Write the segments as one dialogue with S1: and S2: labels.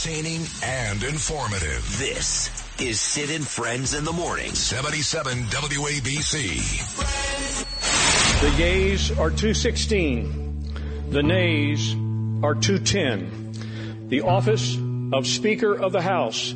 S1: Entertaining and informative.
S2: This is Sid and Friends in the Morning.
S1: 77 WABC.
S3: The yeas are 216. The nays are 210. The office of Speaker of the House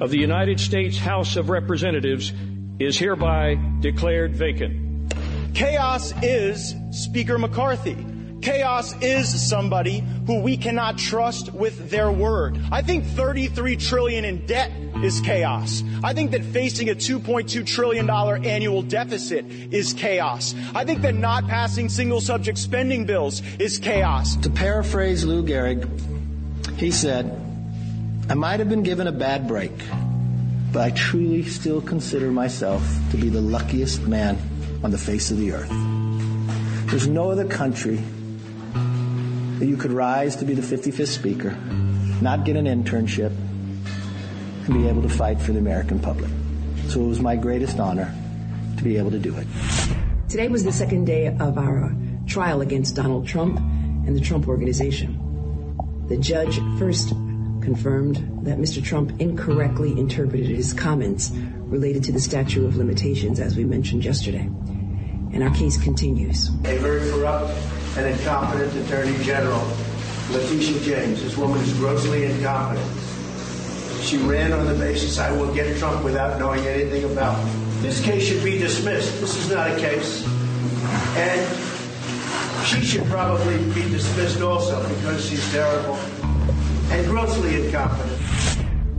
S3: of the United States House of Representatives is hereby declared vacant.
S4: Chaos is Speaker McCarthy. Chaos is somebody who we cannot trust with their word. I think 33 trillion in debt is chaos. I think that facing a 2.2 trillion dollar annual deficit is chaos. I think that not passing single subject spending bills is chaos.
S5: To paraphrase Lou Gehrig, he said, I might have been given a bad break, but I truly still consider myself to be the luckiest man on the face of the earth. There's no other country that you could rise to be the 55th speaker, not get an internship, and be able to fight for the American public. So it was my greatest honor to be able to do it.
S6: Today was the second day of our uh, trial against Donald Trump and the Trump Organization. The judge first confirmed that Mr. Trump incorrectly interpreted his comments related to the statute of limitations, as we mentioned yesterday. And our case continues.
S7: A very corrupt and incompetent Attorney General, Letitia James. This woman is grossly incompetent. She ran on the basis I will get Trump without knowing anything about him. This case should be dismissed. This is not a case. And she should probably be dismissed also because she's terrible and grossly incompetent.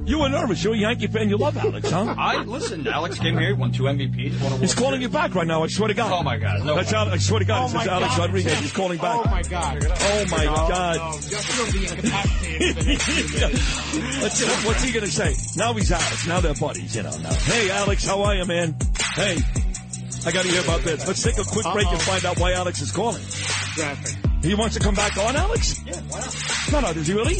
S8: You were nervous. You're a Yankee fan. You love Alex, huh?
S9: I listen. Alex came here, won two MVPs. Won a
S8: He's calling you back right now. I swear to God.
S9: Oh my God! No,
S8: That's Alex. I swear to God.
S10: Oh
S8: this is
S10: my
S8: Alex
S10: God.
S8: Rodriguez. He's calling back.
S10: Oh my God!
S8: Oh my God.
S10: No, just don't be incapacitated. for the next few minutes.
S8: Let's see, what's he going to say? Now he's Alex. Now they're buddies, you know. Now. Hey, Alex, how are you, man? Hey, I got to hear about this. Let's take a quick break and
S10: Uh-oh.
S8: find out why Alex is calling.
S10: Traffic.
S8: He wants to come back on, Alex?
S10: Yeah, why not?
S8: No, no, does he really?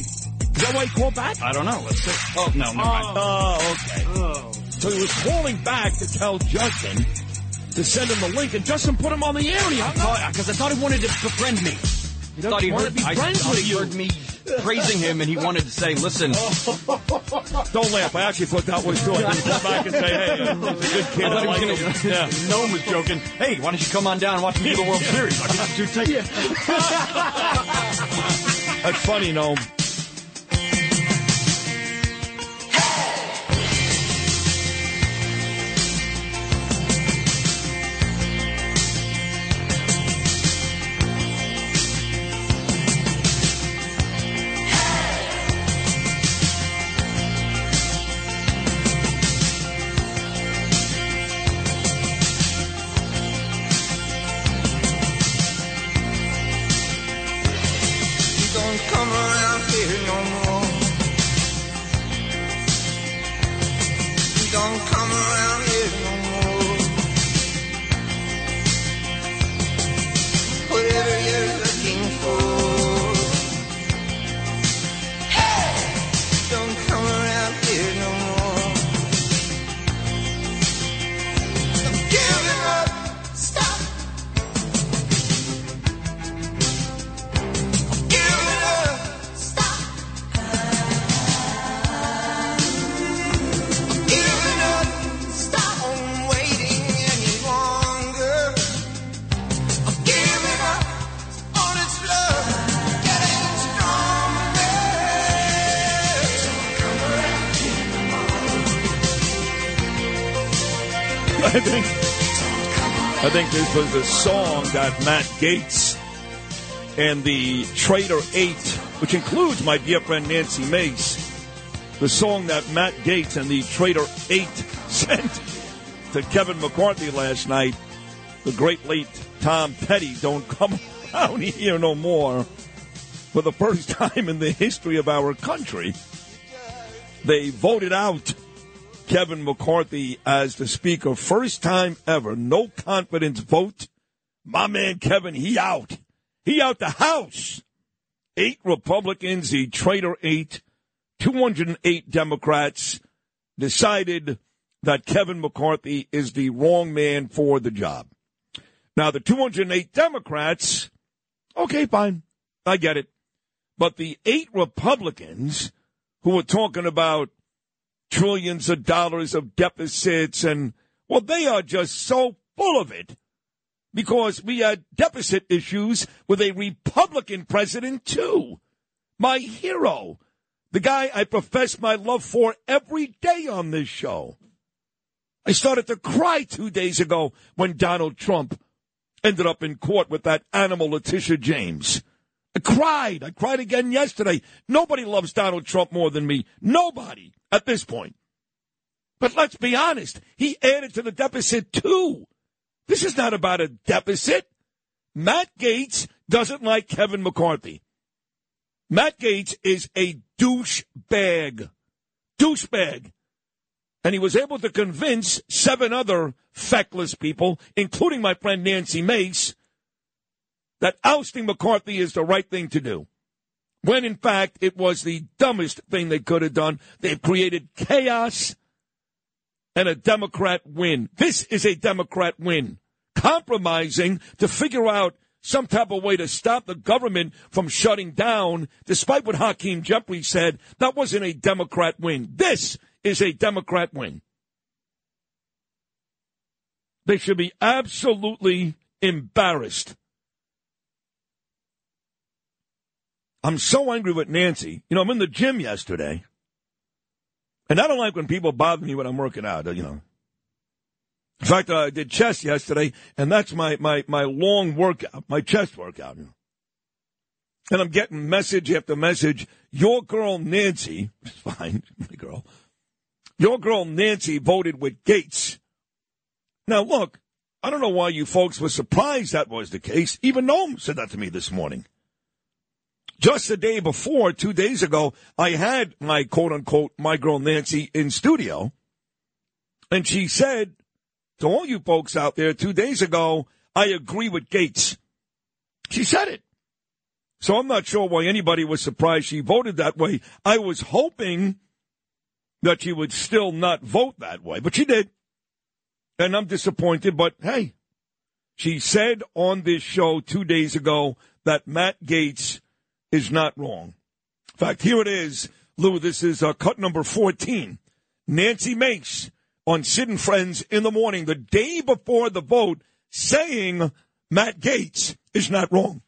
S8: Is that why he called back?
S9: I don't know. Let's see. Oh no, never mind.
S8: Oh, okay.
S10: Oh.
S8: So he was calling back to tell Justin to send him the link, and Justin put him on the air. and he.
S9: Because I thought he wanted to befriend me. He thought he heard
S8: be friends
S9: thought
S8: with
S9: he
S8: you.
S9: heard me praising him, and he wanted to say, "Listen,
S8: Don't laugh. I actually thought that was. I didn't come back and say, hey, uh, he's a good kid.
S9: I
S8: I like
S9: he was gonna,
S8: Yeah.
S9: no one was joking. Hey, why don't you come on down and watch me do the World Series? I'll get you two tickets.
S8: That's funny, no. Was a song that Matt Gaetz and the Trader 8, which includes my dear friend Nancy Mace, the song that Matt Gaetz and the Trader 8 sent to Kevin McCarthy last night, the great late Tom Petty, don't come around here no more, for the first time in the history of our country. They voted out Kevin McCarthy as the speaker. First time ever. No confidence vote. My man Kevin, he out. He out the House. Eight Republicans, the traitor eight, 208 Democrats decided that Kevin McCarthy is the wrong man for the job. Now, the 208 Democrats, okay, fine. I get it. But the eight Republicans who were talking about trillions of dollars of deficits and, well, they are just so full of it because we had deficit issues with a Republican president, too. My hero, the guy I profess my love for every day on this show. I started to cry two days ago when Donald Trump ended up in court with that animal Letitia James. I cried. I cried again yesterday. Nobody loves Donald Trump more than me. Nobody at this point. But let's be honest. He added to the deficit too. This is not about a deficit. Matt Gaetz doesn't like Kevin McCarthy. Matt Gaetz is a douchebag. Douchebag. And he was able to convince seven other feckless people, including my friend Nancy Mace, that ousting McCarthy is the right thing to do. When in fact it was the dumbest thing they could have done. They've created chaos and a Democrat win. This is a Democrat win. Compromising to figure out some type of way to stop the government from shutting down, despite what Hakeem Jeffrey said, that wasn't a Democrat win. This is a Democrat win. They should be absolutely embarrassed. I'm so angry with Nancy. You know, I'm in the gym yesterday. And I don't like when people bother me when I'm working out, you know. In fact, I did chest yesterday, and that's my, my, my long workout, my chest workout. And I'm getting message after message. Your girl Nancy, fine, my girl, your girl Nancy voted with Gaetz. Now, look, I don't know why you folks were surprised that was the case. Even Noam said that to me this morning. Just the day before, two days ago, I had my quote unquote, my girl Nancy in studio. And she said to all you folks out there two days ago, I agree with Gaetz. She said it. So I'm not sure why anybody was surprised she voted that way. I was hoping that she would still not vote that way, but she did. And I'm disappointed, but hey, she said on this show two days ago that Matt Gaetz is not wrong. In fact, here it is, Lou. This is uh, cut number 14. Nancy Mace on Sid and Friends in the morning, the day before the vote, saying Matt Gaetz is not wrong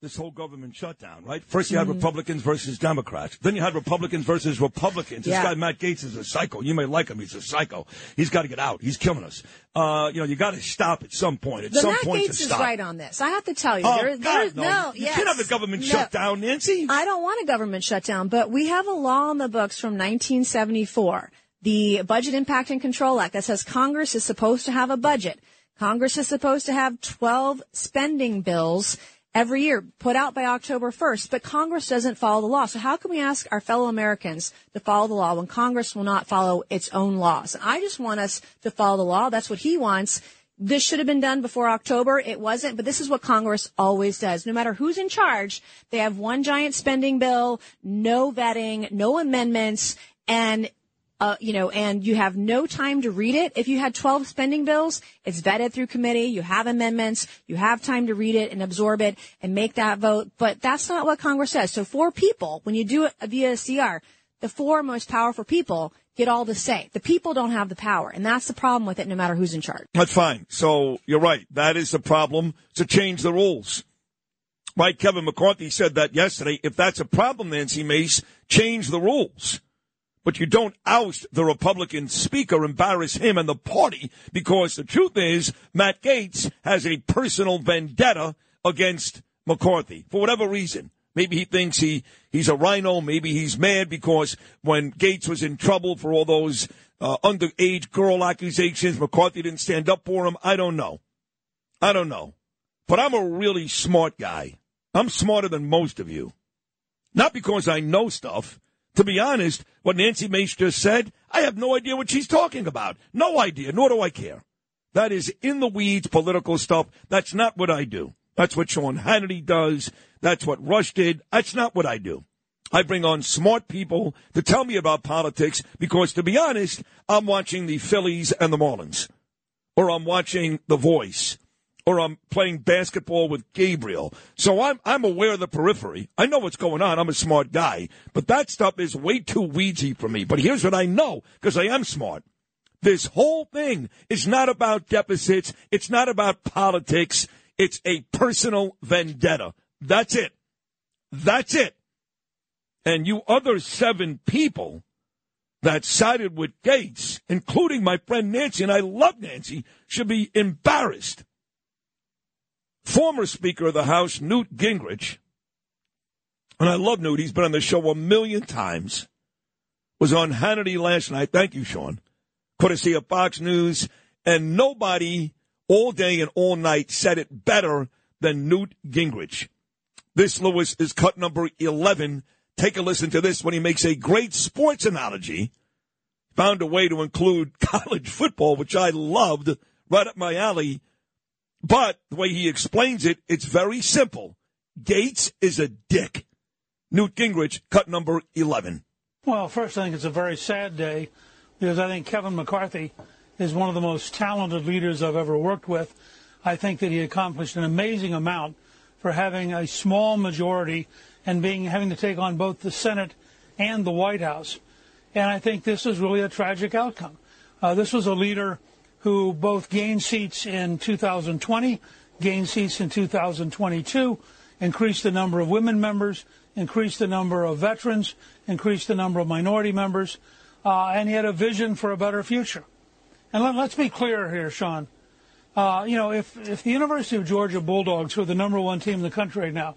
S8: this whole government shutdown, right? First you had mm-hmm. Republicans versus Democrats. Then you had Republicans versus Republicans. This yeah. guy, Matt Gaetz, is a psycho. You may like him. He's a psycho. He's got to get out. He's killing us. Uh, you know, you got to stop at some point. At
S11: but
S8: some
S11: Matt
S8: point
S11: Gaetz is right on this. I have to tell you.
S8: Oh,
S11: there,
S8: God, no.
S11: no
S8: you
S11: yes.
S8: can't have a government
S11: no.
S8: shutdown, Nancy.
S11: I don't want a government shutdown, but we have a law in the books from 1974, the Budget Impact and Control Act, that says Congress is supposed to have a budget. Congress is supposed to have 12 spending bills every year put out by October 1st, but Congress doesn't follow the law. So how can we ask our fellow Americans to follow the law when Congress will not follow its own laws? I just want us to follow the law. That's what he wants. This should have been done before October. It wasn't, but this is what Congress always does. No matter who's in charge, they have one giant spending bill, no vetting, no amendments, and uh, you know, and you have no time to read it. If you had 12 spending bills, it's vetted through committee, you have amendments, you have time to read it and absorb it and make that vote. But that's not what Congress says. So four people, when you do it via CR, the four most powerful people get all the say. The people don't have the power, and that's the problem with it no matter who's in charge.
S8: That's fine. So you're right. That is the problem to change the rules. Right, Kevin McCarthy said that yesterday. If that's a problem, Nancy Mace, change the rules but you don't oust the Republican speaker, embarrass him and the party, because the truth is Matt Gaetz has a personal vendetta against McCarthy for whatever reason. Maybe he thinks he, he's a rhino. Maybe he's mad because when Gaetz was in trouble for all those uh, underage girl accusations, McCarthy didn't stand up for him. I don't know. I don't know. But I'm a really smart guy. I'm smarter than most of you. Not because I know stuff, To be honest, what Nancy Mace just said, I have no idea what she's talking about. No idea, nor do I care. That is in the weeds political stuff. That's not what I do. That's what Sean Hannity does. That's what Rush did. That's not what I do. I bring on smart people to tell me about politics because, to be honest, I'm watching the Phillies and the Marlins, or I'm watching The Voice, or I'm playing basketball with Gabriel. So I'm I'm aware of the periphery. I know what's going on. I'm a smart guy, but that stuff is way too weedsy for me. But here's what I know because I am smart. This whole thing is not about deficits. It's not about politics. It's a personal vendetta. That's it. That's it. And you other seven people that sided with Gaetz, including my friend Nancy, and I love Nancy, should be embarrassed. Former Speaker of the House, Newt Gingrich, and I love Newt, he's been on the show a million times, was on Hannity last night. Thank you, Sean. Courtesy of Fox News, and nobody all day and all night said it better than Newt Gingrich. This, Lewis, is cut number 11. Take a listen to this when he makes a great sports analogy. Found a way to include college football, which I loved, right up my alley. But the way he explains it, it's very simple. Gaetz is a dick. Newt Gingrich, cut number 11.
S12: Well, first, I think it's a very sad day because I think Kevin McCarthy is one of the most talented leaders I've ever worked with. I think that he accomplished an amazing amount for having a small majority and being having to take on both the Senate and the White House. And I think this is really a tragic outcome. Uh, this was a leader who both gained seats in 2020, gained seats in 2022, increased the number of women members, increased the number of veterans, increased the number of minority members, uh, and he had a vision for a better future. And let, us be clear here, Sean. Uh, you know, if, if the University of Georgia Bulldogs, who are the number one team in the country right now,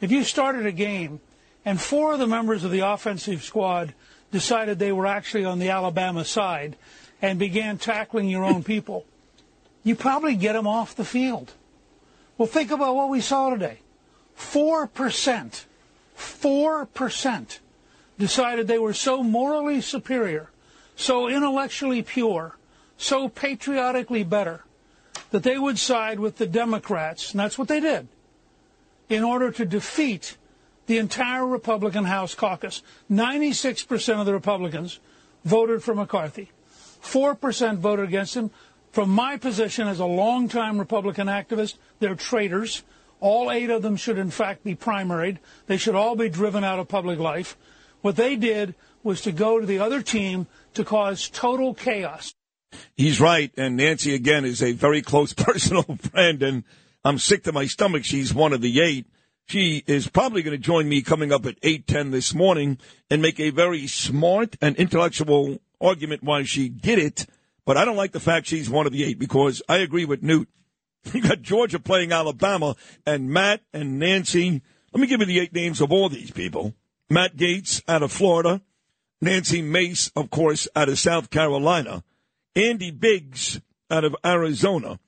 S12: if you started a game and four of the members of the offensive squad decided they were actually on the Alabama side and began tackling your own people, you probably get them off the field. Well, think about what we saw today. 4%, 4% decided they were so morally superior, so intellectually pure, so patriotically better that they would side with the Democrats, and that's what they did, in order to defeat the entire Republican House caucus. 96% of the Republicans voted for McCarthy. 4% voted against him. From my position as a longtime Republican activist, they're traitors. All eight of them should, in fact, be primaried. They should all be driven out of public life. What they did was to go to the other team to cause total chaos.
S8: He's right. And Nancy, again, is a very close personal friend. And I'm sick to my stomach. She's one of the eight. She is probably going to join me coming up at 8:10 this morning and make a very smart and intellectual argument why she did it. But I don't like the fact she's one of the eight because I agree with Newt. You got Georgia playing Alabama and Matt and Nancy. Let me give you the eight names of all these people. Matt Gaetz out of Florida. Nancy Mace, of course, out of South Carolina. Andy Biggs out of Arizona,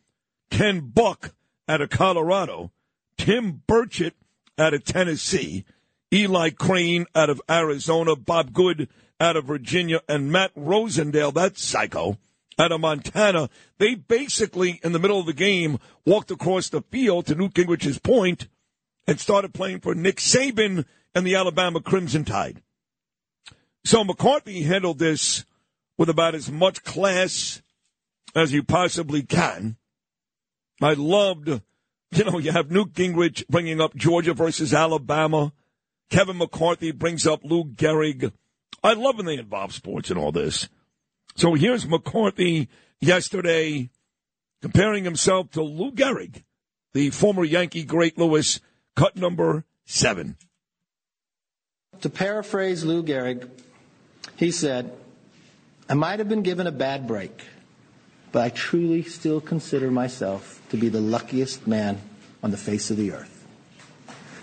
S8: Ken Buck out of Colorado, Tim Burchett out of Tennessee, Eli Crane out of Arizona, Bob Good out of Virginia, and Matt Rosendale, that psycho, out of Montana. They basically, in the middle of the game, walked across the field to Newt Gingrich's point and started playing for Nick Saban and the Alabama Crimson Tide. So McCarthy handled this with about as much class as you possibly can. I loved, you know, you have Newt Gingrich bringing up Georgia versus Alabama. Kevin McCarthy brings up Lou Gehrig. I love when they involve sports in all this. So here's McCarthy yesterday comparing himself to Lou Gehrig, the former Yankee great Lewis, cut number seven.
S5: To paraphrase Lou Gehrig, he said, I might have been given a bad break, but I truly still consider myself to be the luckiest man on the face of the earth.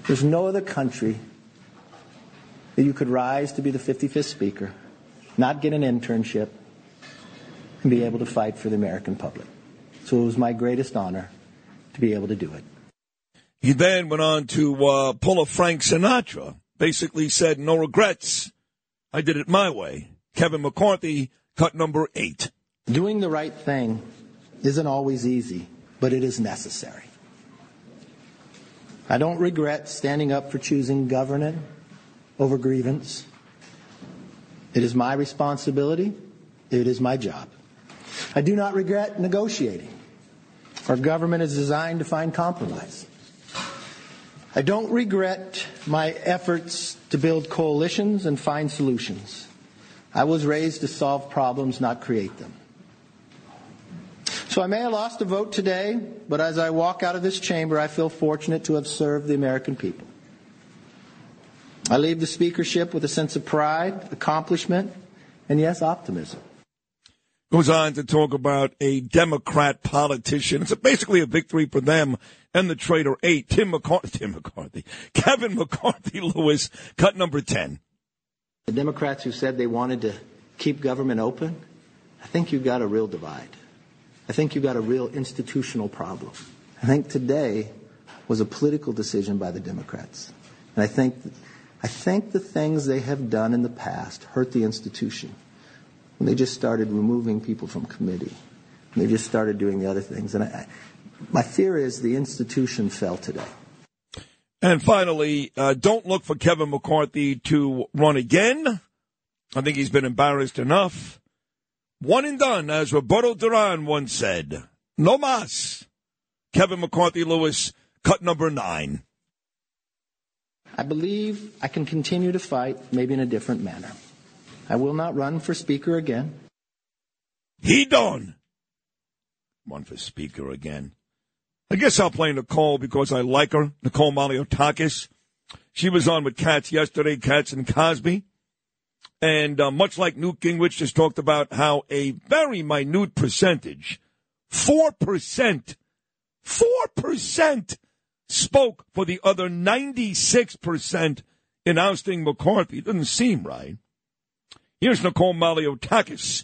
S5: There's no other country that you could rise to be the 55th Speaker, not get an internship, and be able to fight for the American public. So it was my greatest honor to be able to do it.
S8: He then went on to uh, pull a Frank Sinatra, basically said, no regrets. I did it my way. Kevin McCarthy, cut number eight.
S5: Doing the right thing isn't always easy, but it is necessary. I don't regret standing up for choosing governance over grievance. It is my responsibility. It is my job. I do not regret negotiating. Our government is designed to find compromise. I don't regret my efforts to build coalitions and find solutions. I was raised to solve problems, not create them. So I may have lost a vote today, but as I walk out of this chamber, I feel fortunate to have served the American people. I leave the speakership with a sense of pride, accomplishment, and yes, optimism.
S8: Goes on to talk about a Democrat politician. It's basically a victory for them and the traitor eight, Tim McCarthy, Tim McCarthy, Kevin McCarthy Lewis, cut number 10.
S5: The Democrats who said they wanted to keep government open, I think you've got a real divide. I think you've got a real institutional problem. I think today was a political decision by the Democrats. And I think, I think the things they have done in the past hurt the institution. When they just started removing people from committee. They just started doing the other things. And I, my fear is the institution fell today.
S8: And finally, uh, don't look for Kevin McCarthy to run again. I think he's been embarrassed enough. One and done, as Roberto Duran once said. No mas. Kevin McCarthy Lewis, cut number nine.
S5: I believe I can continue to fight, maybe in a different manner. I will not run for Speaker again.
S8: He done. Run for Speaker again. I guess I'll play Nicole because I like her, Nicole Malliotakis. She was on with Cats yesterday, Cats and Cosby. And uh, much like Newt Gingrich just talked about how a very minute percentage, 4%, 4% spoke for the other 96% in ousting McCarthy. It doesn't seem right. Here's Nicole Malliotakis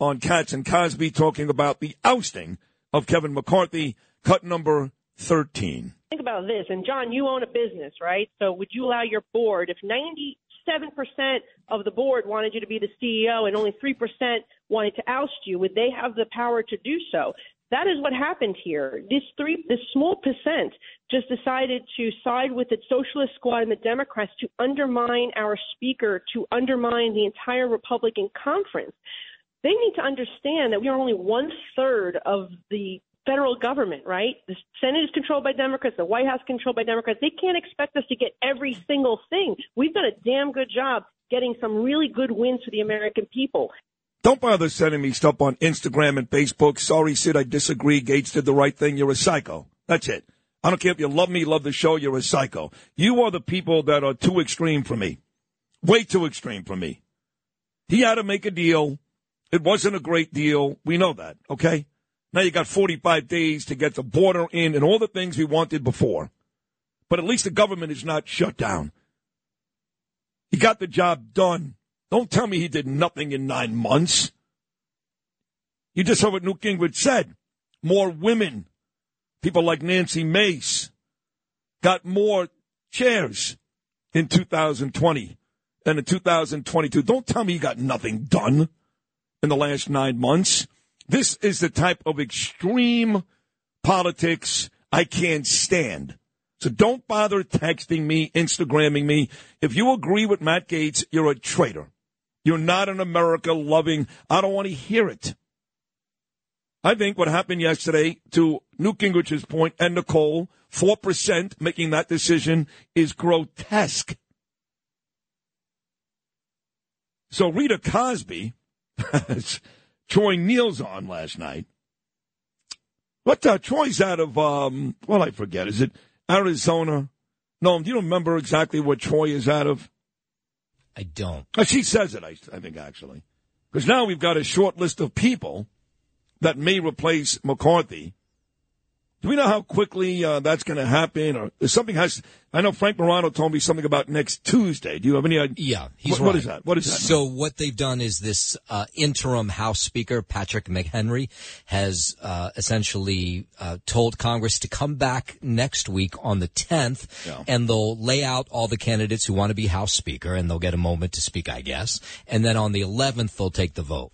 S8: on Cats and Cosby talking about the ousting of Kevin McCarthy, cut number 13.
S13: Think about this. And John, you own a business, right? So would you allow your board, if 90 7% of the board wanted you to be the CEO and only 3% wanted to oust you, would they have the power to do so? That is what happened here. This three, this small percent just decided to side with the Socialist Squad and the Democrats to undermine our speaker, to undermine the entire Republican conference. They need to understand that we are only one third of the federal government, right? The Senate is controlled by Democrats, the White House controlled by Democrats. They can't expect us to get every single thing. We've done a damn good job getting some really good wins for the American people.
S8: Don't bother sending me stuff on Instagram and Facebook. Sorry, Sid, I disagree. Gaetz did the right thing. You're a psycho. That's it. I don't care if you love me, love the show, you're a psycho. You are the people that are too extreme for me. Way too extreme for me. He had to make a deal. It wasn't a great deal. We know that, okay? Now you got 45 days to get the border in and all the things we wanted before. But at least the government is not shut down. He got the job done. Don't tell me he did nothing in nine months. You just heard what Newt Gingrich said. More women, people like Nancy Mace, got more chairs in 2020 than in 2022. Don't tell me you got nothing done in the last nine months. This is the type of extreme politics I can't stand. So don't bother texting me, Instagramming me. If you agree with Matt Gaetz, you're a traitor. You're not an America loving. I don't want to hear it. I think what happened yesterday, to Newt Gingrich's point and Nicole, 4% making that decision is grotesque. So Rita Cosby Troy Neal's on last night. What uh, Troy's out of um well I forget, is it Arizona? No, do you remember exactly what Troy is out of?
S14: I don't.
S8: Uh, she says it, I, I think, actually. Because now we've got a short list of people that may replace McCarthy. Do we know how quickly uh, that's going to happen, or something has? I know Frank Morano told me something about next Tuesday. Do you have any idea?
S14: Yeah, he's
S8: what,
S14: right.
S8: what is that? What is that?
S14: So what they've done is this uh, interim House Speaker Patrick McHenry has uh, essentially uh, told Congress to come back next week on the 10th,
S8: Yeah.
S14: and they'll lay out all the candidates who want to be House Speaker, and they'll get a moment to speak, I guess, and then on the 11th they'll take the vote.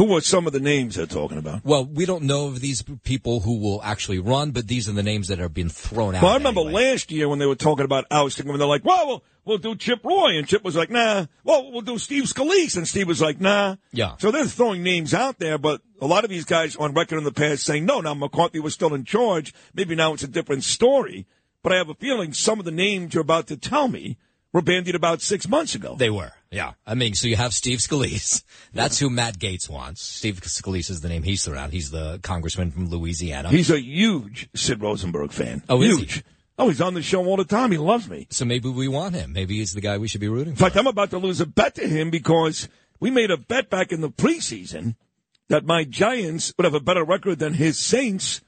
S8: Who are some of the names they're talking about?
S14: Well, we don't know of these people who will actually run, but these are the names that have been thrown out.
S8: Well, I remember last year when they were talking about ousting and they're like, "Well, we'll, we'll do Chip Roy," and Chip was like, "Nah." Well, we'll do Steve Scalise, and Steve was like, "Nah."
S14: Yeah.
S8: So they're throwing names out there, but a lot of these guys on record in the past saying, "No, now McCarthy was still in charge. Maybe now it's a different story." But I have a feeling some of the names you're about to tell me were bandied about six months ago.
S14: They were, yeah. I mean, so you have Steve Scalise. That's who Matt Gaetz wants. Steve Scalise is the name he's thrown out. He's the congressman from Louisiana.
S8: He's a huge Sid Rosenberg fan.
S14: Oh, is he?
S8: huge. Oh, he's on the show all the time. He loves me.
S14: So maybe we want him. Maybe he's the guy we should be rooting for.
S8: In fact, I'm about to lose a bet to him because we made a bet back in the preseason that my Giants would have a better record than his Saints,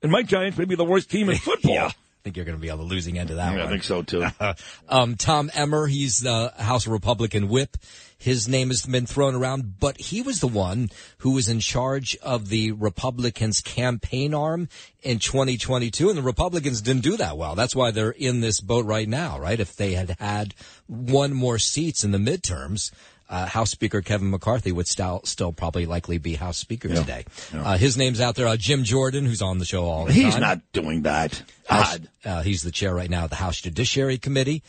S8: and my Giants may be the worst team in football.
S14: yeah. I think you're going to be on the losing end of that
S8: Yeah, I think so too.
S14: um, Tom Emmer, he's the House Republican whip. His name has been thrown around, but he was the one who was in charge of the Republicans' campaign arm in 2022, and the Republicans didn't do that well. That's why they're in this boat right now, right? If they had had one more seats in the midterms, uh, House Speaker Kevin McCarthy would still, still probably likely be House Speaker today. Uh, his name's out there. Uh, Jim Jordan, who's on the show all the
S8: He's
S14: time.
S8: He's not doing that.
S14: House- uh, he's the chair right now of the House Judiciary Committee.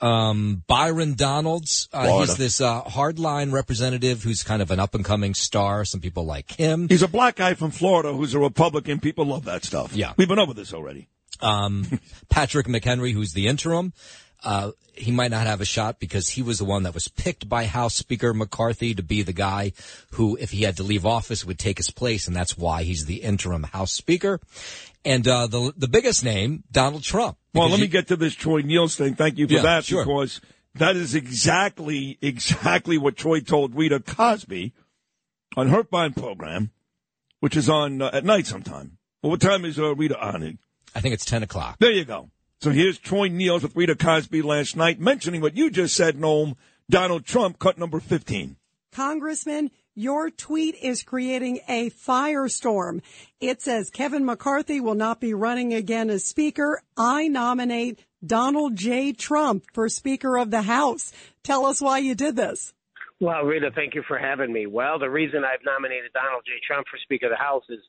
S14: Um, Byron Donalds, uh, he's this uh, hardline representative who's kind of an up and coming star. Some people like him.
S8: He's a black guy from Florida who's a Republican. People love that stuff.
S14: Yeah.
S8: We've been over this already.
S14: Um, Patrick McHenry, who's the interim. Uh, he might not have a shot because he was the one that was picked by House Speaker McCarthy to be the guy who, if he had to leave office, would take his place, and that's why he's the interim House Speaker. And uh, the the biggest name, Donald Trump.
S8: Well, let me get to this Troy Nehls thing. Thank you for
S14: Yeah,
S8: that
S14: sure.
S8: because that is exactly, exactly what Troy told Rita Cosby on her fine program, which is on uh, at night sometime. Well, what time is uh, Rita on it?
S14: I think it's ten o'clock.
S8: There you go. So here's Troy Nehls with Rita Cosby last night mentioning what you just said, Noam. Donald Trump, cut number 15.
S15: Congressman, your tweet is creating a firestorm. It says Kevin McCarthy will not be running again as Speaker. I nominate Donald J. Trump for Speaker of the House. Tell us why you did this.
S16: Well, Rita, thank you for having me. Well, the reason I've nominated Donald J. Trump for Speaker of the House is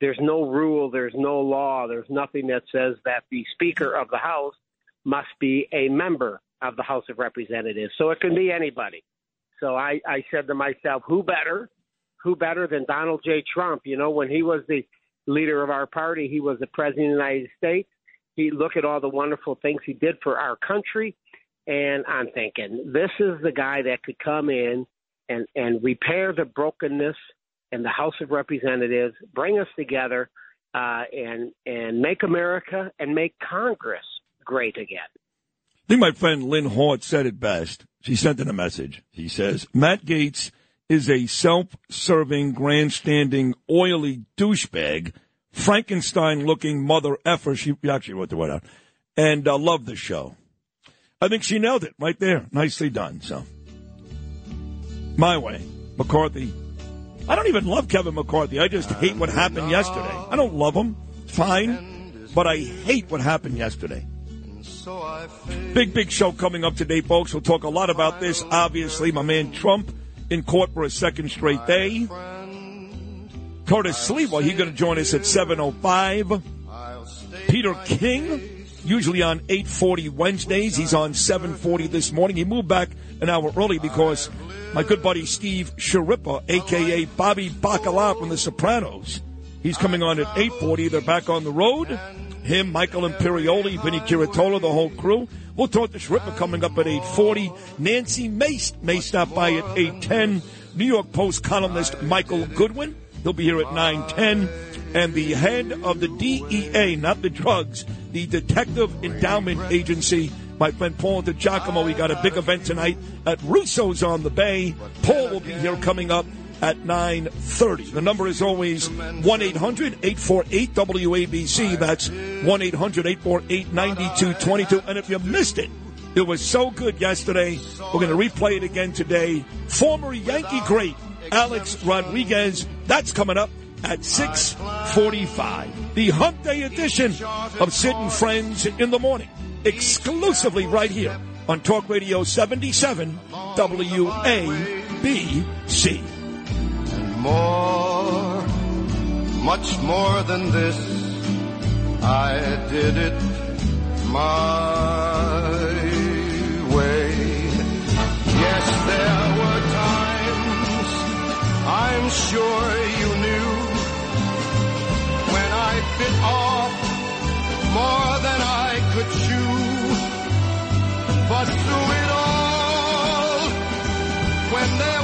S16: there's no rule, there's no law, there's nothing that says that the Speaker of the House must be a member of the House of Representatives. So it can be anybody. So I, I said to myself, who better? Who better than Donald J. Trump? You know, when he was the leader of our party, he was the president of the United States. He look at all the wonderful things he did for our country. And I'm thinking, this is the guy that could come in and, and repair the brokenness in the House of Representatives, bring us together, uh, and and make America and make Congress great again.
S8: I think my friend Lynn Hort said it best. She sent in a message. He says, Matt Gaetz is a self-serving, grandstanding, oily douchebag, Frankenstein-looking mother effer. She actually wrote the word out. And uh, love the show. I think she nailed it right there. Nicely done. So, my way, McCarthy. I don't even love Kevin McCarthy. I just hate what happened yesterday. I don't love him. Fine. But I hate what happened yesterday. Big, big show coming up today, folks. We'll talk a lot about this. Obviously, my man Trump in court for a second straight day. Curtis Sliwa, he's going to join us at 7.05. Peter King, usually on 8.40 Wednesdays. He's on 7.40 this morning. He moved back an hour early because my good buddy Steve Schirripa, a.k.a. Bobby Bacala from The Sopranos, he's coming on at 8.40. They're back on the road. Him, Michael Imperioli, Vinny Curatola, the whole crew. We'll talk to Schirripa coming up at 8.40. Nancy Mace may stop by at 8.10. New York Post columnist Michael Goodwin. He'll be here at 9.10. And the head of the DEA, not the drugs, the Detective Endowment Agency, my friend Paul DiGiacomo. We got a big event tonight at Russo's on the Bay. Paul will be here coming up at 9.30. The number is always 1-800-848-WABC. That's 1-800-848-9222. And if you missed it, it was so good yesterday. We're going to replay it again today. Former Yankee great Alex Rodriguez. That's coming up at 645. The Hump Day edition of and Friends in the Morning. Exclusively right here on Talk Radio 77 WABC.
S17: More, much more than this, I did it my way. Yes, there were times I'm sure you knew when I bit off more than I could chew. But through it all, when there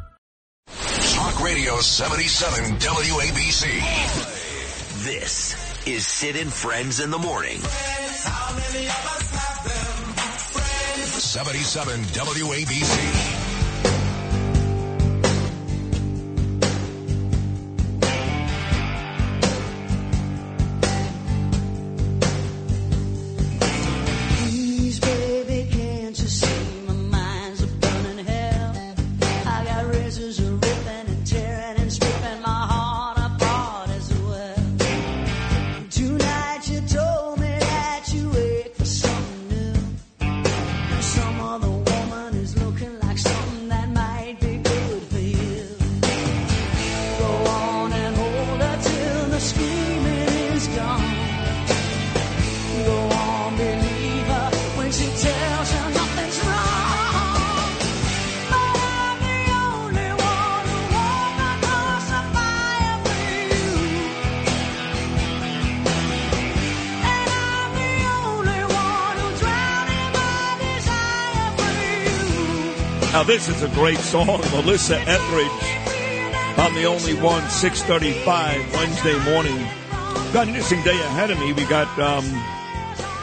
S18: Talk Radio 77 WABC.
S2: This is and Friends in the Morning.
S18: 77 WABC.
S8: This is a great song, Melissa Etheridge. I'm the only one, 635 Wednesday morning. Got an interesting day ahead of me. We got um,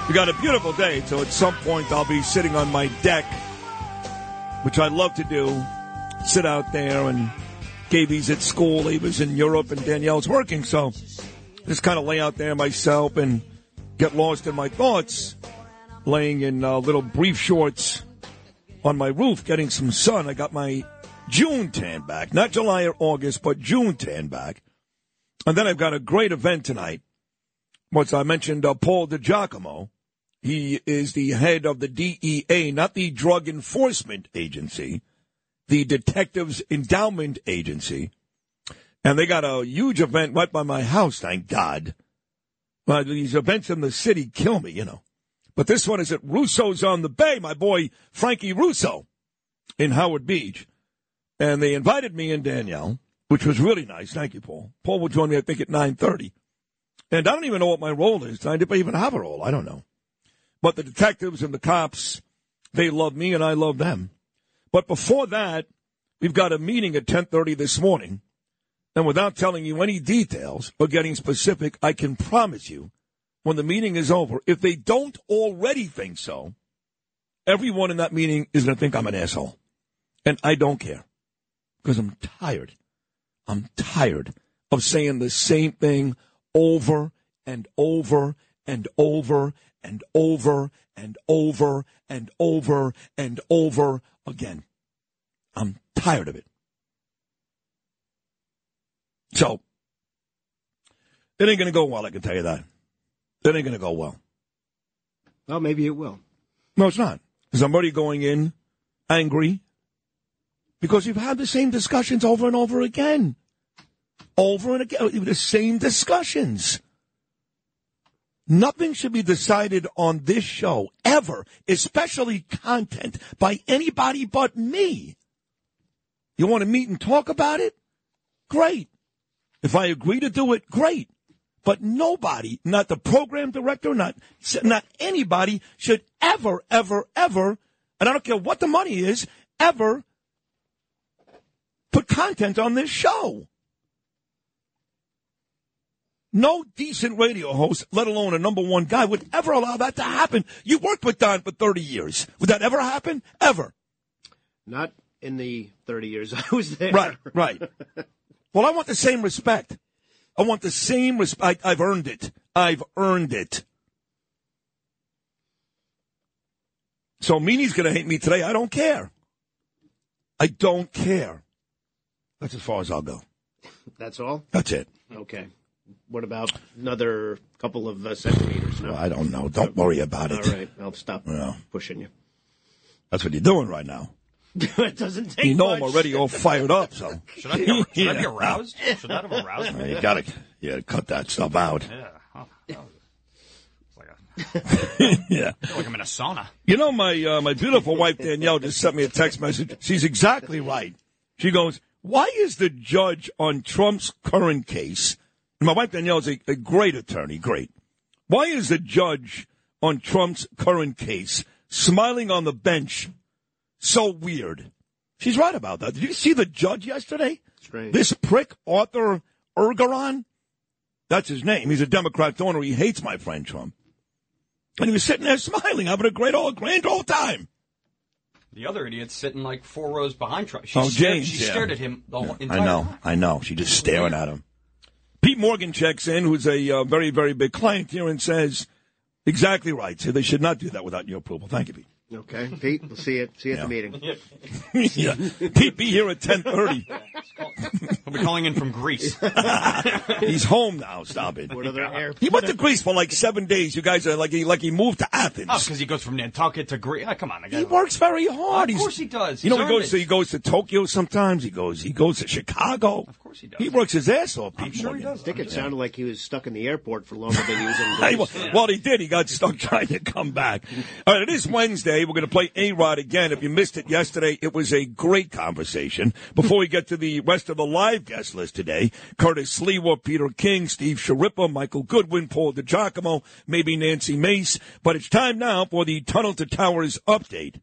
S8: we got a beautiful day, so at some point I'll be sitting on my deck, which I love to do. Sit out there and Gaby's at school, He was in Europe, and Danielle's working, so just kind of lay out there myself and get lost in my thoughts, laying in uh, little brief shorts on my roof, getting some sun. I got my June tan back, not July or August, but June tan back. And then I've got a great event tonight. Once I mentioned uh, Paul DiGiacomo. He is the head of the DEA, not the Drug Enforcement Agency, the Detectives Endowment Agency. And they got a huge event right by my house, thank God. Well, these events in the city kill me, you know. But this one is at Russo's on the Bay, my boy Frankie Russo in Howard Beach. And they invited me and Danielle, which was really nice. Thank you, Paul. Paul will join me, I think, at 9.30. And I don't even know what my role is. I didn't even have a role. I don't know. But the detectives and the cops, they love me and I love them. But before that, we've got a meeting at 10.30 this morning. And without telling you any details or getting specific, I can promise you when the meeting is over, if they don't already think so, everyone in that meeting is going to think I'm an asshole. And I don't care because I'm tired. I'm tired of saying the same thing over and over and over and over and over and over and over again. I'm tired of it. So, it ain't going to go well, I can tell you that. It ain't going to go well.
S19: Well, maybe it will.
S8: No, it's not. Because I'm already going in angry because you've had the same discussions over and over again. Over and again. The same discussions. Nothing should be decided on this show ever, especially content, by anybody but me. You want to meet and talk about it? Great. If I agree to do it, great. But nobody, not the program director, not not anybody, should ever, ever, ever, and I don't care what the money is, ever put content on this show. No decent radio host, let alone a number one guy, would ever allow that to happen. You worked with Don for 30 years. Would that ever happen? Ever?
S19: Not in the 30 years I was there.
S8: Right, right. well, I want the same respect. I want the same respect. I've earned it. I've earned it. So Meanie's going to hate me today. I don't care. I don't care. That's as far as I'll go.
S19: That's all?
S8: That's it.
S19: Okay. What about another couple of uh, centimeters? No?
S8: Well, I don't know. Don't worry about it.
S19: All right. I'll stop pushing you.
S8: That's what you're doing right now.
S19: it doesn't take
S8: You know
S19: much.
S8: I'm already all fired up, so.
S9: Should I be, should I be
S8: Yeah.
S9: aroused? Should that have aroused me?
S8: You gotta, yeah, cut that stuff out.
S9: Yeah. Oh, it's like a,
S8: yeah.
S9: I feel like I'm in a sauna.
S8: You know, my uh, my beautiful wife Danielle just sent me a text message. She's exactly right. She goes, "Why is the judge on Trump's current case?" And my wife Danielle is a, a great attorney, great. Why is the judge on Trump's current case smiling on the bench so weird? She's right about that. Did you see the judge yesterday?
S19: Strange.
S8: This prick, Arthur Engoron, that's his name. He's a Democrat donor. He hates my friend Trump. And he was sitting there smiling, having a great old, grand old time.
S9: The other idiot's sitting like four rows behind Trump. She
S8: Oh,
S9: stared,
S8: James,
S9: She
S8: yeah.
S9: stared at him the whole entire
S8: I know,
S9: time.
S8: I know. She's just staring at him. Pete Morgan checks in, who's a uh, very, very big client here, and says, exactly right. So they should not do that without your approval. Thank you, Pete.
S19: Okay, Pete. We'll see you. See you at the meeting.
S8: yeah. Pete, be here at 1030.
S9: I'll be calling in from Greece.
S8: He's home now. Stop it.
S19: What other air?
S8: He went to Greece for like seven days. You guys are like he like he moved to Athens.
S9: Oh, because he goes from Nantucket to Greece. Ah, come on, I
S8: He
S9: got
S8: works very hard.
S9: Of
S8: He's-
S9: course he does.
S8: You know,
S9: He's
S8: he goes
S9: earned
S8: to
S9: it.
S8: he goes to Tokyo sometimes. He goes he goes to Chicago. Of
S9: course he does.
S8: He works his ass off. Pete
S19: sure he does. I think it sounded like he was stuck in the airport for longer than he was in
S8: Hey,
S19: Greece.
S8: well, well, he did. He got stuck trying to come back. All right, it is Wednesday. We're going to play A Rod again. If you missed it yesterday, it was a great conversation. Before we get to the rest of the live guest list today, Curtis Sliwa, Peter King, Steve Schirripa, Michael Goodwin, Paul DiGiacomo, maybe Nancy Mace. But it's time now for the Tunnel to Towers update.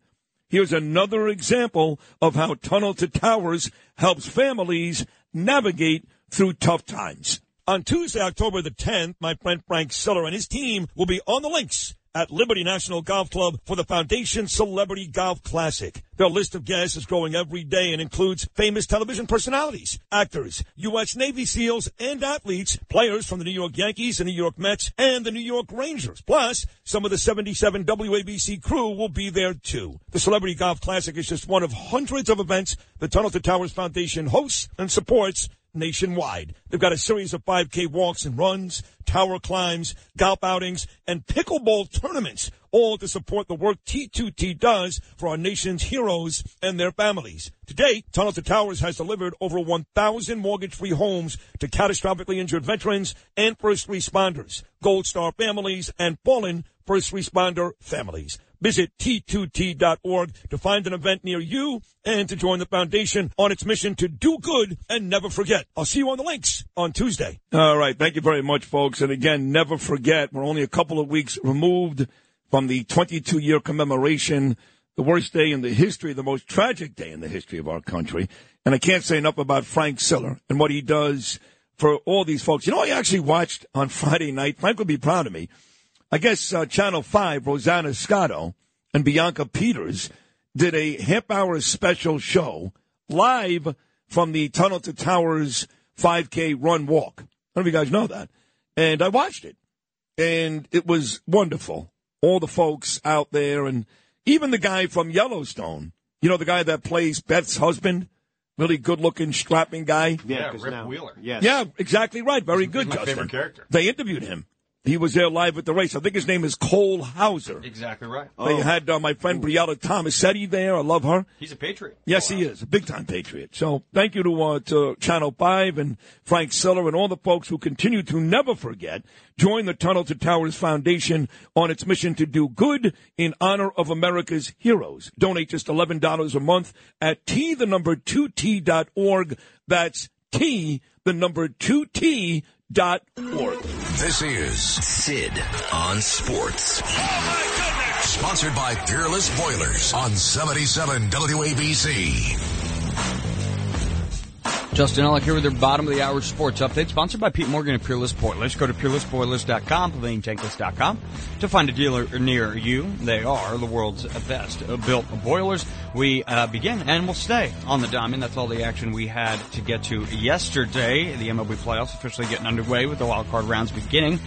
S8: Here's another example of how Tunnel to Towers helps families navigate through tough times. On Tuesday, October the 10th, my friend Frank Siller and his team will be on the links at Liberty National Golf Club for the Foundation Celebrity Golf Classic. Their list of guests is growing every day and includes famous television personalities, actors, U.S. Navy SEALs, and athletes, players from the New York Yankees, the New York Mets, and the New York Rangers. Plus, some of the 77 WABC crew will be there too. The Celebrity Golf Classic is just one of hundreds of events the Tunnel to Towers Foundation hosts and supports nationwide. They've got a series of 5K walks and runs, tower climbs, golf outings, and pickleball tournaments, all to support the work T2T does for our nation's heroes and their families. To date, Tunnel to Towers has delivered over 1,000 mortgage-free homes to catastrophically injured veterans and first responders, Gold Star families, and fallen first responder families. Visit T2T.org to find an event near you and to join the foundation on its mission to do good and never forget. I'll see you on the links on Tuesday. All right. Thank you very much, folks. And again, never forget, we're only a couple of weeks removed from the 22 year commemoration, the worst day in the history, the most tragic day in the history of our country. And I can't say enough about Frank Siller and what he does for all these folks. You know, I actually watched on Friday night. Frank would be proud of me. I guess uh, Channel 5, Rosanna Scotto, and Bianca Peters did a half hour special show live from the Tunnel to Towers 5K run walk. I don't know if you guys know that. And I watched it, and it was wonderful. All the folks out there, and even the guy from Yellowstone, you know, the guy that plays Beth's husband, really good looking, strapping guy.
S9: Yeah, Rip Wheeler.
S19: Yes.
S8: Yeah, exactly right. Very good,
S9: my
S8: Justin.
S9: favorite character.
S8: They interviewed him. He was there live at the race. I think his name is Cole Hauser.
S9: Exactly right.
S8: They had uh, my friend Briella Tomasetti there. I love her.
S9: He's a patriot.
S8: Yes, he is a big time patriot. So thank you to uh, to Channel Five and Frank Siller and all the folks who continue to never forget. Join the Tunnel to Towers Foundation on its mission to do good in honor of America's heroes. Donate just eleven dollars a month at t the number two t dot org. That's t the number two t dot org.
S1: This is Sid on Sports. Oh, Sponsored by Peerless Boilers on 77 WABC.
S9: Justin Ellick here with your bottom of the hour sports update, sponsored by Pete Morgan and Peerless Boilers. Go to peerlessboilers.com, PavilionTankless.com to find a dealer near you. They are the world's best built boilers. We uh, begin and we'll stay on the diamond. That's all the action we had to get to yesterday. The MLB playoffs officially getting underway with the wild card rounds beginning.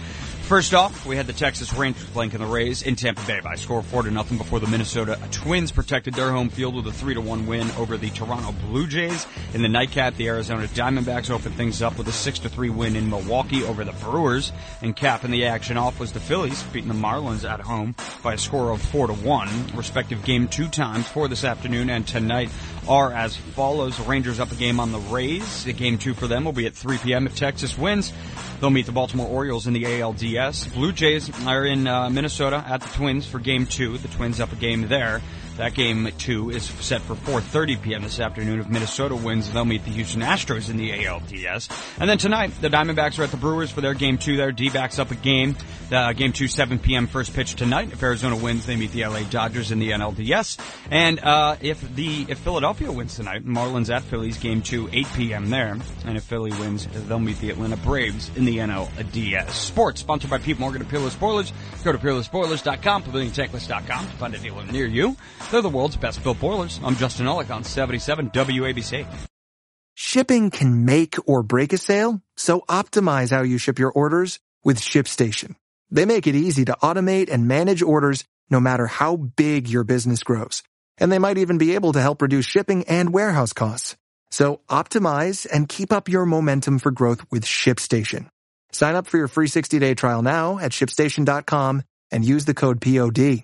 S9: First off, we had the Texas Rangers blanking the Rays in Tampa Bay by a score of four to nothing before the Minnesota Twins protected their home field with a three to one win over the Toronto Blue Jays. In the nightcap, the Arizona Diamondbacks opened things up with a six to three win in Milwaukee over the Brewers. And capping the action off was the Phillies beating the Marlins at home by a score of four to one. Respective game two times for this afternoon and tonight are as follows. Rangers up a game on the Rays. Game two for them will be at 3 p.m. if Texas wins. They'll meet the Baltimore Orioles in the ALDS. Blue Jays are in uh, Minnesota at the Twins for game two. The Twins up a game there. That game two is set for 4:30 p.m. this afternoon. If Minnesota wins, they'll meet the Houston Astros in the ALDS. And then tonight, the Diamondbacks are at the Brewers for their game two. There, D-backs up a game. The game two, 7 p.m. first pitch tonight. If Arizona wins, they meet the LA Dodgers in the NLDS. And uh, if the if Philadelphia wins tonight, Marlins at Phillies game two, 8 p.m. there. And if Philly wins, they'll meet the Atlanta Braves in the NLDS. Sports sponsored by Pete Morgan and Peerless Boilers. Go to peerlessboilers.com, paviliontankless.com to find a dealer near you. They're the world's best built boilers. I'm Justin Ellick on 77 WABC.
S20: Shipping can make or break a sale, so optimize how you ship your orders with ShipStation. They make it easy to automate and manage orders no matter how big your business grows. And they might even be able to help reduce shipping and warehouse costs. So optimize and keep up your momentum for growth with ShipStation. Sign up for your free 60-day trial now at shipstation.com and use the code POD.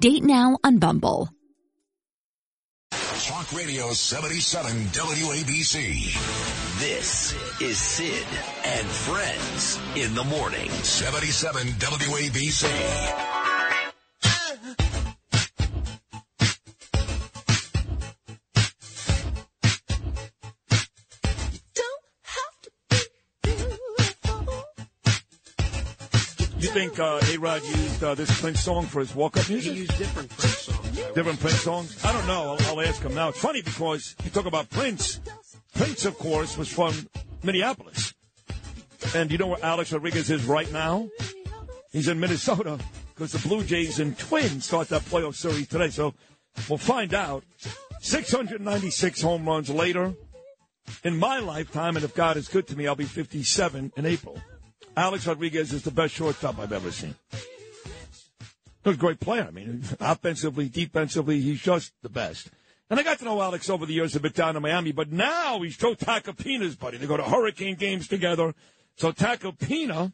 S21: Date now on Bumble.
S1: Talk Radio 77 WABC.
S2: This is Sid and Friends in the morning.
S1: 77 WABC.
S8: You think uh, A-Rod used uh, this Prince song for his walk-up music?
S19: He used different Prince songs.
S8: Different Prince songs? I don't know. I'll, I'll ask him now. It's funny because you talk about Prince. Prince, of course, was from Minneapolis. And you know where Alex Rodriguez is right now? He's in Minnesota because the Blue Jays and Twins start that playoff series today. So we'll find out. 696 home runs later. In my lifetime, and if God is good to me, I'll be 57 in April. Alex Rodriguez is the best shortstop I've ever seen. He's a great player. I mean, offensively, defensively, he's just the best. And I got to know Alex over the years a bit down in Miami, but now he's Joe Tacopina's buddy. They go to Hurricane games together. So Tacopina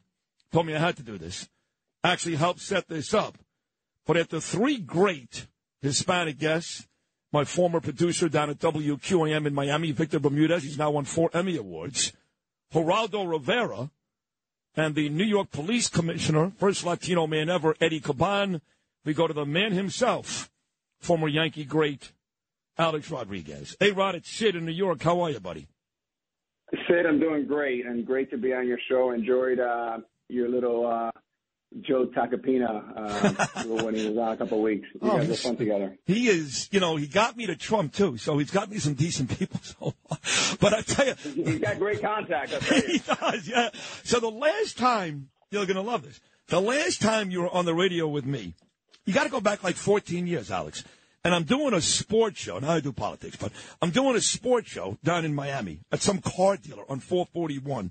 S8: told me I had to do this. Actually helped set this up. But after three great Hispanic guests, my former producer down at WQAM in Miami, Victor Bermudez, he's now won four Emmy Awards. Geraldo Rivera, and the New York Police Commissioner, first Latino man ever, Eddie Caban. We go to the man himself, former Yankee great Alex Rodriguez. Hey, Rod, it's Sid in New York. How are you, buddy?
S22: Sid, I'm doing great, and great to be on your show. Enjoyed uh, your little uh, Joe Tacopina uh, when he was on a couple of weeks. You
S8: Oh,
S22: guys were fun together.
S8: He is, you know, he got me to Trump too, so he's got me some decent people. So, but I tell you,
S22: He's got great contact. I'll tell you.
S8: he does, yeah. So the last time you're going to love this. The last time you were on the radio with me, you got to go back like 14 years, Alex. And I'm doing a sports show. Now I do politics, but I'm doing a sports show down in Miami at some car dealer on 441.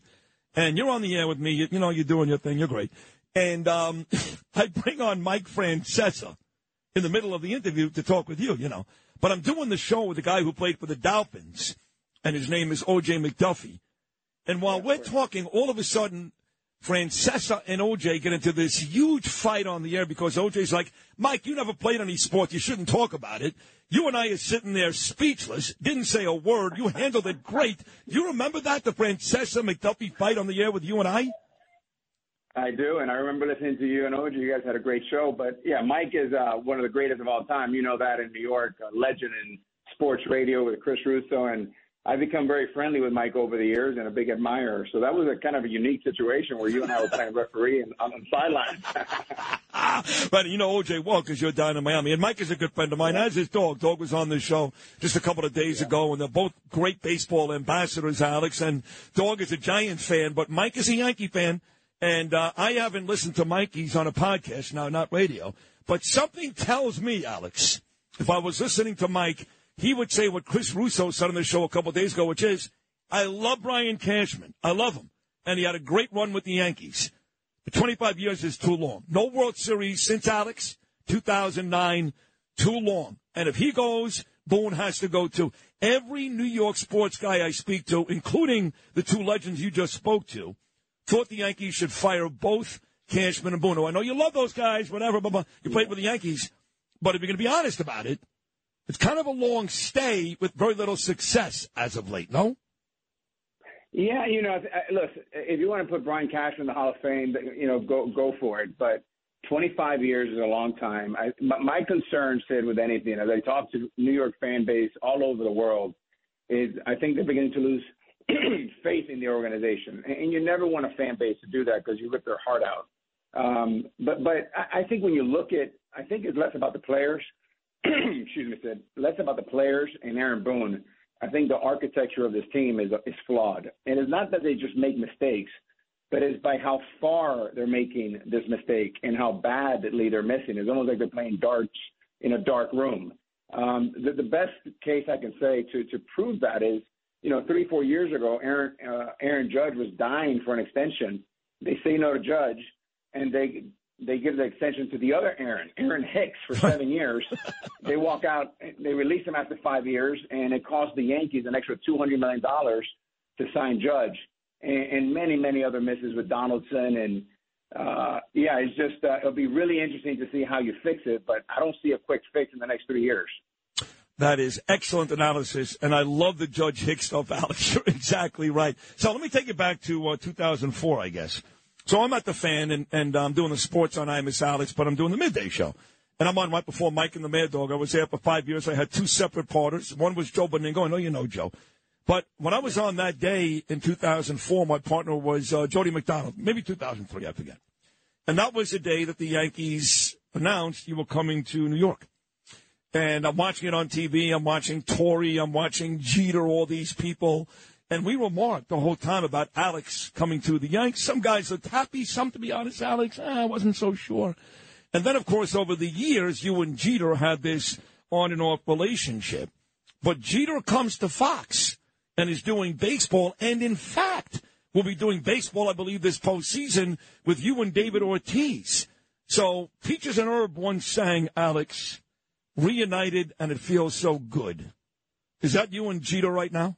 S8: And you're on the air with me. You, you know, you're doing your thing. You're great. And um, I bring on Mike Francesa in the middle of the interview to talk with you, you know. But I'm doing the show with the guy who played for the Dolphins, and his name is O.J. McDuffie. And while we're talking, all of a sudden, Francesa and OJ get into this huge fight on the air because OJ's like, Mike, you never played any sport. You shouldn't talk about it. You and I are sitting there speechless, didn't say a word. You handled it great. You remember that, the Francesa McDuffie fight on the air with you and I?
S22: I do, and I remember listening to you and OJ. You guys had a great show. But yeah, Mike is uh, one of the greatest of all time. You know that in New York, a legend in sports radio with Chris Russo, and I've become very friendly with Mike over the years and a big admirer. So that was a kind of a unique situation where you and I were playing referee and on the sideline.
S8: But you know OJ well because you're down in Miami, and Mike is a good friend of mine. As his dog, dog was on this show just a couple of days ago, and they're both great baseball ambassadors, Alex. And dog is a Giants fan, but Mike is a Yankee fan. And uh, I haven't listened to Mike. He's on a podcast now, not radio. But something tells me, Alex, if I was listening to Mike, he would say what Chris Russo said on the show a couple days ago, which is, "I love Brian Cashman. I love him, and he had a great run with the Yankees." But 25 years is too long. No World Series since Alex, 2009, too long. And if he goes, Boone has to go too. Every New York sports guy I speak to, including the two legends you just spoke to, thought the Yankees should fire both Cashman and Boone. I know you love those guys, whatever, blah. You played with the Yankees. But if you're going to be honest about it, it's kind of a long stay with very little success as of late, no?
S22: Yeah, you know, look, if you want to put Brian Cashman in the Hall of Fame, you know, go go for it. But 25 years is a long time. I, my, my concern, Sid, with anything, as I talk to New York fan base all over the world, is I think they're beginning to lose faith in the organization, and, you never want a fan base to do that because you rip their heart out. Um, but but I, think when you look at, I think it's less about the players. excuse me, Sid. Less about the players and Aaron Boone. I think the architecture of this team is is flawed, and it's not that they just make mistakes, but it's by how far they're making this mistake and how badly they're missing. It's almost like they're playing darts in a dark room. Um, the, the best case I can say to to prove that is, you know, three four years ago, Aaron uh, Aaron Judge was dying for an extension. They say no to Judge, and they they give the extension to the other Aaron, Aaron Hicks, for seven years. They walk out, they release him after five years, and it cost the Yankees an extra two hundred million dollars to sign Judge, and, and many many other misses with Donaldson, and uh, yeah, it's just uh, it'll be really interesting to see how you fix it, but I don't see a quick fix in the next three years.
S8: That is excellent analysis, and I love the Judge Hicks stuff, Alex. You're exactly right. So let me take you back to uh, 2004, I guess. So I'm at the fan, and, and I'm doing the sports on I'm Miss Alex, but I'm doing the midday show. And I'm on right before Mike and the Mad Dog. I was there for five years. I had two separate partners. One was Joe Benigno. I know you know Joe. But when I was on that day in 2004, my partner was uh, Jody McDonald, maybe 2003, I forget. And that was the day that the Yankees announced you were coming to New York. And I'm watching it on TV. I'm watching Torre. I'm watching Jeter, all these people. And we remarked the whole time about Alex coming to the Yankees. Some guys looked happy. Some, to be honest, Alex, eh, I wasn't so sure. And then, of course, over the years, you and Jeter had this on and off relationship. But Jeter comes to Fox and is doing baseball. And in fact, will be doing baseball, I believe, this postseason with you and David Ortiz. So Peaches and Herb once sang, Alex, reunited and it feels so good. Is that you and Jeter right now?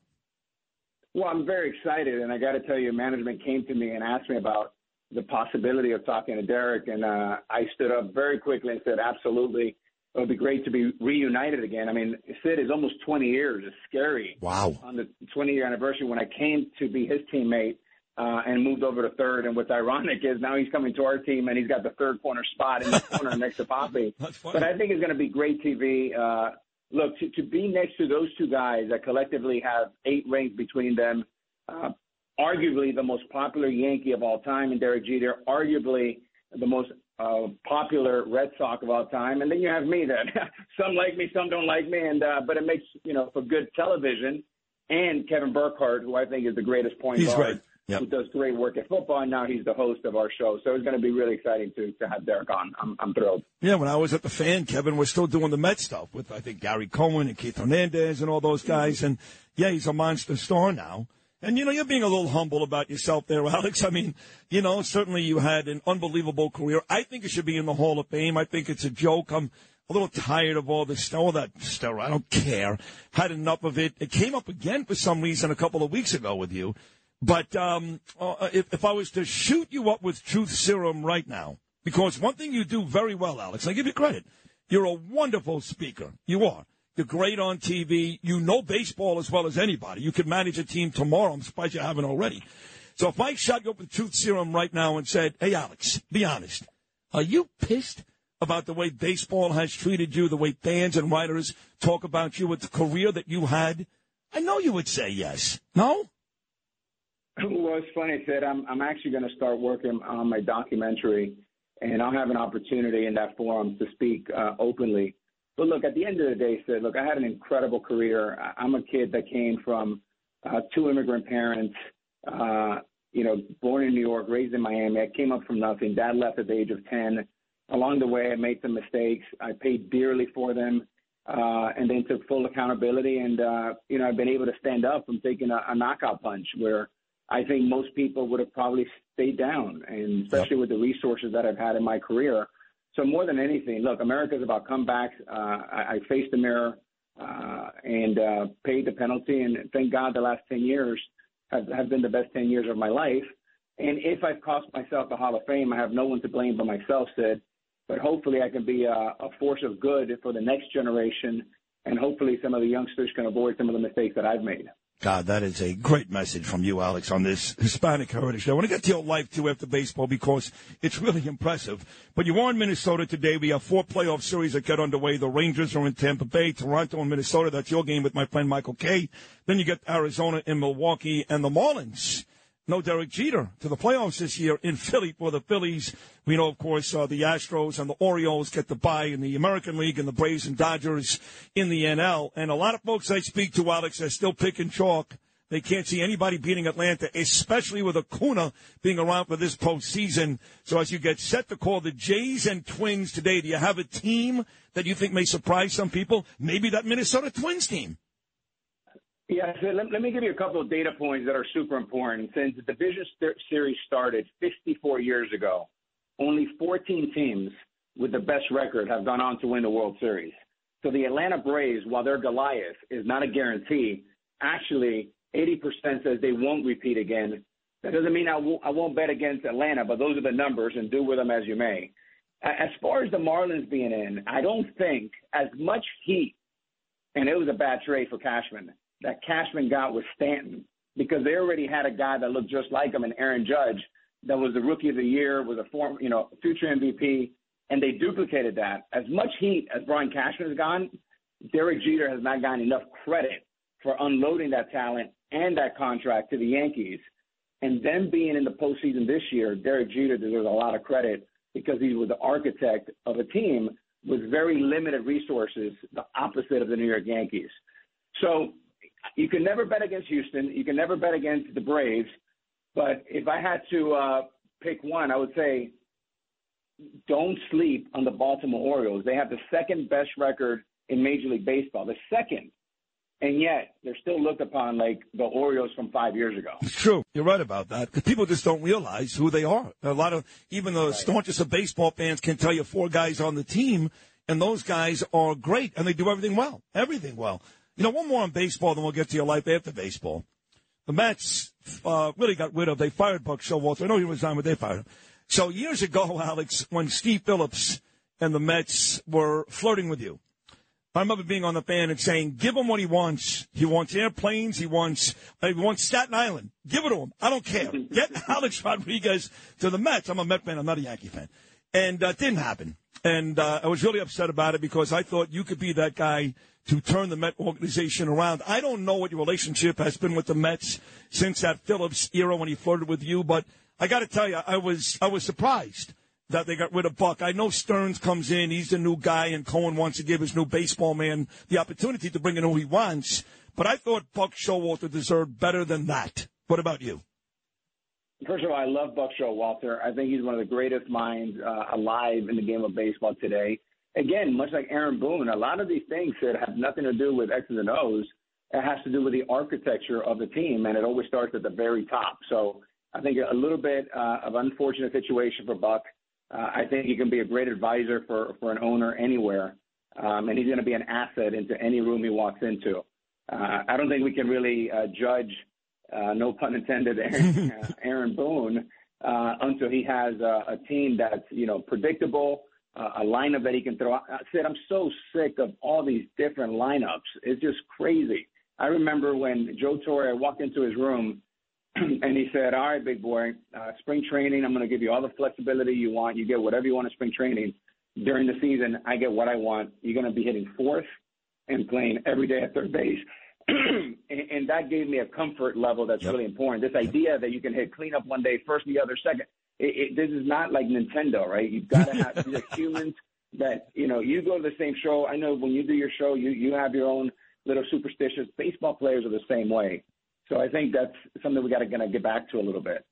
S22: Well, I'm very excited, and I got to tell you, management came to me and asked me about the possibility of talking to Derek, and uh, I stood up very quickly and said, absolutely. It would be great to be reunited again. I mean, Sid is almost 20 years. It's scary.
S8: Wow.
S22: On the 20 year anniversary, when I came to be his teammate uh, and moved over to third. And what's ironic is now he's coming to our team and he's got the third corner spot in the corner next to Papi. But I think it's going to be great TV. Uh, look, to, to be next to those two guys that collectively have eight rings between them, uh, arguably the most popular Yankee of all time, and Derek Jeter, arguably the most uh, popular Red Sox of all time, and then you have me that some like me, some don't like me, and uh, but it makes you know for good television. And Kevin Burkhardt, who I think is the greatest point
S8: He's
S22: guard,
S8: right. Yep.
S22: who does great work at football, and now he's the host of our show. So it's going to be really exciting to to have Derek on. I'm I'm thrilled.
S8: Yeah, when I was at the fan, Kevin, we're still doing the Met stuff with I think Gary Cohen and Keith Hernandez and all those mm-hmm. guys. And yeah, he's a monster star now. And you know, you're being a little humble about yourself there, Alex. I mean, you know, certainly you had an unbelievable career. I think it should be in the Hall of Fame. I think it's a joke. I'm a little tired of all this, all that stuff. I don't care. Had enough of it. It came up again for some reason a couple of weeks ago with you. But um, uh, if, if I was to shoot you up with truth serum right now, because one thing you do very well, Alex, I give you credit. You're a wonderful speaker. You are. You're great on TV. You know baseball as well as anybody. You could manage a team tomorrow. I'm surprised you haven't already. So if I shot you up with truth serum right now and said, "Hey, Alex, be honest, are you pissed about the way baseball has treated you, the way fans and writers talk about you with the career that you had?" I know you would say yes. No.
S22: Well, it's funny, Sid. I'm I'm actually going to start working on my documentary, and I'll have an opportunity in that forum to speak uh, openly. But look, at the end of the day, Sid, look, I had an incredible career. I'm a kid that came from uh, two immigrant parents. Uh, you know, born in New York, raised in Miami. I came up from nothing. Dad left at the age of ten. Along the way, I made some mistakes. I paid dearly for them, uh, and then took full accountability. And uh, you know, I've been able to stand up from taking a, a knockout punch where I think most people would have probably stayed down, and especially with the resources that I've had in my career. So more than anything, look, America's about comebacks. Uh, I, I faced the mirror uh, and uh, paid the penalty, and thank God the last ten years have, have been the best ten years of my life. And if I've cost myself the Hall of Fame, I have no one to blame but myself, Sid. But hopefully, I can be a, a force of good for the next generation, and hopefully, some of the youngsters can avoid some of the mistakes that I've made.
S8: God, that is a great message from you, Alex, on this Hispanic Heritage Day. I want to get to your life, too, after baseball because it's really impressive. But you are in Minnesota today. We have four playoff series that get underway. The Rangers are in Tampa Bay, Toronto, and Minnesota. That's your game with my friend Michael Kay. Then you get Arizona in Milwaukee and the Marlins. No Derek Jeter to the playoffs this year in Philly for the Phillies. We know, of course, uh, the Astros and the Orioles get the bye in the American League and the Braves and Dodgers in the NL. And a lot of folks I speak to, Alex, are still picking chalk. They can't see anybody beating Atlanta, especially with Acuna being around for this postseason. So as you get set to call the Jays and Twins today, do you have a team that you think may surprise some people? Maybe that Minnesota Twins team.
S22: Yeah, so let, let me give you a couple of data points that are super important. Since the division series started 54 years ago, only 14 teams with the best record have gone on to win the World Series. So the Atlanta Braves, while they're Goliath, is not a guarantee. Actually, 80% says they won't repeat again. That doesn't mean I won't, bet against Atlanta, but those are the numbers, and do with them as you may. As far as the Marlins being in, I don't think as much heat, and it was a bad trade for Cashman, that Cashman got with Stanton because they already had a guy that looked just like him, an Aaron Judge, that was the rookie of the year, was a former, you know, future MVP, and they duplicated that. As much heat as Brian Cashman has gone, Derek Jeter has not gotten enough credit for unloading that talent and that contract to the Yankees. And them being in the postseason this year, Derek Jeter deserves a lot of credit because he was the architect of a team with very limited resources, the opposite of the New York Yankees. So you can never bet against Houston. You can never bet against the Braves. But if I had to uh, pick one, I would say don't sleep on the Baltimore Orioles. They have the second best record in Major League Baseball, the second. And yet they're still looked upon like the Orioles from five years ago.
S8: It's true. You're right about that. 'Cause People just don't realize who they are. A lot of even the staunchest of baseball fans can tell you four guys on the team, and those guys are great, and they do everything well. Everything well. You know, one more on baseball, then we'll get to your life after baseball. The Mets uh, really got rid of. They fired Buck Showalter. I know he resigned, but they fired him. So years ago, Alex, when Steve Phillips and the Mets were flirting with you, I remember being on the fan and saying, "Give him what he wants. He wants airplanes. He wants he wants Staten Island. Give it to him. I don't care. Get Alex Rodriguez to the Mets. I'm a Met fan. I'm not a Yankee fan." And uh, it didn't happen. And uh, I was really upset about it because I thought you could be that guy to turn the Met organization around. I don't know what your relationship has been with the Mets since that Phillips era when he flirted with you, but I got to tell you, I was I was surprised that they got rid of Buck. I know Stearns comes in; he's the new guy, and Cohen wants to give his new baseball man the opportunity to bring in who he wants. But I thought Buck Showalter deserved better than that. What about you?
S22: First of all, I love Buck Showalter. I think he's one of the greatest minds uh, alive in the game of baseball today. Again, much like Aaron Boone, a lot of these things that have nothing to do with X's and O's. It has to do with the architecture of the team, and it always starts at the very top. So I think a little bit uh, of unfortunate situation for Buck. Uh, I think he can be a great advisor for for an owner anywhere, um, and he's going to be an asset into any room he walks into. Uh, I don't think we can really uh, judge, uh, no pun intended, Aaron, uh, Aaron Boone uh, until he has a, a team that's you know predictable, uh, a lineup that he can throw. I said I'm so sick of all these different lineups. It's just crazy. I remember when Joe Torre walked into his room and he said, "All right, big boy, uh, spring training. I'm going to give you all the flexibility you want. You get whatever you want in spring training. During the season, I get what I want. You're going to be hitting fourth and playing every day at third base." and, and that gave me a comfort level that's really important. This idea that you can hit cleanup one day, first the other, second. It, it, this is not like Nintendo, right? You've got to have these humans that you know. You go to the same show. I know when you do your show, you you have your own little superstitious. Baseball players are the same way. So I think that's something we got to kind of get back to a little bit.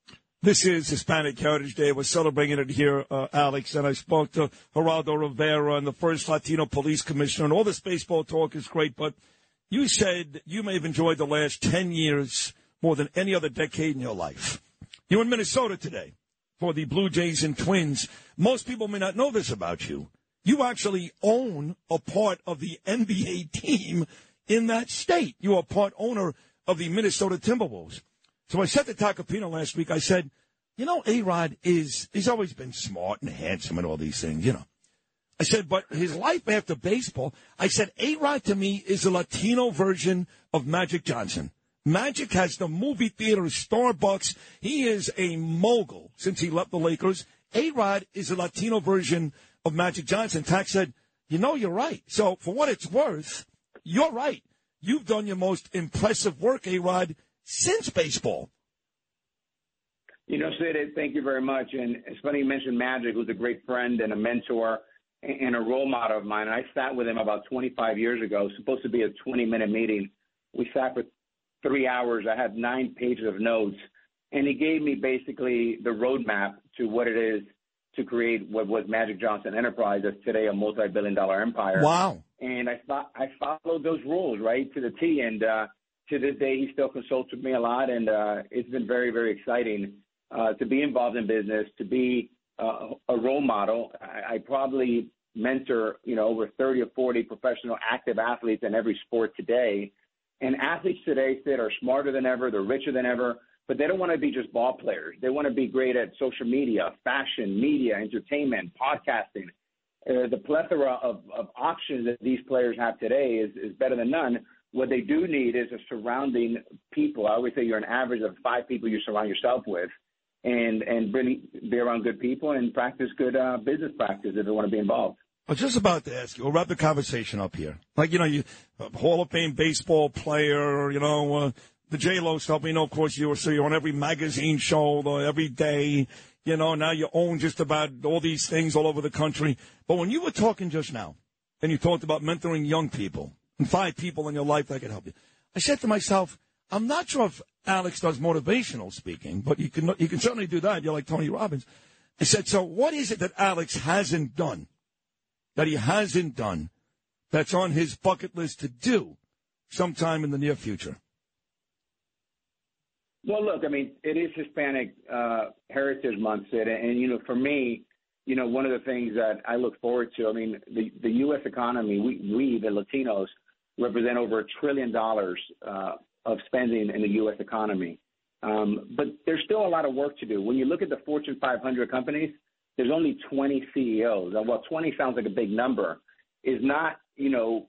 S8: This is Hispanic Heritage Day. We're celebrating it here, uh, Alex. And I spoke to Geraldo Rivera and the first Latino police commissioner. And all this baseball talk is great, but you said you may have enjoyed the last 10 years more than any other decade in your life. You're in Minnesota today for the Blue Jays and Twins. Most people may not know this about you. You actually own a part of the NBA team in that state. You are part owner of the Minnesota Timberwolves. So I said to Tacopina last week, I said, you know, A-Rod is, he's always been smart and handsome and all these things, you know. I said, but his life after baseball, I said, A-Rod to me is a Latino version of Magic Johnson. Magic has the movie theater, Starbucks. He is a mogul since he left the Lakers. A-Rod is a Latino version of Magic Johnson. Tack said, you know, you're right. So for what it's worth, you're right. You've done your most impressive work, A-Rod, since baseball.
S22: You know, Sid, thank you very much. And it's funny you mentioned Magic, who's a great friend and a mentor and a role model of mine. I sat with him about 25 years ago. supposed to be a 20 minute meeting. We sat for three hours. I had nine pages of notes, and he gave me basically the roadmap to what it is to create what was Magic Johnson Enterprise, that's today a multi-billion dollar empire.
S8: Wow.
S22: And I thought I followed those rules right to the T, and uh, to this day he still consults with me a lot, and uh, it's been very very exciting uh, to be involved in business, to be uh, a role model. I, I probably mentor you know over 30 or 40 professional active athletes in every sport today, and athletes today Sid are smarter than ever, they're richer than ever but they don't want to be just ball players. They want to be great at social media, fashion, media, entertainment, podcasting. Uh, the plethora of, of options that these players have today is, is better than none. What they do need is a surrounding people. I always say you're an average of five people you surround yourself with, and and really be around good people and practice good uh, business practice if they want to be involved.
S8: I was just about to ask you. We'll wrap the conversation up here. Like you know, you Hall of Fame baseball player, you know, uh, the J Lo stuff. We know, of course, you were so you're on every magazine show every day. You know, now you own just about all these things all over the country. But when you were talking just now, and you talked about mentoring young people and five people in your life that could help you, I said to myself, I'm not sure if Alex does motivational speaking, but you can you can certainly do that. You're like Tony Robbins. I said, so what is it that Alex hasn't done, that he hasn't done, that's on his bucket list to do sometime in the near future?
S22: Well, look, I mean, it is Hispanic uh, Heritage Month, Sid, and, you know, for me, you know, one of the things that I look forward to. I mean, the the U.S. economy, we we the Latinos represent over a trillion dollars uh, of spending in the U.S. economy. Um, but there's still a lot of work to do. When you look at the Fortune 500 companies, there's only 20 CEOs. And while 20 sounds like a big number, is not, you know,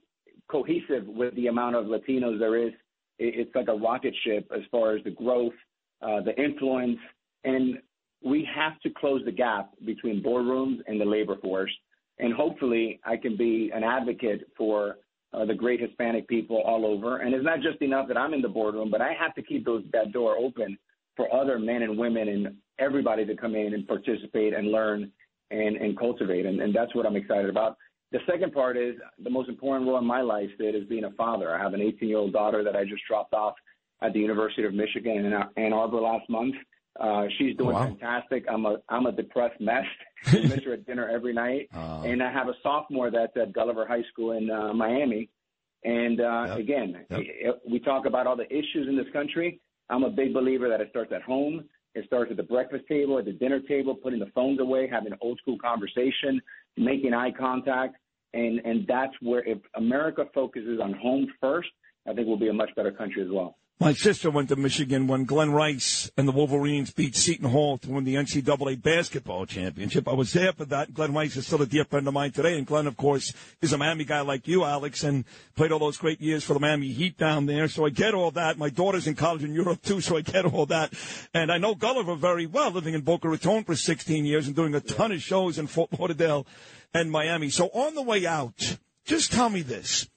S22: cohesive with the amount of Latinos there is. It's like a rocket ship as far as the growth, uh, the influence, and we have to close the gap between boardrooms and the labor force. And hopefully, I can be an advocate for uh, the great Hispanic people all over. And it's not just enough that I'm in the boardroom, but I have to keep those that door open for other men and women and everybody to come in and participate and learn and, and cultivate. And, and that's what I'm excited about. The second part is the most important role in my life, Sid, is being a father. I have an 18 year old daughter that I just dropped off at the University of Michigan in Ann Arbor last month. Uh, she's doing
S23: Wow.
S22: fantastic. I'm a I'm a depressed mess. I miss her at dinner every night.
S23: Oh.
S22: And I have a sophomore that's at Gulliver High School in uh, Miami. And uh, again, it- we talk about all the issues in this country. I'm a big believer that it starts at home. It starts at the breakfast table, at the dinner table, putting the phones away, having an old school conversation, making eye contact, and and that's where if America focuses on home first, I think we'll be a much better country as well.
S8: My sister went to Michigan when Glen Rice and the Wolverines beat Seton Hall to win the NCAA basketball championship. I was there for that. Glen Rice is still a dear friend of mine today. And Glen, of course, is a Miami guy like you, Alex, and played all those great years for the Miami Heat down there. So I get all that. My daughter's in college in Europe, too, so I get all that. And I know Gulliver very well, living in Boca Raton for 16 years and doing a ton of shows in Fort Lauderdale and Miami. So on the way out, just tell me this.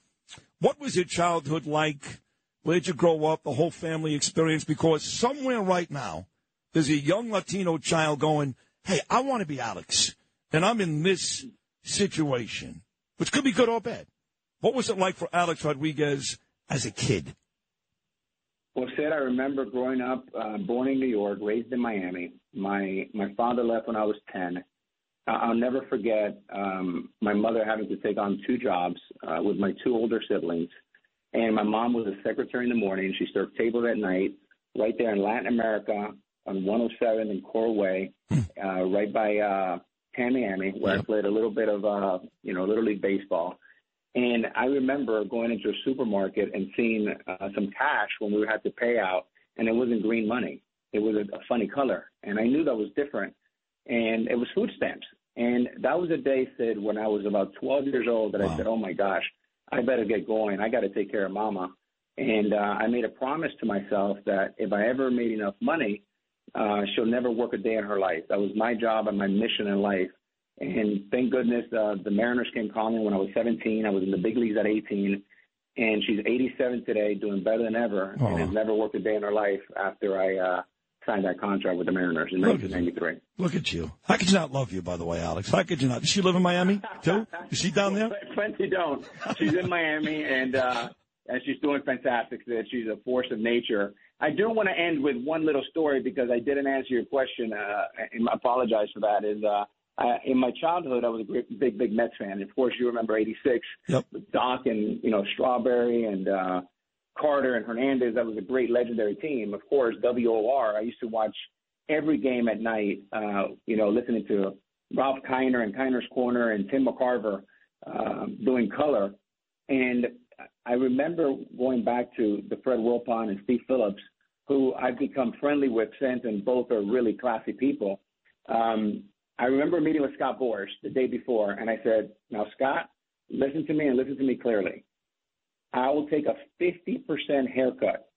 S8: What was your childhood like? Where'd you grow up? The whole family experience? Because somewhere right now, there's a young Latino child going, Hey, I want to be Alex. And I'm in this situation, which could be good or bad. What was it like for Alex Rodriguez as a kid?
S22: Well, Sid, I remember growing up, uh, born in New York, raised in Miami. My my father left when I was ten. I'll never forget um, my mother having to take on two jobs uh, with my two older siblings, and my mom was a secretary in the morning. She served tables at night, right there in Latin America on 107 in Coral Way, uh, right by uh, Tamiami, where I played a little bit of uh, you know little league baseball. And I remember going into a supermarket and seeing uh, some cash when we had to pay out, and it wasn't green money. It was a, a funny color, and I knew that was different. And it was food stamps. And that was a day, Sid, when I was about 12 years old, that I said, "Oh my gosh, I better get going. I got to take care of Mama." And uh, I made a promise to myself that if I ever made enough money, uh, she'll never work a day in her life. That was my job and my mission in life. And thank goodness uh, the Mariners came calling when I was 17. I was in the big leagues at 18. And she's 87 today, doing better than ever,
S8: Aw.
S22: and has never worked a day in her life after I uh, signed that contract with the Mariners in 1993.
S8: Look at you. How could you not love you, by the way, Alex? How could you not? Does she live in Miami, too? Is she down there?
S22: Plenty don't. She's in Miami and uh, and she's doing fantastic. She's a force of nature. I do want to end with one little story because I didn't answer your question, uh, and I apologize for that. Is uh, I, in my childhood, I was a great, big, big Mets fan. Of course, you remember '86
S8: Yep.
S22: with Doc and you know Strawberry and uh, Carter and Hernandez. That was a great, legendary team. Of course, WOR. I used to watch every game at night. Uh, you know, listening to Ralph Kiner and Kiner's Corner and Tim McCarver um, doing color. And I remember going back to the Fred Wilpon and Steve Phillips, who I've become friendly with since, and both are really classy people. Um, I remember meeting with Scott Boras the day before, and I said, "Now, Scott, listen to me and listen to me clearly. I will take a 50% haircut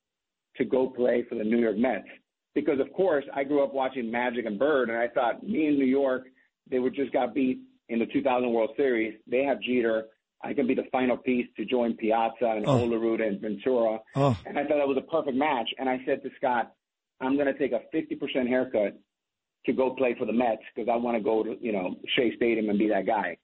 S22: to go play for the New York Mets because, of course, I grew up watching Magic and Bird, and I thought me in New York, they were just got beat in the 2000 World Series. They have Jeter. I can be the final piece to join Piazza and
S8: Oh.
S22: Olerud and Ventura.
S8: Oh.
S22: And I thought that was a perfect match. And I said to Scott, I'm going to take a 50% haircut to go play for the Mets because I want to go to, you know, Shea Stadium and be that guy.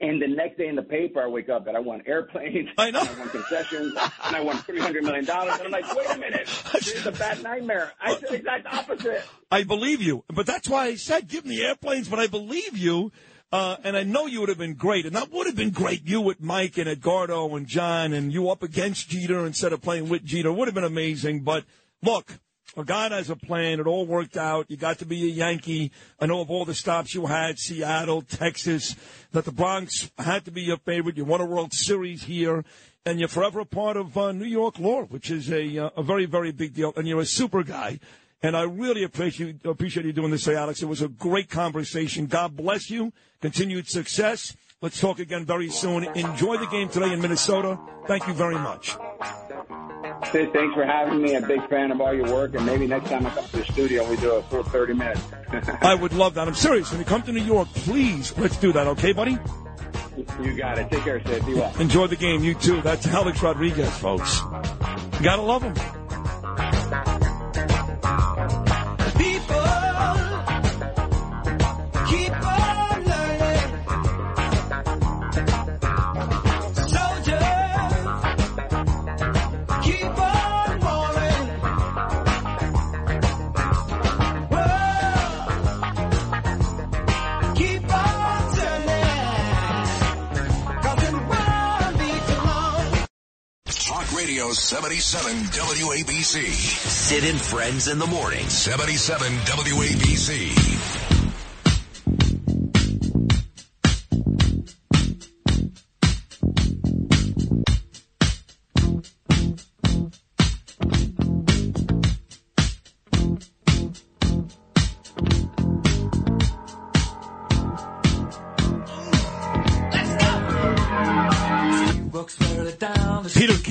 S22: And the next day in the paper, I wake up that I won airplanes, I know, I won concessions, and I won three hundred million dollars. And I'm like, wait a minute, this is a bad nightmare. I said the exact opposite.
S8: I believe you. But that's why I said give me the airplanes, but I believe you. Uh, and I know you would have been great. And that would have been great. You with Mike and Edgardo and John and you up against Jeter instead of playing with Jeter would have been amazing. But look, God has a plan. It all worked out. You got to be a Yankee. I know of all the stops you had, Seattle, Texas, that the Bronx had to be your favorite. You won a World Series here. And you're forever a part of uh, New York lore, which is a, uh, a very, very big deal. And you're a super guy. And I really appreciate appreciate you doing this, Alex. It was a great conversation. God bless you. Continued success. Let's talk again very soon. Enjoy the game today in Minnesota. Thank you very much.
S22: Sid, thanks for having me. A big fan of all your work, and maybe next time I come to the studio, we do a full 30 minutes.
S8: I would love that. I'm serious. When you come to New York, please, let's do that, okay, buddy?
S22: you got it. Take care, Sid. Be well.
S8: Enjoy the game. You too. That's Alex Rodriguez, folks. You gotta love him.
S1: Radio 77 WABC.
S2: Sid and Friends in the morning.
S1: 77 WABC.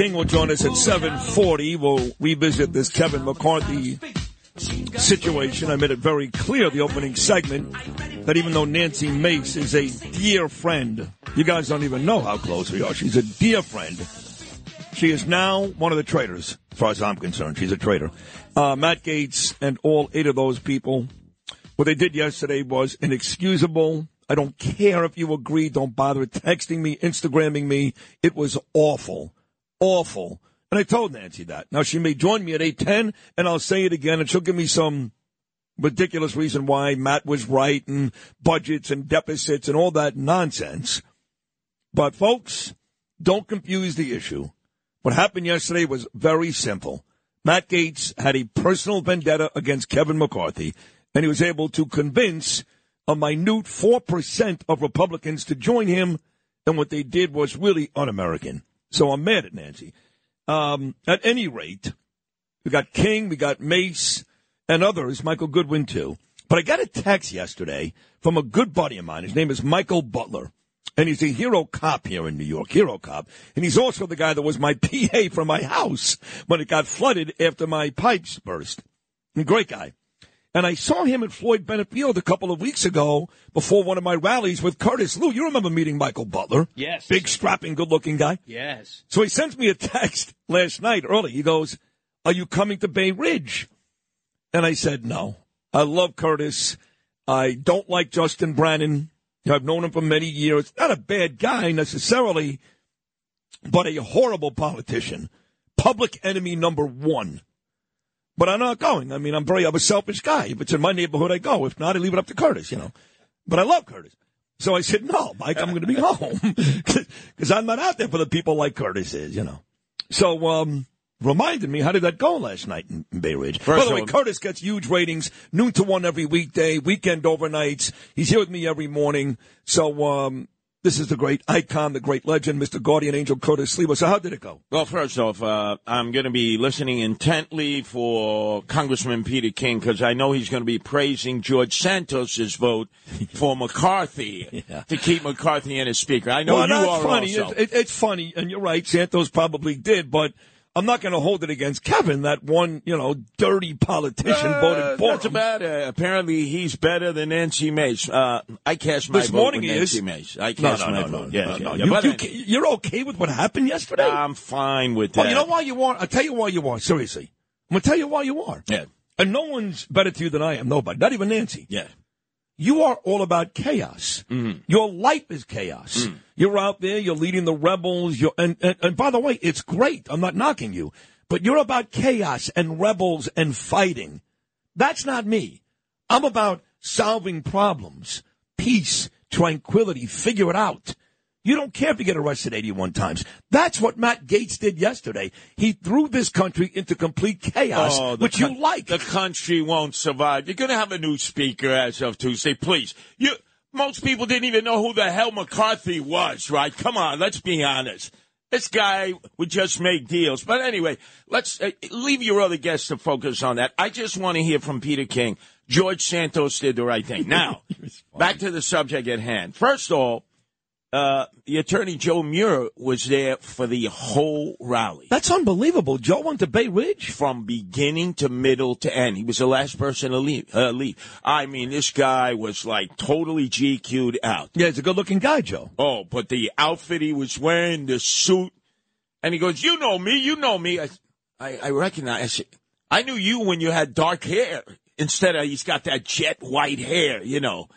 S8: King will join us at 740. We'll revisit this Kevin McCarthy situation. I made it very clear the opening segment that even though Nancy Mace is a dear friend, you guys don't even know how close we are. She's a dear friend. She is now one of the traitors, as far as I'm concerned. She's a traitor. Uh, Matt Gaetz and all eight of those people, what they did yesterday was inexcusable. I don't care if you agree. Don't bother texting me, Instagramming me. It was awful. Awful. And I told Nancy that. Now she may join me at 810 and I'll say it again and she'll give me some ridiculous reason why Matt was right and budgets and deficits and all that nonsense. But folks, don't confuse the issue. What happened yesterday was very simple. Matt Gaetz had a personal vendetta against Kevin McCarthy, and he was able to convince a minute 4% of Republicans to join him, and what they did was really un American. So I'm mad at Nancy. Um, at any rate, we got King, we got Mace, and others, Michael Goodwin too. But I got a text yesterday from a good buddy of mine. His name is Michael Butler. And he's a hero cop here in New York, hero cop. And he's also the guy that was my PA for my house when it got flooded after my pipes burst. Great guy. And I saw him at Floyd Bennett Field a couple of weeks ago before one of my rallies with Curtis Sliwa. You remember meeting Michael Butler?
S19: Yes.
S8: Big, strapping, good looking guy.
S19: Yes.
S8: So he sends me a text last night early. He goes, Are you coming to Bay Ridge? And I said, No. I love Curtis. I don't like Justin Brannan. I've known him for many years. Not a bad guy necessarily, but a horrible politician. Public enemy number one. But I'm not going. I mean, I'm very, I'm a selfish guy. If it's in my neighborhood, I go. If not, I leave it up to Curtis, you know. But I love Curtis. So I said, no, Mike, I'm going to be home. Because I'm not out there for the people like Curtis is, you know. So, um, reminded me, how did that go last night in, in Bay Ridge? By the way,
S23: all-
S8: Curtis gets huge ratings, noon to one every weekday, weekend overnights. He's here with me every morning. So, um, this is the great icon, the great legend, Mr. Guardian Angel Curtis Sliwa. So how did it go?
S23: Well, first off, uh, I'm going to be listening intently for Congressman Peter King because I know he's going to be praising George Santos's vote for McCarthy to keep McCarthy in as Speaker. I know
S8: well,
S23: you are
S8: funny.
S23: also.
S8: It, it, it's funny, and you're right. Santos probably did, but I'm not going to hold it against Kevin. That one, you know, dirty politician
S23: Uh,
S8: voted for
S23: that's
S8: him.
S23: about it. Apparently, he's better than Nancy Mace. Uh, I cast my
S8: This
S23: vote
S8: morning
S23: with Nancy
S8: is.
S23: Mace. I cast
S8: no,
S23: my
S8: no,
S23: vote. Yeah,
S8: no,
S23: yeah,
S8: no.
S23: yeah.
S8: You,
S23: but
S8: you,
S23: I,
S8: you're okay with what happened yesterday?
S23: I'm fine with
S8: Oh,
S23: that.
S8: you know why you are? I'll tell you why you are. Seriously. I'm going to tell you why you are.
S23: Yeah.
S8: And no one's better to you than I am. Nobody. Not even Nancy.
S23: Yeah.
S8: You are all about chaos.
S23: Mm-hmm.
S8: Your life is chaos.
S23: Mm.
S8: You're out there. You're leading the rebels. You're, and, and, and by the way, it's great. I'm not knocking you. But you're about chaos and rebels and fighting. That's not me. I'm about solving problems, peace, tranquility, figure it out. You don't care if you get arrested 81 times. That's what Matt Gaetz did yesterday. He threw this country into complete chaos,
S23: Oh,
S8: which you like.
S23: The country won't survive. You're going to have a new speaker as of Tuesday. Please. You. Most people didn't even know who the hell McCarthy was, right? Come on, let's be honest. This guy would just make deals. But anyway, let's uh, leave your other guests to focus on that. I just want to hear from Peter King. George Santos did the right thing. Now, back to the subject at hand. First of all, uh, the attorney Joe Muir was there for the whole rally.
S8: That's unbelievable. Joe went to Bay Ridge
S23: from beginning to middle to end. He was the last person to leave. Uh, leave. I mean, this guy was like totally GQ'd out.
S8: Yeah, he's a good-looking guy, Joe.
S23: Oh, but the outfit he was wearing, the suit, and he goes, "You know me, you know me." I, I, I recognize. I knew you when you had dark hair instead of he's got that jet white hair, you know.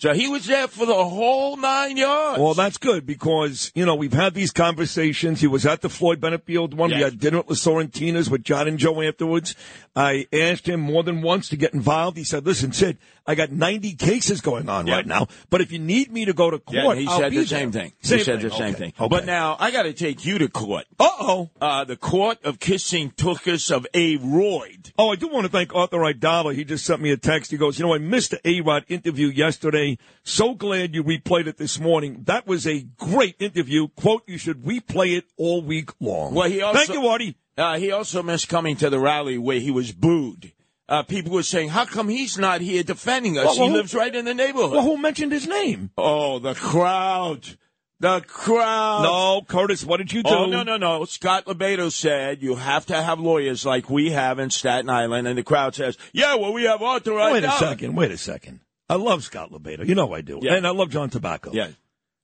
S23: So he was there for the whole nine yards.
S8: Well, that's good because, you know, we've had these conversations. He was at the Floyd Bennett Field one. We had dinner at La Sorrentina's with John and Joe afterwards. I asked him more than once to get involved. He said, listen, Sid, I got 90 cases going on
S23: Yeah.
S8: right now, but if you need me to go to court, Yeah,
S23: he
S8: I'll
S23: said the
S8: there."
S23: same thing.
S8: Same
S23: he said the same
S8: Okay.
S23: thing.
S8: Okay.
S23: But now I got to take you to court.
S8: Uh-oh.
S23: Uh, the court of kissing tookus of A-Rod.
S8: Oh, I do want to thank Arthur Aidala. He just sent me a text. He goes, you know, I missed the A-Rod interview yesterday. So glad you replayed it this morning. That was a great interview. Quote, you should replay it all week long.
S23: Well, he also,
S8: Thank you, Artie.
S23: Uh, he also missed coming to the rally where he was booed. Uh, people were saying, "How come he's not here defending us?
S8: Well, well,
S23: he lives right in the neighborhood."
S8: Well, who mentioned his name?
S23: Oh, the crowd. The crowd.
S8: No, Curtis, what did you do?
S23: Oh, no, no, no. Scott LoBaido said you have to have lawyers like we have in Staten Island. And the crowd says, yeah, well, we have right
S8: Wait a second. Wait a second. I love Scott LoBaido. You know I do.
S23: Yeah.
S8: And I love John Tobacco.
S23: Yeah.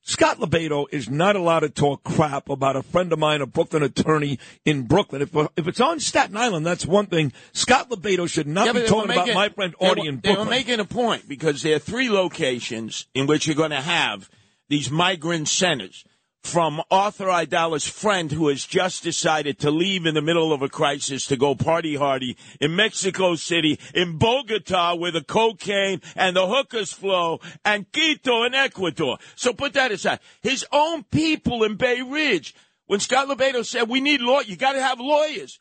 S8: Scott LoBaido is not allowed to talk crap about a friend of mine, a Brooklyn attorney in Brooklyn. If, if it's on Staten Island, that's one thing. Scott LoBaido should not
S23: Yeah,
S8: be talking
S23: were
S8: about
S23: making-
S8: my friend Artie
S23: were-
S8: in
S23: They were making a point because there are three locations in which you're going to have these migrant centers from Arthur Aidala's friend who has just decided to leave in the middle of a crisis to go party hardy in Mexico City, in Bogota where the cocaine and the hookers flow, and Quito in Ecuador. So put that aside. His own people in Bay Ridge, when Scott LoBaido said we need law, you got to have lawyers.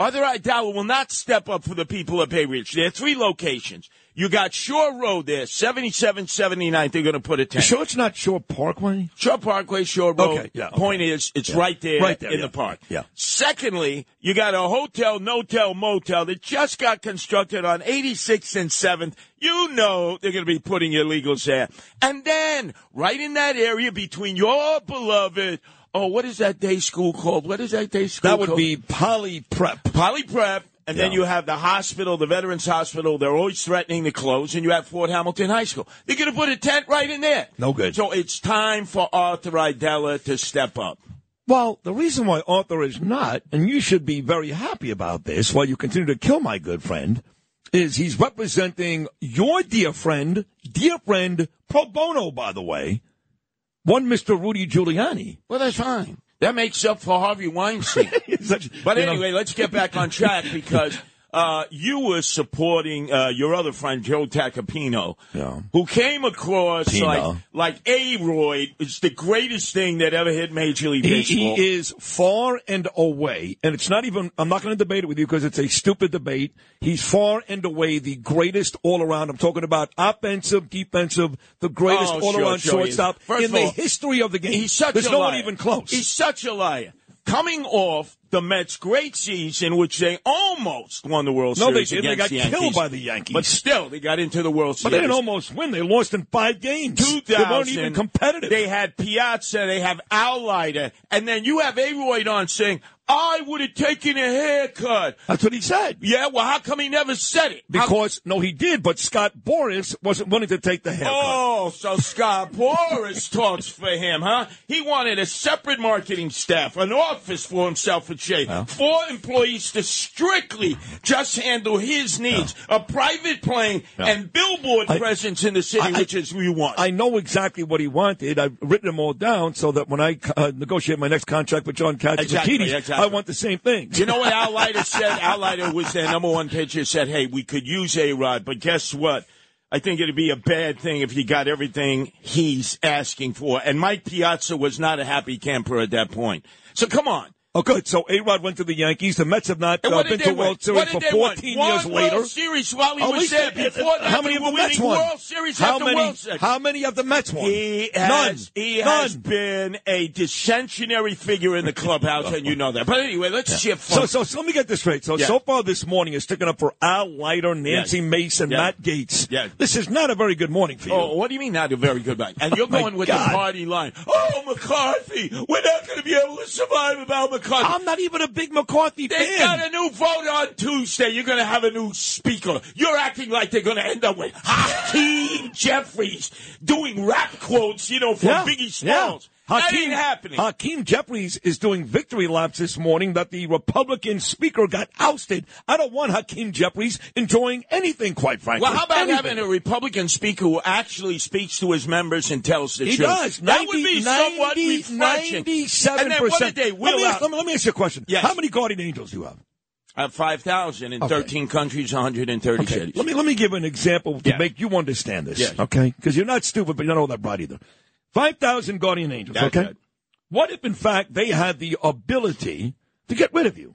S23: Arthur Aidala will not step up for the people of Bay Ridge. There are three locations. You got Shore Road there, 77, 79. They're going to put a tent.
S8: Sure, it's not Shore Parkway.
S23: Shore Parkway, Shore Road.
S8: Okay, yeah, okay.
S23: Point is, it's
S8: Yeah.
S23: right there,
S8: Right there,
S23: in
S8: yeah,
S23: the park.
S8: yeah.
S23: Secondly, you got a hotel, no-tel, motel that just got constructed on 86th and 7th. You know they're going to be putting illegals there. And then, right in that area between your beloved, oh, what is that day school called? What is that day school called?
S8: That would
S23: called?
S8: be Poly Prep.
S23: Poly Prep, and then you have the hospital, the Veterans Hospital. They're always threatening to close, and you have Fort Hamilton High School. They're going to put a tent right in there.
S8: No good.
S23: So it's time for Arthur Aidala to step up.
S8: Well, the reason why Arthur is not, and you should be very happy about this while you continue to kill my good friend, is he's representing your dear friend, dear friend, pro bono, by the way, one Mr. Rudy Giuliani.
S23: Well, that's fine. That makes up for Harvey Weinstein.
S8: Such-
S23: but
S8: you know-
S23: anyway, let's get back on track because uh, you were supporting uh, your other friend Joe Tacopina,
S8: Yeah.
S23: who came across
S8: Pino.
S23: like like A-Rod is the greatest thing that ever hit Major League
S8: He,
S23: Baseball.
S8: he is far and away, and it's not even, I'm not going to debate it with you because it's a stupid debate. He's far and away the greatest all around. I'm talking about offensive, defensive, the greatest
S23: Oh,
S8: all around
S23: sure he is.
S8: shortstop in
S23: of
S8: the history of the game.
S23: He's such
S8: There's
S23: a
S8: no
S23: liar.
S8: one even close.
S23: He's such a liar. Coming off the Mets' great season, which they almost won the World
S8: No, they
S23: Series
S8: didn't. They got
S23: the
S8: killed by the Yankees.
S23: But still, they got into the World
S8: but
S23: Series.
S8: But they didn't almost win. They lost in five games.
S23: 2000.
S8: They weren't even competitive.
S23: They had Piazza, they have Al Leiter, and then you have A-Rod on saying, I would have taken a haircut.
S8: That's what he said.
S23: Yeah, well, how come he never said it? How-
S8: Because, no, he did, but Scott Boras wasn't willing to take the haircut.
S23: Oh, so Scott Boras talks for him, huh? He wanted a separate marketing staff, an office for himself and Shay, four employees to strictly just handle his needs, a private plane, and billboard
S8: I-
S23: presence in the city,
S8: I-
S23: which is what we want.
S8: I know exactly what he wanted. I've written them all down so that when I uh, negotiate my next contract with John Cats
S23: Exactly, exactly.
S8: I want the same thing.
S23: You know what Al Leiter said? Al Leiter was their number one pitcher. Said, "Hey, we could use A Rod, but guess what? I think it'd be a bad thing if he got everything he's asking for." And Mike Piazza was not a happy camper at that point. So come on,
S8: Oh, good. So A Rod went to the Yankees. The Mets have not uh, been to World
S23: win?
S8: Series for
S23: did they win?
S8: 14
S23: One
S8: years
S23: World
S8: later.
S23: Series while he
S8: At
S23: was there.
S8: they-
S23: Before that,
S8: how many of the Mets won?
S23: World Series
S8: how many?
S23: World Series.
S8: How many of the Mets won?
S23: He
S8: None.
S23: has, he has been a dissensionary figure in the clubhouse, and you know that. But anyway, let's shift from.
S8: So, so, so let me get this straight. So,
S23: Yeah.
S8: so far this morning is sticking up for Al Leiter, Nancy
S23: Yes.
S8: Mason,
S23: Yeah.
S8: Matt Gaetz.
S23: Yeah.
S8: This is not a very good morning for you.
S23: Oh, what do you mean not a very good night? And you're
S8: Oh,
S23: going with
S8: God.
S23: the party line. Oh, McCarthy, we're not going to be able to survive without McCarthy.
S8: I'm not even a big McCarthy
S23: They
S8: fan.
S23: They got a new vote on Tuesday. You're going to have a new speaker. You're acting like they're going to end up with Hakeem Jeffries doing rap quotes, you know, from
S8: Yeah,
S23: Biggie
S8: yeah.
S23: Smalls. that happening.
S8: Hakeem Jeffries is doing victory laps this morning that the Republican speaker got ousted. I don't want Hakeem Jeffries enjoying anything, quite frankly.
S23: well, how about
S8: Anything.
S23: having a Republican speaker who actually speaks to his members and tells the
S8: He
S23: truth?
S8: does.
S23: That would be
S8: 90,
S23: somewhat refreshing.
S8: 97%.
S23: And then what did they
S8: let, me ask,
S23: out?
S8: let, me, let me ask you a question.
S23: Yes.
S8: How many guardian angels do you have?
S23: Uh, 5,000 in
S8: Okay.
S23: 13 countries, 130
S8: Okay,
S23: cities.
S8: let me let me give an example to
S23: Yeah.
S8: make you understand this.
S23: Yes.
S8: Okay, because you're not stupid, but you're not all that bright either. Five thousand guardian angels.
S23: That's
S8: okay.
S23: right.
S8: What if, in fact, they had the ability to get rid of you,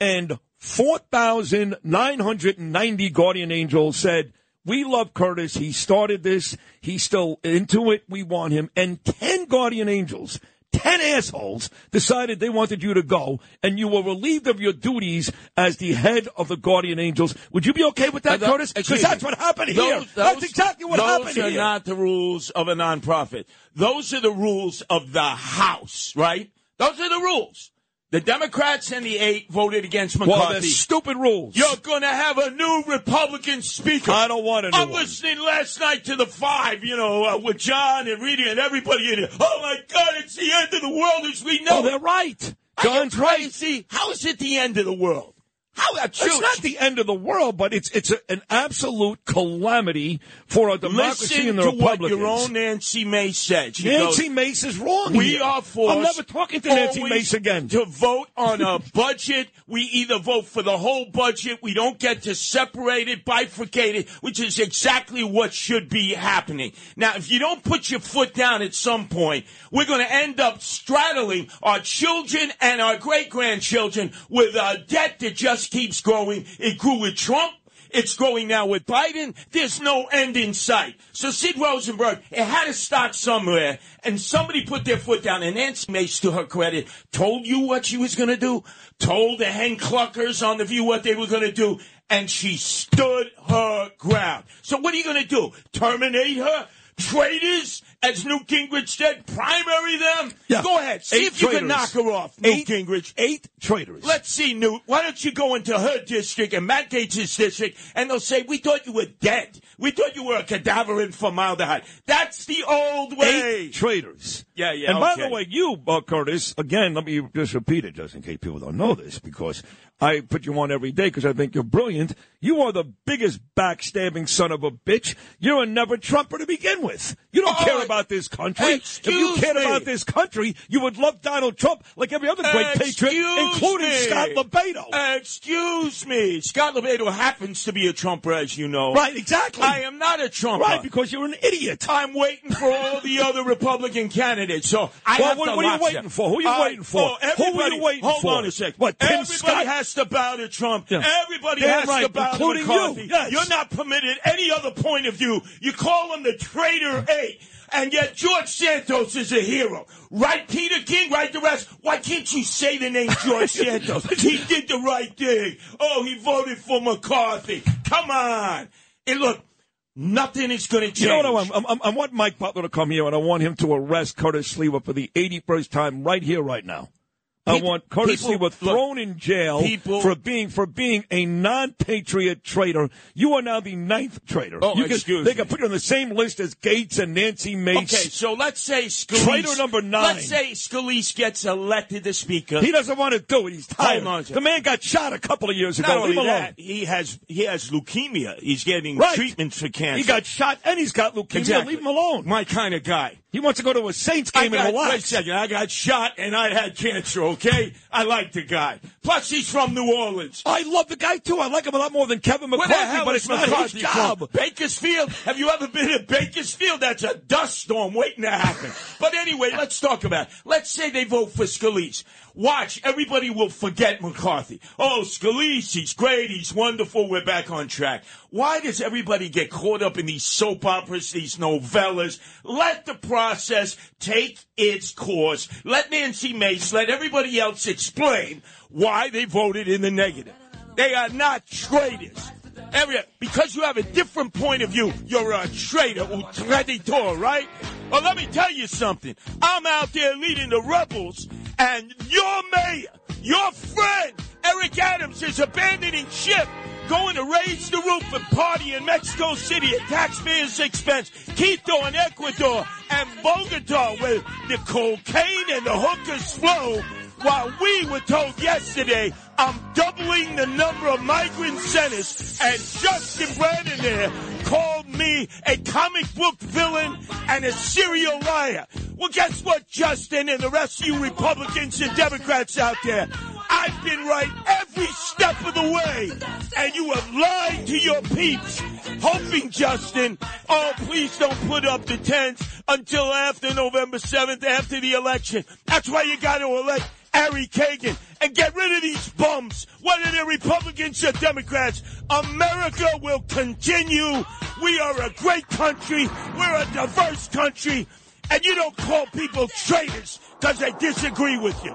S8: and four thousand nine hundred and ninety guardian angels said, "We love Curtis. He started this. He's still into it. We want him." And ten guardian angels. Ten assholes decided they wanted you to go, and you were relieved of your duties as the head of the Guardian Angels. Would you be okay with that,
S23: Uh,
S8: Curtis? Because that's
S23: me.
S8: what happened
S23: Those-
S8: here.
S23: those-
S8: that's exactly what happened here.
S23: those are not the rules of a nonprofit. Those are the rules of the House, right? Those are the rules. The Democrats and the eight voted against McCarthy.
S8: they're stupid rules.
S23: You're going to have a new Republican speaker.
S8: I don't want a new
S23: I'm
S8: one.
S23: listening last night to the five, you know, uh, with John and Rita and everybody in it. Oh my God, it's the end of the world as we know.
S8: Oh, they're right. John's right.
S23: crazy? How is it the end of the world? How that's
S8: It's not the end of the world, but it's it's a, an absolute calamity for a democracy
S23: Listen
S8: and the
S23: to what your own Nancy Mace said. She
S8: Nancy
S23: goes,
S8: Mace is wrong.
S23: We
S8: here.
S23: are forced.
S8: I'm never talking to Nancy Mace again.
S23: To vote on a budget, we either vote for the whole budget. We don't get to separate it, bifurcate it, which is exactly what should be happening. Now, if you don't put your foot down at some point, we're going to end up straddling our children and our great grandchildren with a debt that just keeps growing. It grew with Trump. It's growing now with Biden. There's no end in sight. So Sid Rosenberg, it had to start somewhere, and somebody put their foot down. And Nancy Mace, to her credit, told you what she was going to do, told the hen cluckers on the View what they were going to do, and she stood her ground. So what are you going to do? Terminate her? Traitors, as Newt Gingrich said, primary them?
S8: Yeah.
S23: Go ahead. See
S8: Eight
S23: if you can knock her off, Newt
S8: Eight-
S23: Gingrich.
S8: Eight traitors.
S23: Let's see, Newt. Why don't you go into her district and Matt Gaetz' district, and they'll say, "We thought you were dead. We thought you were a cadaver in formaldehyde." That's the old way.
S8: Eight traitors.
S23: Yeah, yeah.
S8: and by the way, you, uh, Curtis, again, let me just repeat it just in case people don't know this, because I put you on every day because I think you're brilliant. You are the biggest backstabbing son of a bitch. You're a never Trumper to begin with. You don't
S23: Oh,
S8: care about this country. if you
S23: excuse
S8: cared
S23: me.
S8: about this country, you would love Donald Trump like every other great patriot, including
S23: me.
S8: Scott LoBaido.
S23: Excuse me. Scott LoBaido happens to be a Trumper, as you know.
S8: Right, exactly.
S23: I am not a Trumper.
S8: Right, because you're an idiot.
S23: I'm waiting for all the other Republican candidates. So I
S8: Well,
S23: have
S8: what-
S23: to
S8: what are you waiting
S23: them.
S8: for? Who are you
S23: I-
S8: waiting for?
S23: Oh,
S8: Who are you waiting
S23: hold
S8: for?
S23: Hold on a second.
S8: What, Tim
S23: everybody
S8: Scott?
S23: has to bow to Trump.
S8: Yeah.
S23: Everybody
S8: Damn
S23: has
S8: right,
S23: to bow
S8: including
S23: to McCarthy.
S8: you. Yes.
S23: You're not permitted any other point of view. You call him the traitor And yet George Santos is a hero. Right, Peter King? Right, the rest? Why can't you say the name George Santos? he did the right thing. Oh, he voted for McCarthy. Come on. And look, nothing is going to change.
S8: You know what I want? I'm- I'm- I want Mike Butler to come here, and I want him to arrest Curtis Sliwa for the 81st time right here, right now. I want Curtis
S23: people- look,
S8: thrown in jail
S23: people-
S8: for being for being a non-patriot traitor. You are now the ninth traitor.
S23: Oh,
S8: you can,
S23: excuse
S8: They
S23: me.
S8: can put you on the same list as Gaetz and Nancy Mace.
S23: Okay, so let's say Scalise.
S8: Traitor number nine.
S23: Let's say Scalise gets elected the speaker.
S8: He doesn't want to do it. He's tired.
S23: On
S8: the man got shot a couple of years ago.
S23: Not
S8: Leave
S23: only
S8: him alone.
S23: that, he has he has leukemia. He's getting
S8: Right.
S23: treatments for cancer.
S8: He got shot and he's got leukemia.
S23: Exactly.
S8: Leave him alone.
S23: My kind of guy.
S8: He wants to go to a Saints game
S23: got,
S8: and
S23: wait a second. I got shot and I had cancer, okay? I like the guy. Plus, he's from New Orleans.
S8: I love the guy too. I like him a lot more than Kevin McCarthy, but it's not his job.
S23: from? Bakersfield? Have you ever been to Bakersfield? That's a dust storm waiting to happen. But anyway, let's talk about it. Let's say they vote for Scalise. Watch, everybody will forget McCarthy. Oh, Scalise, he's great, he's wonderful, we're back on track. Why does everybody get caught up in these soap operas, these novellas? Let the process take its course. Let Nancy Mace, let everybody else explain why they voted in the negative. They are not traitors. Every, because you have a different point of view, you're a traitor, un traditor, right? Well, let me tell you something. I'm out there leading the rebels, and your mayor, your friend, Eric Adams, is abandoning ship, going to raise the roof and party in Mexico City at taxpayers' expense, Quito and Ecuador, and Bogota, where the cocaine and the hookers flow, while we were told yesterday, I'm doubling the number of migrant centers, and Justin Brannan there called me a comic book villain and a serial liar. Well, guess what, Justin, and the rest of you Republicans and Democrats out there? I've been right every step of the way, and you have lied to your peeps, hoping, Justin, oh, please don't put up the tents until after November 7th, after the election. That's why you got to elect Ari Kagan and get rid of these bums, whether they're Republicans or Democrats. America will continue. We are a great country. We're a diverse country. And you don't call people traitors because they disagree with you.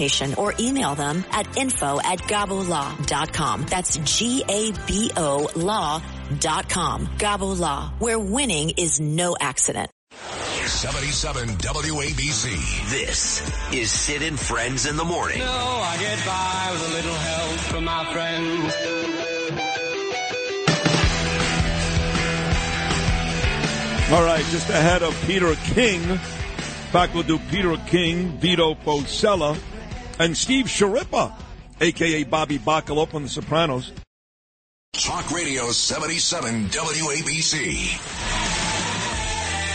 S24: or email them at info at gabolaw.com. That's G-A-B-O law.com. Gabo Law, where winning is no accident.
S1: 77 WABC.
S2: This is Sid and Friends in the Morning.
S25: No, I get by with a little help from my friends.
S8: All right, just ahead of Peter King. Back we'll do Peter King, Vito Fossella, and Steve Schirripa, a.k.a. Bobby Bacala on The Sopranos.
S1: Talk Radio 77 WABC.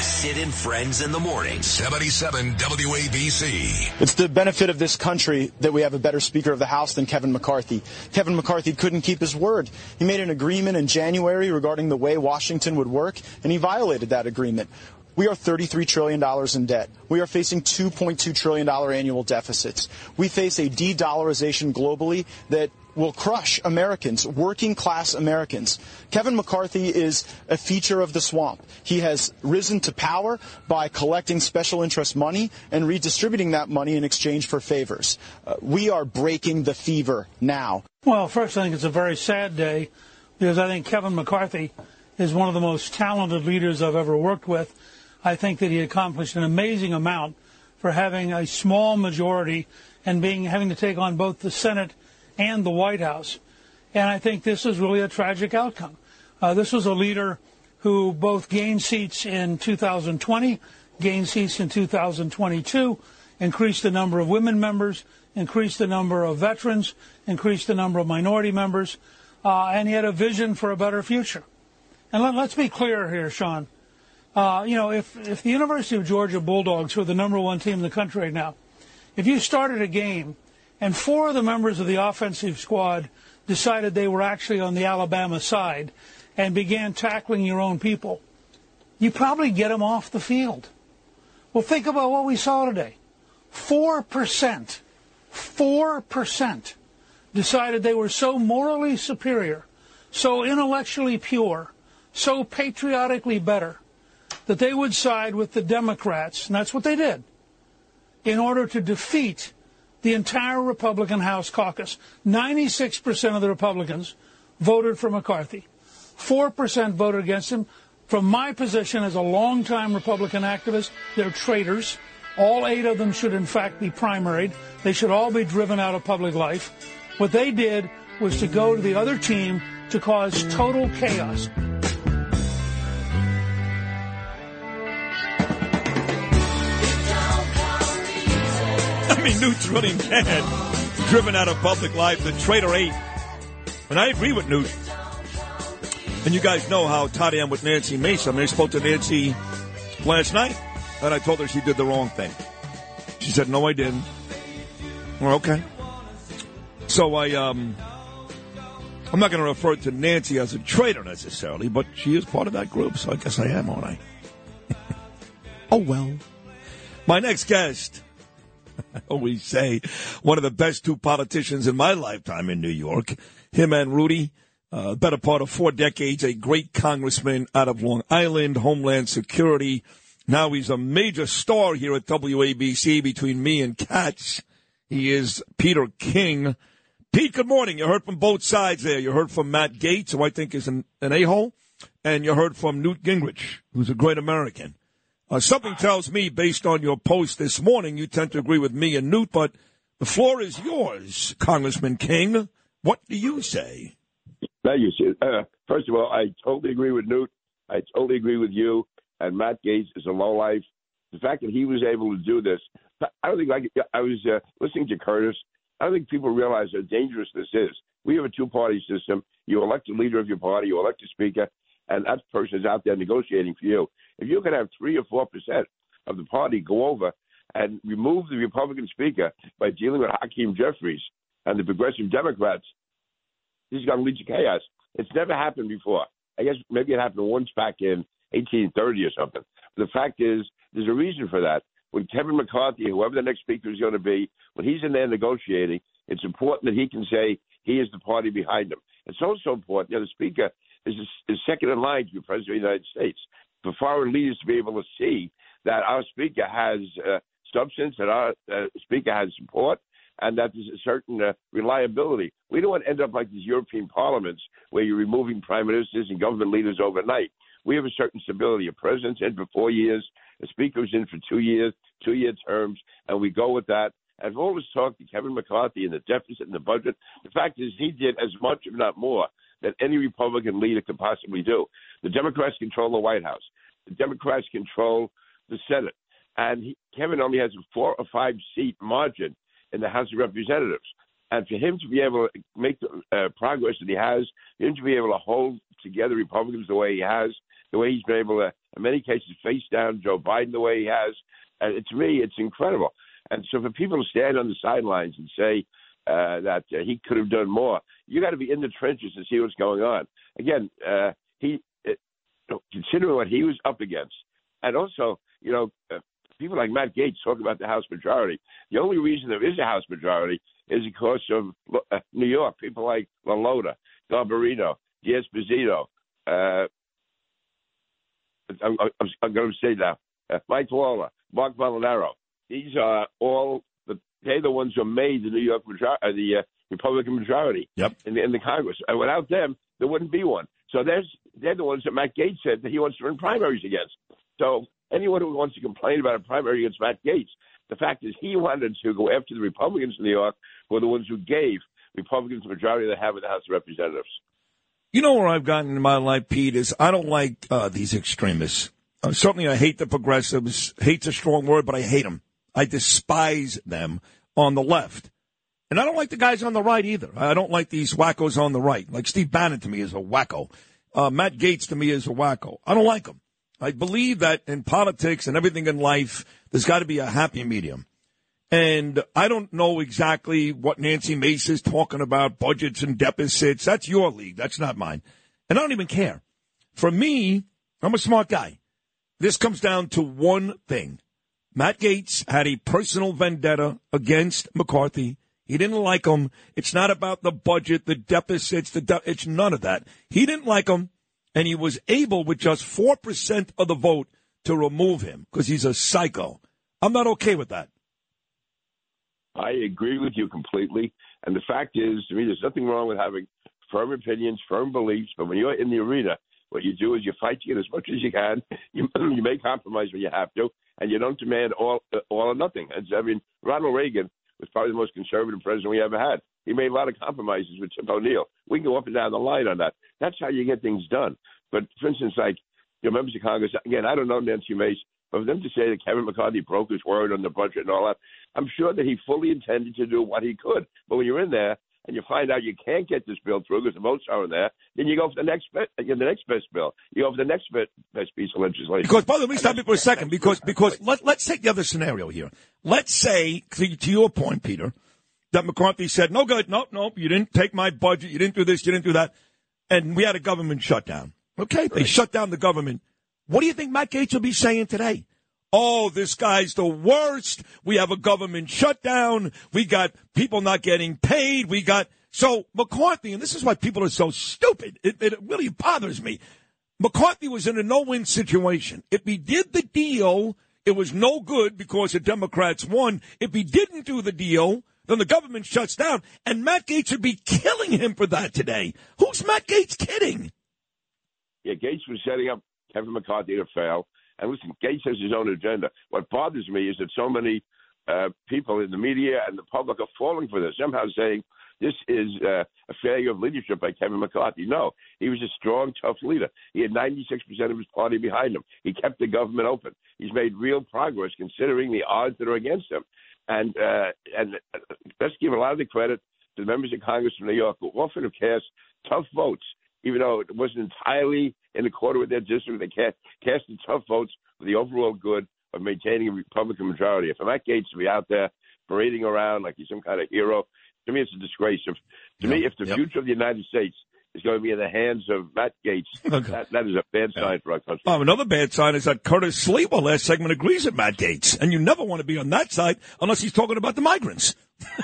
S2: Sid and Friends in the Morning.
S1: 77 WABC.
S26: It's the benefit of this country that we have a better Speaker of the House than Kevin McCarthy. Kevin McCarthy couldn't keep his word. He made an agreement in January regarding the way Washington would work, and he violated that agreement. We are $33 trillion in debt. We are facing $2.2 trillion annual deficits. We face a de-dollarization globally that will crush Americans, working class Americans. Kevin McCarthy is a feature of the swamp. He has risen to power by collecting special interest money and redistributing that money in exchange for favors. Uh, we are breaking the fever now.
S12: Well, first, I think it's a very sad day because I think Kevin McCarthy is one of the most talented leaders I've ever worked with. I think that he accomplished an amazing amount for having a small majority and being having to take on both the Senate and the White House. And I think this is really a tragic outcome. Uh, this was a leader who both gained seats in 2020, gained seats in 2022, increased the number of women members, increased the number of veterans, increased the number of minority members, uh, and he had a vision for a better future. And let, us be clear here, Sean. Uh, you know, if, if the University of Georgia Bulldogs, who are the number one team in the country right now, if you started a game and four of the members of the offensive squad decided they were actually on the Alabama side and began tackling your own people, you probably get them off the field. Well, think about what we saw today. 4%, 4% decided they were so morally superior, so intellectually pure, so patriotically better, that they would side with the Democrats, and that's what they did, in order to defeat the entire Republican House caucus. 96% of the Republicans voted for McCarthy. 4% voted against him. From my position as a longtime Republican activist, they're traitors. All eight of them should, in fact, be primaried. They should all be driven out of public life. What they did was to go to the other team to cause total chaos.
S8: Mean, Newt's really mad. Driven out of public life, the traitor eight. And I agree with Newt. And you guys know how tight I am with Nancy Mason. I mean, I spoke to Nancy last night, and I told her she did the wrong thing. She said, no, I didn't. Well, okay. So I, um, I'm not going to refer to Nancy as a traitor necessarily, but she is part of that group, so I guess I am, aren't I? oh, well. My next guest, always say, one of the best two politicians in my lifetime in New York. Him and Rudy, uh, better part of four decades, a great congressman out of Long Island, Homeland Security. Now he's a major star here at WABC between me and Cats. He is Peter King. Pete, good morning. You heard from both sides there. You heard from Matt Gaetz, who I think is an, an a-hole, and you heard from Newt Gingrich, who's a great American. Uh, something tells me, based on your post this morning, you tend to agree with me and Newt, but the floor is yours, Congressman King. What do you say?
S27: Thank you. Uh, first of all, I totally agree with Newt. I totally agree with you. And Matt Gaetz is a lowlife. The fact that he was able to do this, I don't think like I was uh, listening to Curtis. I don't think people realize how dangerous this is. We have a two-party system. You elect a leader of your party, you elect a speaker, and that person is out there negotiating for you. If you can have three or four percent of the party go over and remove the Republican speaker by dealing with Hakeem Jeffries and the progressive Democrats, this is going to lead to chaos. It's never happened before. I guess maybe it happened once back in 1830 or something. But the fact is, there's a reason for that. When Kevin McCarthy, whoever the next speaker is going to be, when he's in there negotiating, it's important that he can say he is the party behind him. It's also important that the speaker is, is second in line to be president of the United States. For foreign leaders to be able to see that our speaker has uh, substance, that our uh, speaker has support, and that there's a certain uh, reliability. We don't want to end up like these European parliaments where you're removing prime ministers and government leaders overnight. We have a certain stability. A president's in for four years, a speaker's in for two years, two year terms, and we go with that. And all this talk to Kevin McCarthy and the deficit and the budget, the fact is he did as much, if not more, than any Republican leader could possibly do. The Democrats control the White House. The Democrats control the Senate. And he, Kevin only has a four or five seat margin in the House of Representatives. And for him to be able to make the uh, progress that he has, for him to be able to hold together Republicans the way he has, the way he's been able to, in many cases, face down Joe Biden the way he has, and to me, it's incredible. And so for people to stand on the sidelines and say uh, that uh, he could have done more, you got to be in the trenches to see what's going on. Again, uh, he, it, considering what he was up against, and also, you know, uh, people like Matt Gaetz talk about the House majority. The only reason there is a House majority is because of uh, New York. People like LaLota, Garbarino, D'Esposito. Uh, I'm, I'm, I'm going to say now, uh, Mike Lawler, Marc Molinaro. These are all they're the ones who made the New York majority, uh, the uh, Republican majority
S8: yep.
S27: in, the, in the Congress. And without them, there wouldn't be one. So there's they're the ones that Matt Gaetz said that he wants to run primaries against. So anyone who wants to complain about a primary against Matt Gaetz, the fact is he wanted to go after the Republicans in New York, who are the ones who gave Republicans the majority they have in the House of Representatives.
S8: You know where I've gotten in my life, Pete, is I don't like uh, these extremists. Uh, certainly, I hate the progressives. Hate's a strong word, but I hate them. I despise them on the left. And I don't like the guys on the right either. I don't like these wackos on the right. Like Steve Bannon to me is a wacko. Uh, Matt Gaetz to me is a wacko. I don't like them. I believe that in politics and everything in life, there's got to be a happy medium. And I don't know exactly what Nancy Mace is talking about, budgets and deficits. That's your league. That's not mine. And I don't even care. For me, I'm a smart guy. This comes down to one thing. Matt Gaetz had a personal vendetta against McCarthy. He didn't like him. It's not about the budget, the deficits, the de- it's none of that. He didn't like him, and he was able, with just 4% of the vote, to remove him because he's a psycho. I'm not okay with that.
S27: I agree with you completely. And the fact is, to me, there's nothing wrong with having firm opinions, firm beliefs. But when you're in the arena, what you do is you fight to get as much as you can. You, you make compromise when you have to, and you don't demand all all or nothing. I mean, Ronald Reagan was probably the most conservative president we ever had. He made a lot of compromises with Tip O'Neill. We can go up and down the line on that. That's how you get things done. But for instance, like your members of Congress, again, I don't know Nancy Mace, but for them to say that Kevin McCarthy broke his word on the budget and all that, I'm sure that he fully intended to do what he could. But when you're in there and you find out you can't get this bill through because the votes aren't there, then you go for the next the next best bill. You go for the next best, best piece of legislation.
S8: Because, by the way, stop me for a second. Because, because let, let's take the other scenario here. Let's say, to, to your point, Peter, that McCarthy said, no good, no, no, you didn't take my budget, you didn't do this, you didn't do that. And we had a government shutdown. Okay, they shut down the government. What do you think Matt Gaetz will be saying today? Oh, this guy's the worst. We have a government shutdown. We got people not getting paid. We got so McCarthy, and this is why people are so stupid. It, it really bothers me. McCarthy was in a no-win situation. If he did the deal, it was no good because the Democrats won. If he didn't do the deal, then the government shuts down. And Matt Gaetz would be killing him for that today. Who's Matt Gaetz kidding?
S27: Yeah, Gaetz was setting up Kevin McCarthy to fail. And listen, Gaetz has his own agenda. What bothers me is that so many uh, people in the media and the public are falling for this, somehow saying this is uh, a failure of leadership by Kevin McCarthy. No, he was a strong, tough leader. He had 96% of his party behind him. He kept the government open. He's made real progress considering the odds that are against him. And uh, and let's give a lot of the credit to the members of Congress from New York who often have cast tough votes even though it wasn't entirely in accord with their district, they cast, casted tough votes for the overall good of maintaining a Republican majority. If Matt Gaetz to be out there parading around like he's some kind of hero, to me it's a disgrace. If, to me, if the
S8: yep.
S27: future of the United States is going to be in the hands of Matt Gaetz,
S8: Okay.
S27: that, that is a bad sign for our country.
S8: Oh, another bad sign is that Curtis Sliwa last segment agrees with Matt Gaetz, and you never want to be on that side unless he's talking about the migrants.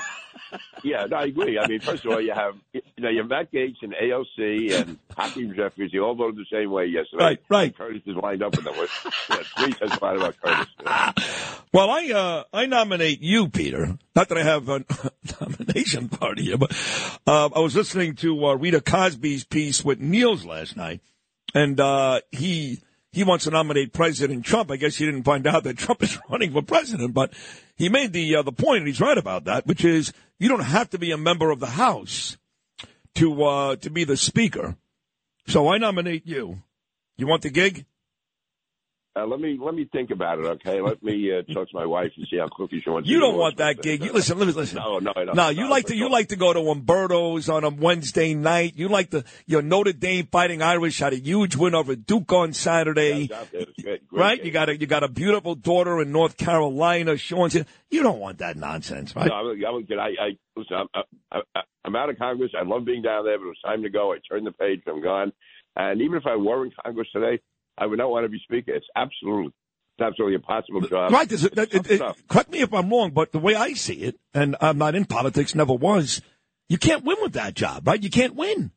S27: Yeah, no, I agree. I mean, first of all, you have you know you have Matt Gaetz and AOC and Hakeem Jeffries. They all voted the same way yesterday.
S8: Right, right.
S27: And Curtis is lined up with them. Yeah, three testified about Curtis.
S8: Well, I uh, I nominate you, Peter. Not that I have a nomination party here, but uh, I was listening to uh, Rita Cosby's piece with Nehls last night, and uh, he he wants to nominate President Trump. I guess he didn't find out that Trump is running for president, but he made the uh, the point, and he's right about that, which is you don't have to be a member of the House to uh, to be the Speaker. So I nominate you. You want the gig?
S27: Uh, let me let me think about it. Okay, let me uh, talk to my wife and see how quickly she wants.
S8: You don't
S27: do
S8: want that gig. You listen, listen, listen.
S27: No, no, no.
S8: No, you like to you like to go to Umberto's on a Wednesday night. You like the your Notre Dame Fighting Irish had a huge win over Duke on Saturday,
S27: Out there, it's great, great
S8: right?
S27: game.
S8: You got a you got a beautiful daughter in North Carolina. Sean, you don't want that nonsense, right?
S27: No, I'm, I'm, I, I listen. I'm, I, I, I'm out of Congress. I love being down there, but it was time to go. I turned the page. I'm gone. And even if I were in Congress today, I would not want to be Speaker. It's absolutely, it's absolutely impossible job.
S8: Right.
S27: It's
S8: it- it- correct me if I'm wrong, but the way I see it, and I'm not in politics, never was. You can't win with that job, right? You can't win.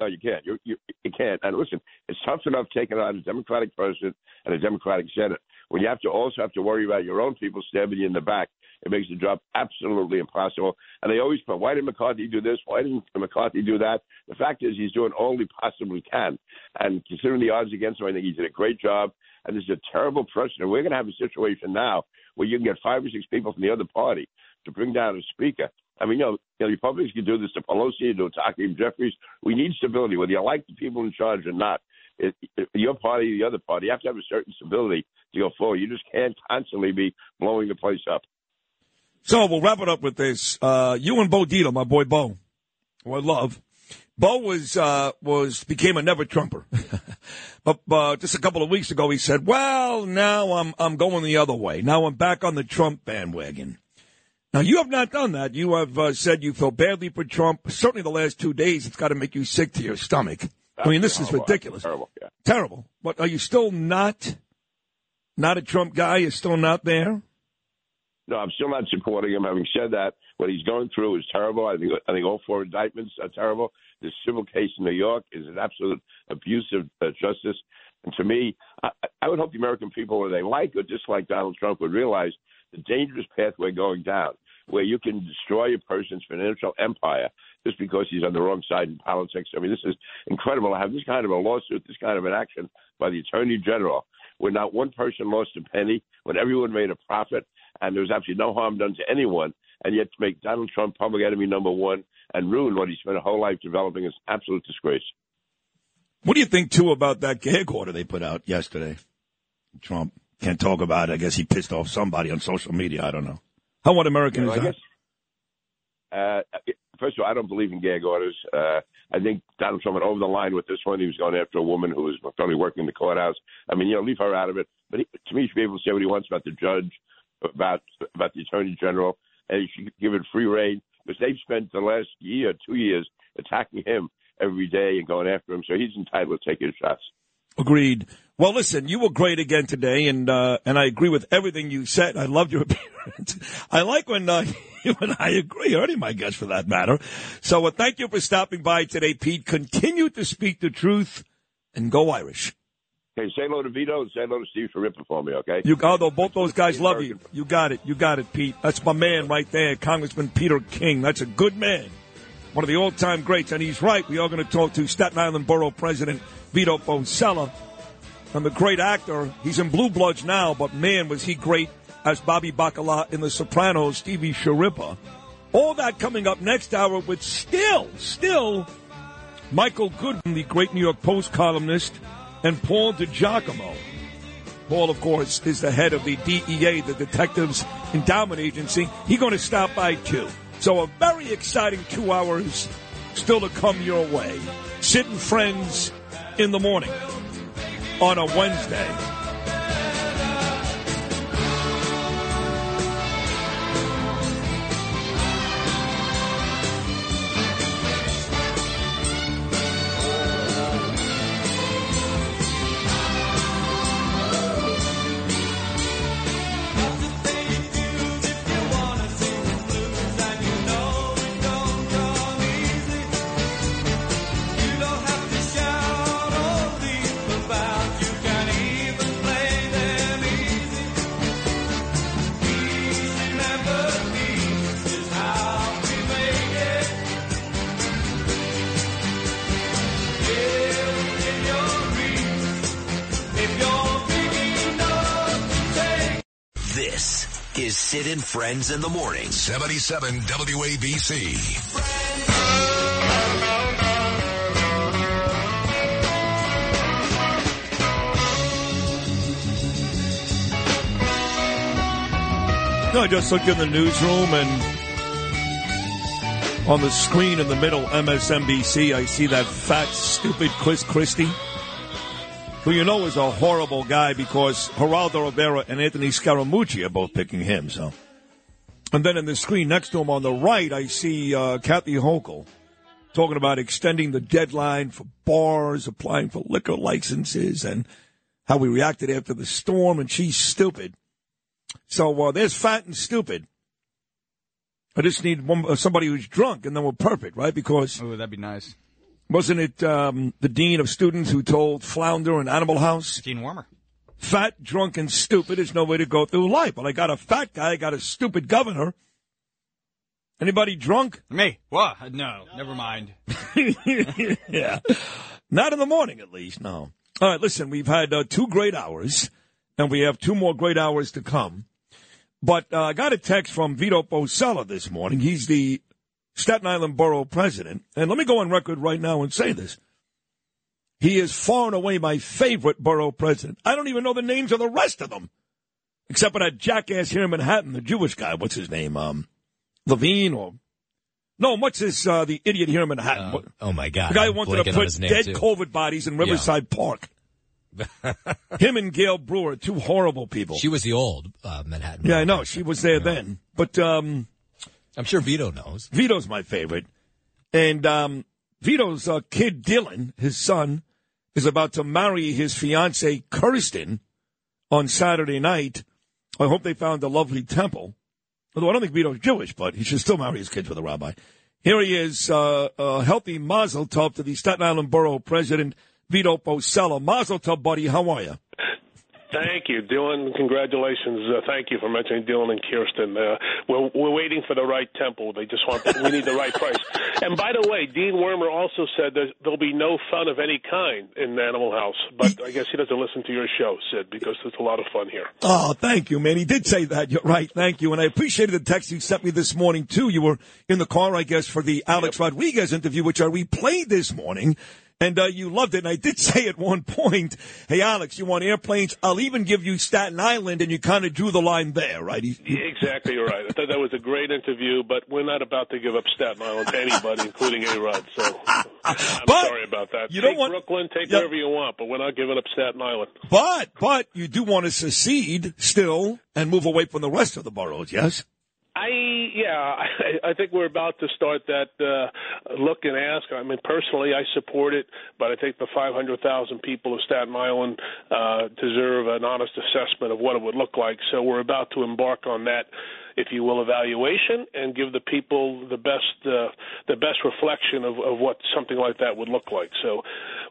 S27: No, you can't. You, you you can't. And listen, it's tough enough taking on a Democratic president and a Democratic Senate. When you have to also have to worry about your own people stabbing you in the back, it makes the job absolutely impossible. And they always put, why did McCarthy do this? Why didn't McCarthy do that? The fact is, he's doing all he possibly can. And considering the odds against him, I think he did a great job. And this is a terrible precedent. We're going to have a situation now where you can get five or six people from the other party to bring down a speaker. I mean, you know, you know, Republicans can do this to Pelosi, to Hakeem Jeffries. We need stability, whether you like the people in charge or not. It, it, your party, the other party, you have to have a certain stability to go forward. You just can't constantly be blowing the place up.
S8: So we'll wrap it up with this. Uh, you and Bo Dietl, my boy Bo, who I love. Bo was uh, was became a never Trumper, but uh, just a couple of weeks ago he said, "Well, now I'm I'm going the other way. Now I'm back on the Trump bandwagon." Now you have not done that. You have uh, said you feel badly for Trump. Certainly, the last two days it's got to make you sick to your stomach. I mean, this is
S27: Horrible.
S8: ridiculous,
S27: Terrible. Yeah.
S8: terrible. But are you still not not a Trump guy? You're still not there.
S27: No, I'm still not supporting him. Having said that, what he's going through is terrible. I think I think all four indictments are terrible. This civil case in New York is an absolute abuse of uh, justice. And to me, I, I would hope the American people, whether they like or dislike Donald Trump, would realize the dangerous path we're going down. where you can destroy a person's financial empire just because he's on the wrong side in politics. I mean, this is incredible to have this kind of a lawsuit, this kind of an action by the Attorney General, where not one person lost a penny, when everyone made a profit, and there was absolutely no harm done to anyone, and yet to make Donald Trump public enemy number one and ruin what he spent a whole life developing is absolute disgrace.
S8: What do you think too about that gag order they put out yesterday? Trump can't talk about it. I guess he pissed off somebody on social media. I don't know. How one American
S27: You know,
S8: is
S27: I
S8: that?
S27: guess, uh, first of all, I don't believe in gag orders. Uh, I think Donald Trump went over the line with this one. He was going after a woman who was probably working in the courthouse. I mean, you know, leave her out of it. But he, to me, he should be able to say what he wants about the judge, about about the attorney general, and he should give it free reign because they've spent the last year, two years, attacking him every day and going after him. So he's entitled to take his shots.
S8: Agreed. Well, listen, you were great again today, and uh, and I agree with everything you said. I loved your appearance. I like when uh, you and I agree, or any my guests for that matter. So, uh, thank you for stopping by today, Pete. Continue to speak the truth, and go Irish.
S27: Okay, say hello to Vito and say hello to Steve Schirripa for me, okay?
S8: You, although both those guys love you. You got it. You got it, Pete. That's my man right there, Congressman Peter King. That's a good man. One of the all-time greats, and he's right. We are going to talk to Staten Island Borough President Vito Fossella. And the great actor, he's in Blue Bloods now, but man, was he great as Bobby Bacala in The Sopranos, Stevie Schirripa. All that coming up next hour with still, still, Michael Goodwin, the great New York Post columnist, and Paul DiGiacomo. Paul, of course, is the head of the DEA, the Detectives Endowment Agency. He's going to stop by too. So a very exciting two hours still to come your way. Sitting friends in the morning on a Wednesday.
S2: Friends in the Morning.
S1: 77 WABC.
S8: No, I just looked in the newsroom and on the screen in the middle, MSNBC, I see that fat, stupid Chris Christie, who you know is a horrible guy because Geraldo Rivera and Anthony Scaramucci are both picking him. So, and then in the screen next to him on the right, I see uh, Kathy Hochul talking about extending the deadline for bars, applying for liquor licenses, and how we reacted after the storm. And she's stupid. So uh, there's fat and stupid. I just need one, uh, somebody who's drunk, and then we're perfect, right? Because
S9: oh, that'd be nice.
S8: Wasn't it um, the dean of students who told Flounder and Animal House?
S9: Dean Wormer.
S8: Fat, drunk, and stupid is no way to go through life. Well, I got a fat guy, I got a stupid governor. Anybody drunk?
S9: Me? What? No, never mind.
S8: yeah. Not in the morning, at least, no. All right, listen, we've had uh, two great hours, and we have two more great hours to come. But uh, I got a text from Vito Fossella this morning. He's the Staten Island Borough president. And let me go on record right now and say this. He is far and away my favorite borough president. I don't even know the names of the rest of them, except for that jackass here in Manhattan, the Jewish guy. What's his name? Um, Levine or no? What's this? Uh, the idiot here in Manhattan. What-
S28: Oh my God!
S8: the guy who wanted to put dead
S28: too.
S8: COVID bodies in Riverside Park. Him and Gale Brewer, two horrible people.
S28: She was the old uh, Manhattan.
S8: Yeah, I know. She was there then. But um,
S28: I'm sure Vito knows.
S8: Vito's my favorite. And um, Vito's uh, kid Dylan, his son, is about to marry his fiancee Kirsten on Saturday night. I hope they found a lovely temple. Although I don't think Vito's Jewish, but he should still marry his kids with a rabbi. Here he is, uh, a healthy mazel tov to the Staten Island Borough President, Vito Fossella. Mazel tov, buddy. How are you?
S29: Thank you, Dylan. Congratulations. Uh, thank you for mentioning Dylan and Kirsten. Uh, we're, we're waiting for the right temple. They just want we need the right price. And by the way, Dean Wormer also said that there'll be no fun of any kind in Animal House. But I guess he doesn't listen to your show, Sid, because there's a lot of fun here.
S8: Oh, thank you, man. He did say that. You're right. Thank you. And I appreciated the text you sent me this morning, too. You were in the car, I guess, for the Alex Rodriguez interview, which I replayed this morning. And uh, you loved it. And I did say at one point, hey, Alex, you want airplanes? I'll even give you Staten Island. And you kind of drew the line there, right? He, he-
S29: Exactly right. I thought that was a great interview, but we're not about to give up Staten Island to anybody, including A Rod. So I'm sorry about that.
S8: you
S29: take
S8: don't want-
S29: Brooklyn, take
S8: Yeah.
S29: whatever you want, but we're not giving up Staten Island.
S8: but, but you do want to secede still and move away from the rest of the boroughs, yes?
S29: I yeah, I, I think we're about to start that uh, look and ask. I mean, personally, I support it, but I think the 500,000 people of Staten Island uh, deserve an honest assessment of what it would look like. So we're about to embark on that, if you will, evaluation and give the people the best uh, the best reflection of, of what something like that would look like. So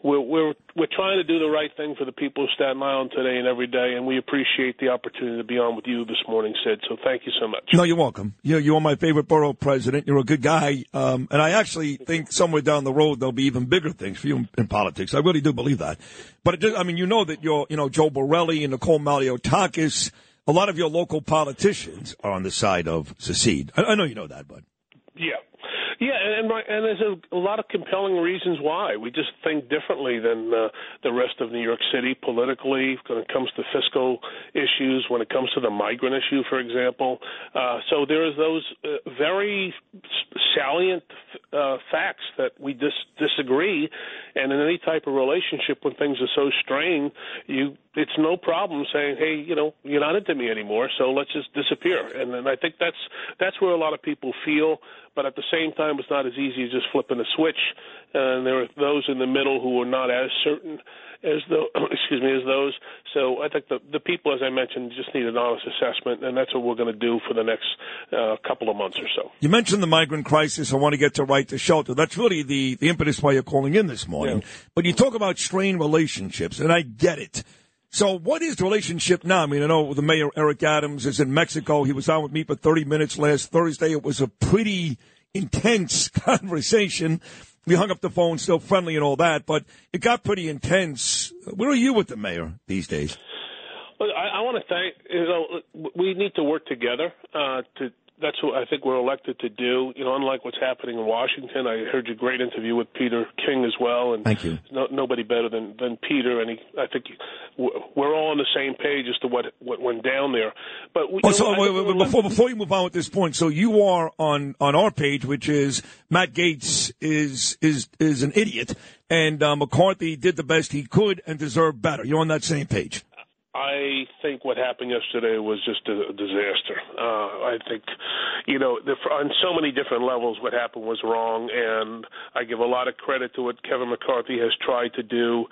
S29: we're we're we're trying to do the right thing for the people of Staten Island today and every day, and we appreciate the opportunity to be on with you this morning, Sid. So thank you so much.
S8: No, you're welcome. You're, you're my favorite borough president. You're a good guy. Um, and I actually think somewhere down the road there'll be even bigger things for you in, in politics. I really do believe that. But it just, I mean, you know that you're, you know, Joe Borelli and Nicole Malliotakis, a lot of your local politicians are on the side of secede. I, I know you know that, but.
S29: Yeah. Yeah, and right- and there's a, a lot of compelling reasons why we just think differently than uh, the rest of New York City politically when it comes to fiscal issues, when it comes to the migrant issue, for example. Uh, so there is those uh, very salient uh, facts that we dis- disagree, and in any type of relationship when things are so strained, you it's no problem saying, hey, you know, you're not into me anymore, so let's just disappear. And then I think that's that's where a lot of people feel, but at the same time, it's not as easy as just flipping a switch. And there are those in the middle who are not as certain as the excuse me as those. So I think the the people, as I mentioned, just need an honest assessment, and that's what we're going to do for the next uh, couple of months or so.
S8: You mentioned the migrant crisis. I want to get to right to shelter. That's really the, the impetus why you're calling in this morning. But you talk about strained relationships, and I get it. So what is the relationship now? I mean, I know the mayor, Eric Adams, is in Mexico. He was on with me for 30 minutes last Thursday. It was a pretty intense conversation. We hung up the phone, still friendly and all that, but it got pretty intense. Where are you with the mayor these days?
S29: Well, I, I want to thank. You know, we need to work together uh, to. That's what I think we're elected to do. You know, unlike what's happening in Washington, I heard your great interview with Peter King as well, and
S8: Thank you.
S29: No, nobody better than than Peter. And he, I think we're all on the same page as to what what went down there. But we,
S8: Oh,
S29: know,
S8: so wait, wait,
S29: we're
S8: before before you move on with this point, so you are on on our page, which is Matt Gaetz is is is an idiot, and uh, McCarthy did the best he could and deserved better. You're on that same page.
S29: I think what happened yesterday was just a, disaster. Uh, I think, you know, the, on so many different levels, what happened was wrong, and I give a lot of credit to what Kevin McCarthy has tried to do,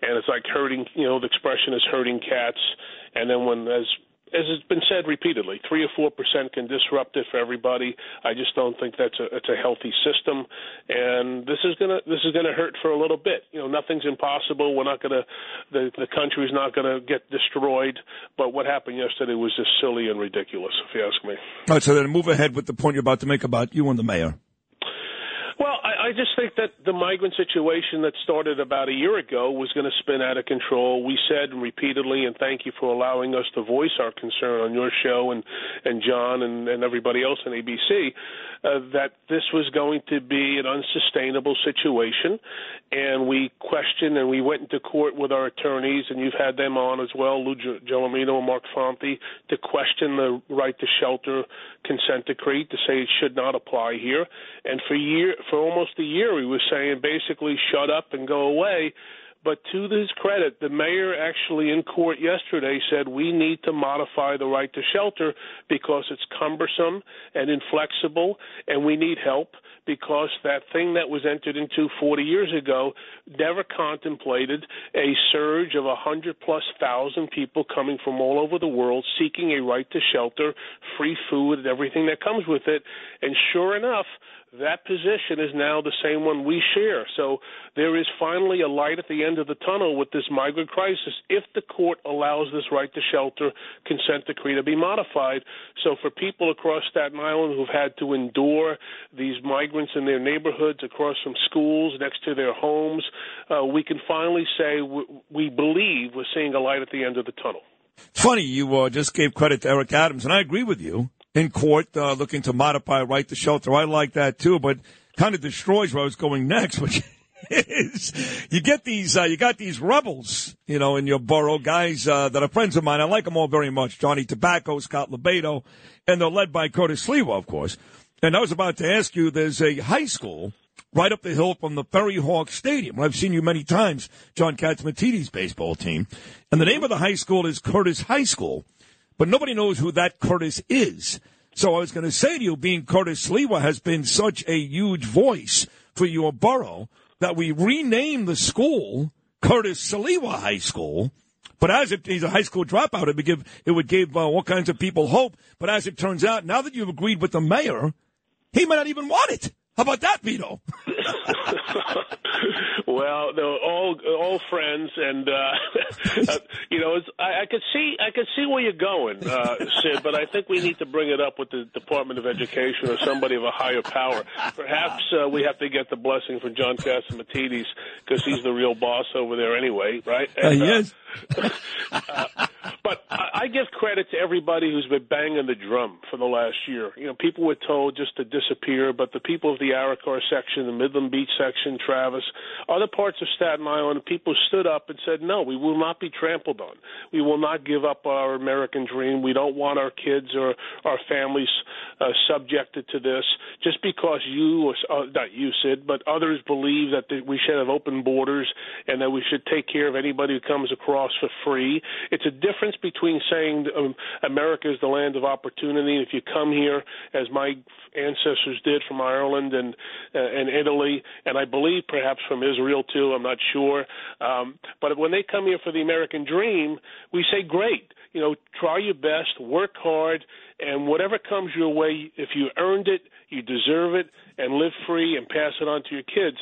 S29: and it's like hurting. You know, the expression is hurting cats, and then when as as it's been said repeatedly, three or four percent can disrupt it for everybody. I just don't think that's a it's a healthy system, and this is gonna this is gonna hurt for a little bit. You know, nothing's impossible. We're not gonna the the country's not gonna get destroyed. But what happened yesterday was just silly and ridiculous, if you ask me.
S8: All right, so then move ahead with the point you're about to make about you and the mayor.
S29: I, just think that the migrant situation that started about a year ago was going to spin out of control. We said repeatedly, and thank you for allowing us to voice our concern on your show and and John and, and everybody else on ABC, uh, that this was going to be an unsustainable situation, and we questioned and we went into court with our attorneys, and you've had them on as well, Lou Gelormino and Mark Fonte, to question the right to shelter consent decree to say it should not apply here. And for year for almost a year, he was saying basically shut up and go away. But to his credit, the mayor actually in court yesterday said we need to modify the right to shelter because it's cumbersome and inflexible, and we need help because that thing that was entered into 40 years ago never contemplated a surge of 100 plus thousand people coming from all over the world seeking a right to shelter, free food, and everything that comes with it. And sure enough, that position is now the same one we share. So there is finally a light at the end of the tunnel with this migrant crisis if the court allows this right to shelter consent decree to be modified. So for people across Staten Island who've had to endure these migrants in their neighborhoods, across from schools, next to their homes, uh, we can finally say w- we believe we're seeing a light at the end of the tunnel.
S8: Funny, you uh, just gave credit to Eric Adams, and I agree with you. In court, uh, looking to modify right to shelter. I like that too, but kind of destroys where I was going next, which is you get these, uh, you got these rebels, you know, in your borough, guys uh, that are friends of mine. I like them all very much. Johnny Tobacco, Scott LoBaido, and they're led by Curtis Sliwa, of course. And I was about to ask you, there's a high school right up the hill from the Ferry Hawk Stadium. I've seen you many times, John Catsimatidis' baseball team. And the name of the high school is Curtis High School. But nobody knows who that Curtis is. So I was going to say to you, being Curtis Sliwa has been such a huge voice for your borough that we renamed the school Curtis Sliwa High School. But as if he's a high school dropout, it would give it would give uh, all kinds of people hope. But as it turns out, now that you've agreed with the mayor, he might not even want it. How about that, Vito?
S29: well, they're all all friends, and uh, uh, you know, it's, I, I could see I could see where you're going, uh, Sid. But I think we need to bring it up with the Department of Education or somebody of a higher power. Perhaps uh, we have to get the blessing from John Catsimatidis because he's the real boss over there anyway, right?
S8: Uh,
S29: And,
S8: yes.
S29: uh, but I, I give credit to everybody who's been banging the drum for the last year. You know, people were told just to disappear, but the people of the Arrochar section, the Midland Beach section, Travis, other parts of Staten Island, people stood up and said, "No, we will not be trampled on. We will not give up our American dream. We don't want our kids or our families uh, subjected to this just because you, or uh, not you, Sid, but others believe that we should have open borders and that we should take care of anybody who comes across for free. It's a difference between saying um, America is the land of opportunity, if you come here, as my ancestors did from Ireland and uh, and Italy, and I believe perhaps from Israel too. I'm not sure, um, but when they come here for the American dream, we say, great. You know, try your best, work hard, and whatever comes your way, if you earned it, you deserve it, and live free and pass it on to your kids.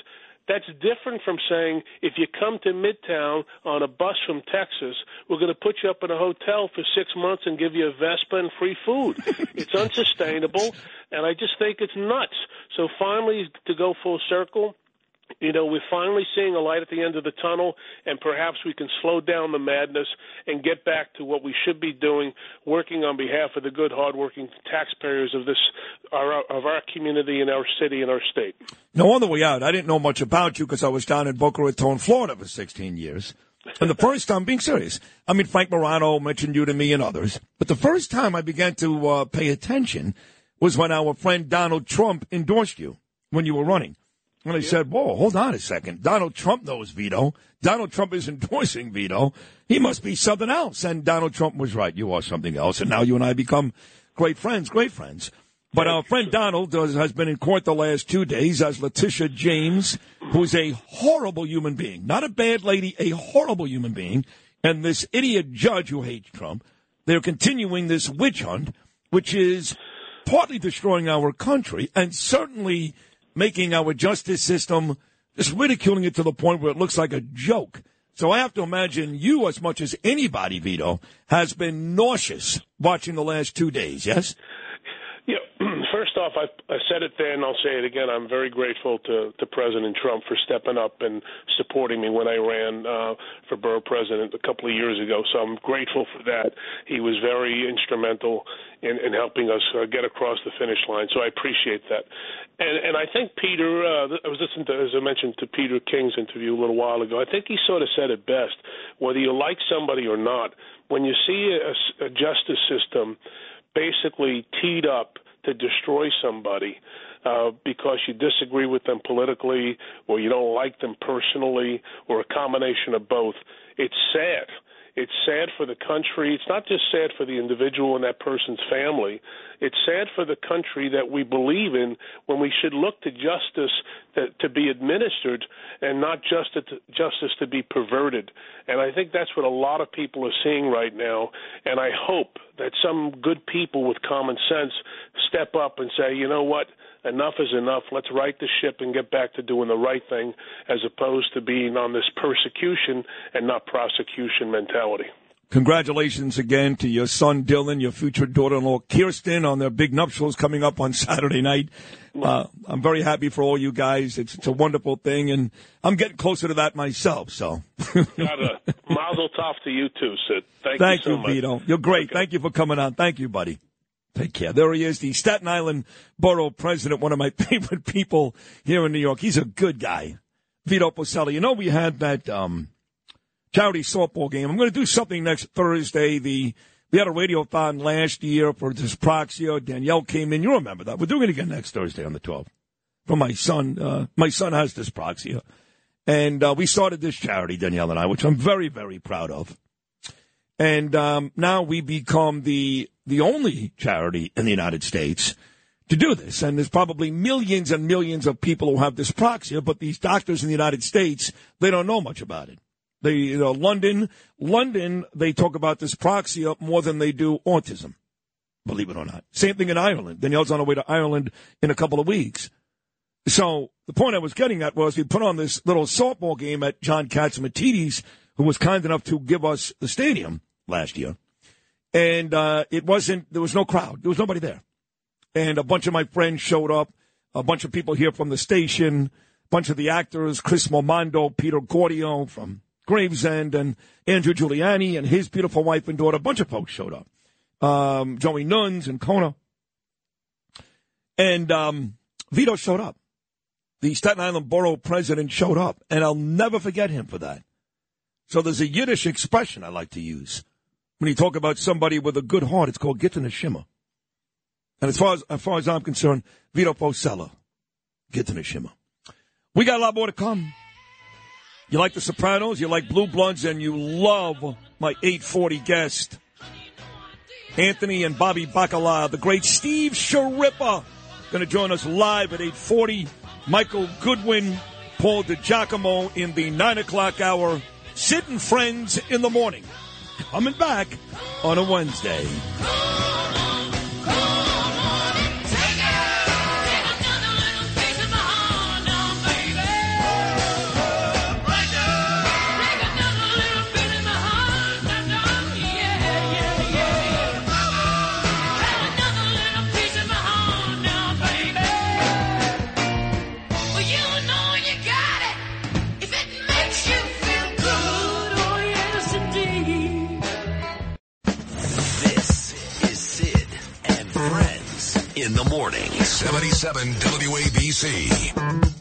S29: That's different from saying if you come to Midtown on a bus from Texas, we're going to put you up in a hotel for six months and give you a Vespa and free food. it's unsustainable, and I just think it's nuts. So finally, to go full circle, you know, we're finally seeing a light at the end of the tunnel, and perhaps we can slow down the madness and get back to what we should be doing, working on behalf of the good, hardworking taxpayers of this, our, of our community and our city and our state.
S8: Now, on the way out, I didn't know much about you because I was down in Boca Raton, Florida for 16 years. And the first time, being serious, I mean, Frank Morano mentioned you to me and others. But the first time I began to uh, pay attention was when our friend Donald Trump endorsed you when you were running. And I said, whoa, hold on a second. Donald Trump knows Vito. Donald Trump is endorsing Vito. He must be something else. And Donald Trump was right. You are something else. And now you and I become great friends, great friends. But our friend Donald does, has been in court the last two days as Letitia James, who's a horrible human being. Not a bad lady, a horrible human being. And this idiot judge who hates Trump. They're continuing this witch hunt, which is partly destroying our country and certainly making our justice system just ridiculing it to the point where it looks like a joke. So I have to imagine you, as much as anybody, Vito, has been nauseous watching the last two days, yes?
S29: First off, I, I said it then, I'll say it again. I'm very grateful to, to President Trump for stepping up and supporting me when I ran uh, for borough president a couple of years ago. So I'm grateful for that. He was very instrumental in, in helping us uh, get across the finish line. So I appreciate that. And, and I think Peter, uh, I was listening to, as I mentioned, to Peter King's interview a little while ago. I think he sort of said it best. Whether you like somebody or not, when you see a, a justice system basically teed up to destroy somebody uh, because you disagree with them politically or you don't like them personally or a combination of both. It's sad. It's sad for the country. It's not just sad for the individual and that person's family. It's sad for the country that we believe in when we should look to justice that, to be administered and not justice justice to be perverted. And I think that's what a lot of people are seeing right now. And I hope that some good people with common sense step up and say, you know what, enough is enough. Let's right the ship and get back to doing the right thing as opposed to being on this persecution and not prosecution mentality.
S8: Congratulations again to your son Dylan, your future daughter-in-law Kirsten on their big nuptials coming up on Saturday night. Uh, I'm very happy for all you guys. It's, it's a wonderful thing, and I'm getting closer to that myself. So,
S29: Got a mazel tov to you too, Sid. Thank,
S8: thank
S29: you
S8: you,
S29: so much.
S8: Vito. You're great. Thank you for coming on. Thank you, buddy. Take care. There he is, the Staten Island Borough President, one of my favorite people here in New York. He's a good guy, Vito Fossella. You know, we had that um, charity softball game. I'm going to do something next Thursday. The we had a radiothon last year for dyspraxia. Danielle came in. You remember that? We're doing it again next Thursday on the 12th for my son. Uh, my son has dyspraxia, and uh, we started this charity, Danielle and I, which I'm very, very proud of. And um, now we become the the only charity in the United States to do this. And there's probably millions and millions of people who have dyspraxia, but these doctors in the United States they don't know much about it. They, you know, London, London, they talk about dyspraxia more than they do autism. Believe it or not. Same thing in Ireland. Danielle's on her way to Ireland in a couple of weeks. So the point I was getting at was we put on this little softball game at John Catsimatidis, who was kind enough to give us the stadium last year. And uh, it wasn't, there was no crowd. There was nobody there. And a bunch of my friends showed up, a bunch of people here from the station, a bunch of the actors, Chris Momando, Peter Cordio from Gravesend, and Andrew Giuliani and his beautiful wife and daughter. A bunch of folks showed up. Um, Joey Nuns and Kona. And um, Vito showed up. The Staten Island Borough president showed up, and I'll never forget him for that. So there's a Yiddish expression I like to use when you talk about somebody with a good heart. It's called "gittin a shimmer." And as far as as far as I'm concerned, Vito Fossella, a shimmer. We got a lot more to come. You like The Sopranos, you like Blue Bloods, and you love my 840 guest, Anthony and Bobby Bacala, the great Steve Schirripa, going to join us live at 840. Michael Goodwin, Paul DiGiacomo in the 9 o'clock hour. And Friends in the morning. Coming back on a Wednesday.
S2: In the morning.
S1: 77 WABC.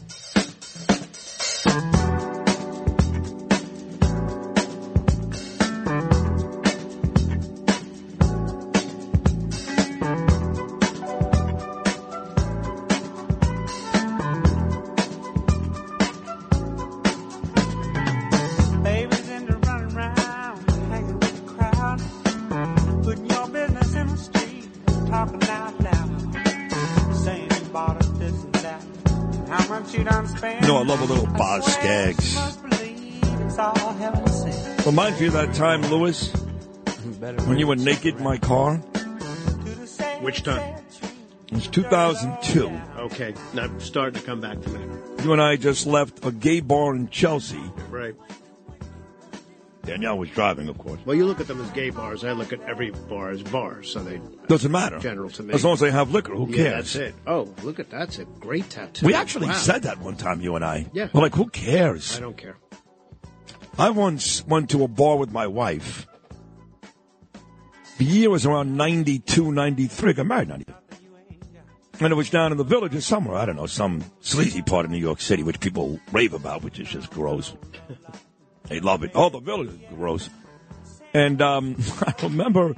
S25: Sent.
S8: Reminds me of that time, Lewis, when you were naked in my car.
S19: Which time?
S8: It was 2002.
S19: Okay, now starting to come back to me.
S8: You and I just left a gay bar in Chelsea.
S19: Right.
S8: Danielle was driving, of course.
S19: Well, you look at them as gay bars. I look at every bar as bars, so they
S8: Doesn't matter.
S19: general to me.
S8: As long as they have liquor, who
S19: Yeah,
S8: cares?
S19: that's it. Oh, look at that's a great tattoo.
S8: We actually
S19: Wow.
S8: said that one time, you and I.
S19: Yeah.
S8: We're like, who cares?
S19: I don't care.
S8: I once went to a bar with my wife. The year was around 92, 93. I got married in 92. And it was down in the village or somewhere. I don't know, some sleazy part of New York City, which people rave about, which is just gross. they love it. Oh, the village is gross. And um, I remember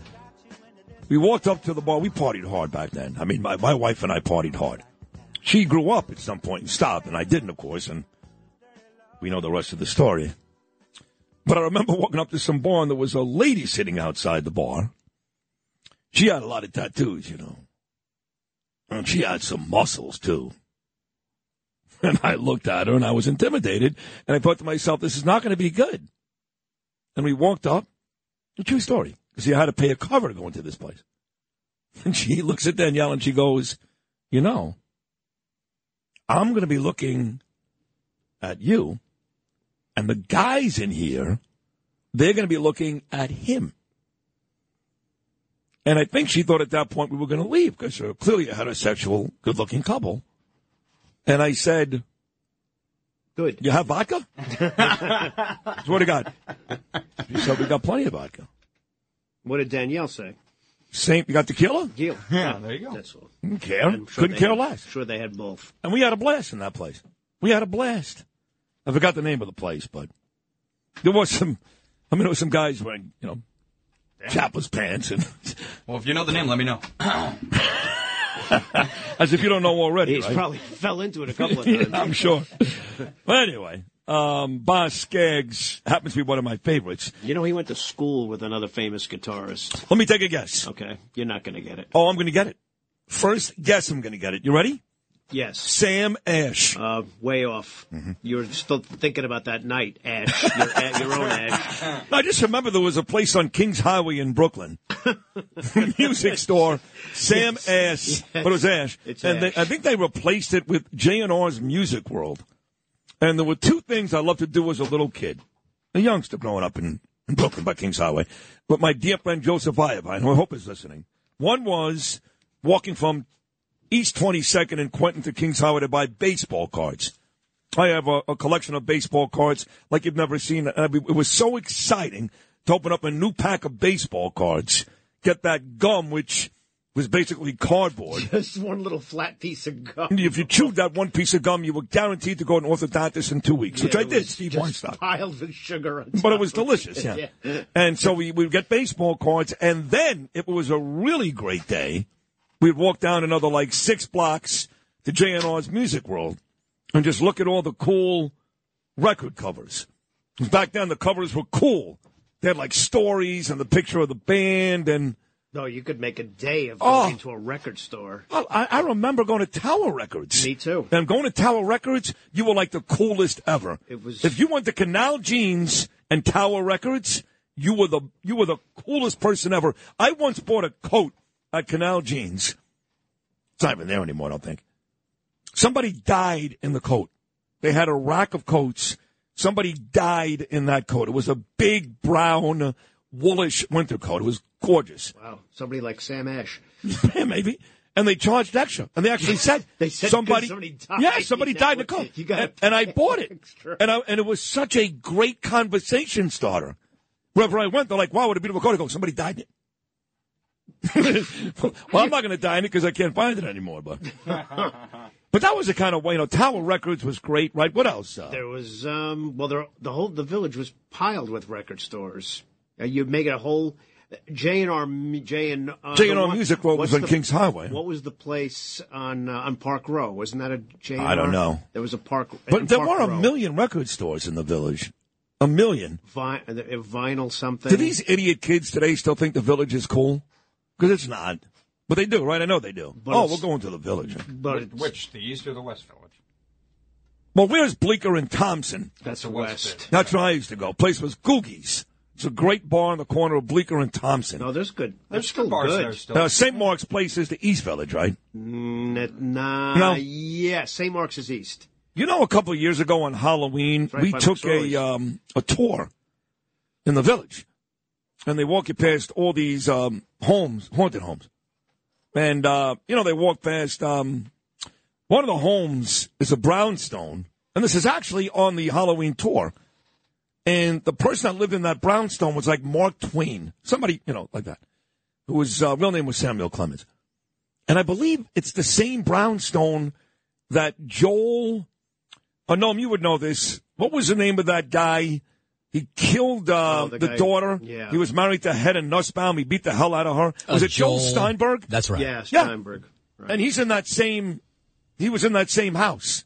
S8: we walked up to the bar. We partied hard back then. I mean, my, my wife and I partied hard. She grew up at some point and stopped, and I didn't, of course. And we know the rest of the story. But I remember walking up to some bar, and there was a lady sitting outside the bar. She had a lot of tattoos, you know. And she had some muscles, too. And I looked at her, and I was intimidated. And I thought to myself, this is not going to be good. And we walked up. A true story. Because you had to pay a cover to go into this place. And she looks at Danielle, and she goes, you know, I'm going to be looking at you, and the guys in here, they're going to be looking at him. And I think she thought at that point we were going to leave because you're uh, clearly a heterosexual, good looking couple. And I said,
S19: Good.
S8: You have vodka? Swear to God. She said, We got plenty of vodka.
S19: What did Danielle say?
S8: Same, you got tequila?
S19: Gil.
S8: Yeah, there you go.
S19: That's all.
S8: Didn't care.
S19: I'm sure
S8: Couldn't
S19: they
S8: care
S19: had-
S8: less.
S19: Sure, they had both.
S8: And we had a blast in that place. We had a blast. I forgot the name of the place, but there was some, I mean, there was some guys wearing, you know, chapless pants and.
S9: Well, if you know the name, let me know.
S8: As if you don't know already.
S19: He's
S8: right?
S19: probably fell into it a couple of
S8: Yeah,
S19: times.
S8: I'm sure. But anyway, um, Boz Scaggs happens to be one of my favorites.
S19: You know, he went to school with another famous guitarist.
S8: Let me take a guess.
S19: Okay, you're not going to get it.
S8: Oh, I'm going to get it. First guess, I'm going to get it. You ready?
S19: Yes.
S8: Sam Ash.
S19: Uh, way off.
S8: Mm-hmm.
S19: You're still thinking about that night, Ash. Your, your own Ash.
S8: I just remember there was a place on Kings Highway in Brooklyn, music store, Sam Ash, but it was Ash,
S19: It's
S8: and
S19: Ash.
S8: They, I think they replaced it with J and R's Music World. And there were two things I loved to do as a little kid, a youngster growing up in, in Brooklyn by Kings Highway, But my dear friend Joseph Iovine, who I hope is listening. One was walking from East 22nd and Quentin to Kings Highway to buy baseball cards. I have a, a collection of baseball cards like you've never seen. And I mean, It was so exciting to open up a new pack of baseball cards, get that gum, which was basically cardboard.
S19: Just one little flat piece of gum.
S8: And if you chewed that one piece of gum, you were guaranteed to go to an orthodontist in two weeks, which I did, Steve Weinstock.
S19: Piled with sugar
S8: But it was delicious, yeah. And so we would get baseball cards, and then it was a really great day, we'd walk down another like six blocks to J&R's Music World and just look at all the cool record covers. Back then, the covers were cool. They had like stories and the picture of the band, and
S19: No, you could make a day of
S8: Oh.
S19: going to a record store.
S8: I, I I remember going to Tower Records.
S19: Me too.
S8: And going to Tower Records, you were like the coolest ever.
S19: It was-
S8: If you went to Canal Jeans and Tower Records, you were the you were the coolest person ever. I once bought a coat at Canal Jeans. It's not even there anymore, I don't think. Somebody died in the coat. They had a rack of coats. Somebody died in that coat. It was a big brown woolish winter coat. It was gorgeous.
S19: Wow, somebody like Sam Ash.
S8: Yeah, maybe. And they charged extra. And they actually said,
S19: They said
S8: somebody,
S19: somebody died.
S8: yeah, somebody died in the coat.
S19: you gotta
S8: and, and I bought it.
S19: extra.
S8: And I, and it was such a great conversation starter. Wherever I went, they're like, wow, what a beautiful coat. I go, somebody died in it. well, I'm not going to die in it because I can't find it anymore. But but that was the kind of way, you know, Tower Records was great, right? What else? Uh,
S19: There was, um, well, there, the whole the village was piled with record stores. Uh, you make it a whole J and R J and uh,
S8: J&R Music World was on
S19: the-
S8: Kings Highway.
S19: What was the place on uh, on Park Row? Wasn't that a J?
S8: I don't know.
S19: There was a park,
S8: but there
S19: Park
S8: were a
S19: Row.
S8: million record stores in the village. A million.
S19: Vi- uh, vinyl something.
S8: Do these idiot kids today still think the village is cool? Because it's not. But they do, right? I know they do.
S19: But
S8: oh, we're going to the village.
S19: But it's-
S9: Which, the East or the West Village?
S8: Well, where's Bleecker and Thompson?
S19: that's
S9: the
S19: west.
S9: West
S8: That's where I used to go. Place was Googie's. It's a great bar on the corner of Bleecker and Thompson.
S19: No, there's good.
S9: There's
S19: There's still
S9: bars
S19: good.
S9: there still.
S8: Uh, St. Mark's Place is the East Village, right?
S19: Mm, nah,
S8: No.
S19: yeah, St. Mark's is east.
S8: You know, a couple of years ago on Halloween,
S19: right
S8: we took a um, a tour in the village, and they walk you past all these um, homes, haunted homes, and uh, you know they walk past. Um, one of the homes is a brownstone, and this is actually on the Halloween tour. And the person that lived in that brownstone was like Mark Twain, somebody you know like that, who was uh, real name was Samuel Clemens, and I believe it's the same brownstone that Joel. Oh, Noam, you would know this. What was the name of that guy? He killed uh,
S19: Oh, the
S8: the,
S19: guy-
S8: daughter.
S19: yeah.
S8: He was married to Hedda Nussbaum. He beat the hell out of her.
S28: Uh,
S8: Was it Joel,
S28: Joel-
S8: Steinberg?
S28: That's right.
S19: Yeah,
S8: Yeah.
S19: Steinberg. Right.
S8: And he's in that same. He was in that same house.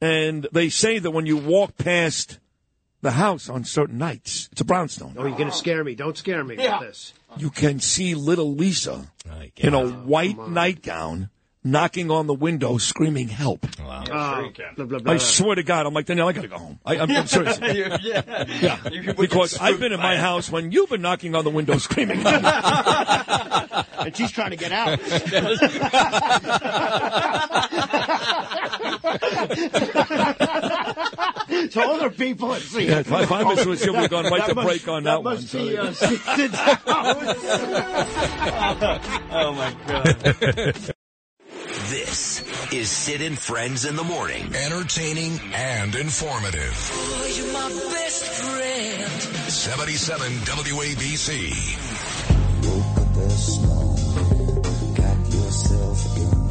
S8: And they say that when you walk past the house on certain nights, it's a brownstone.
S19: Oh, you're gonna scare me! Don't scare me with this.
S8: You can see little Lisa in a white nightgown knocking on the window, screaming "Help!"
S19: Oh, blah, blah, blah.
S8: I swear to God, I'm like Danielle. I gotta go home. I, I'm, I'm serious.
S9: yeah.
S8: Yeah, because I've been in my house when you've been knocking on the window screaming. Help.
S19: And she's trying to get out. so other people have seen
S8: Yeah, if I- if I was to assume we've gone right to
S19: must-
S8: break on that one,
S19: must
S8: so-
S19: be, uh,
S9: oh my god.
S2: This is Sid and Friends in the Morning.
S1: Entertaining and informative.
S30: Oh, you're my best friend.
S1: 77 WABC.
S31: this morning, got yourself a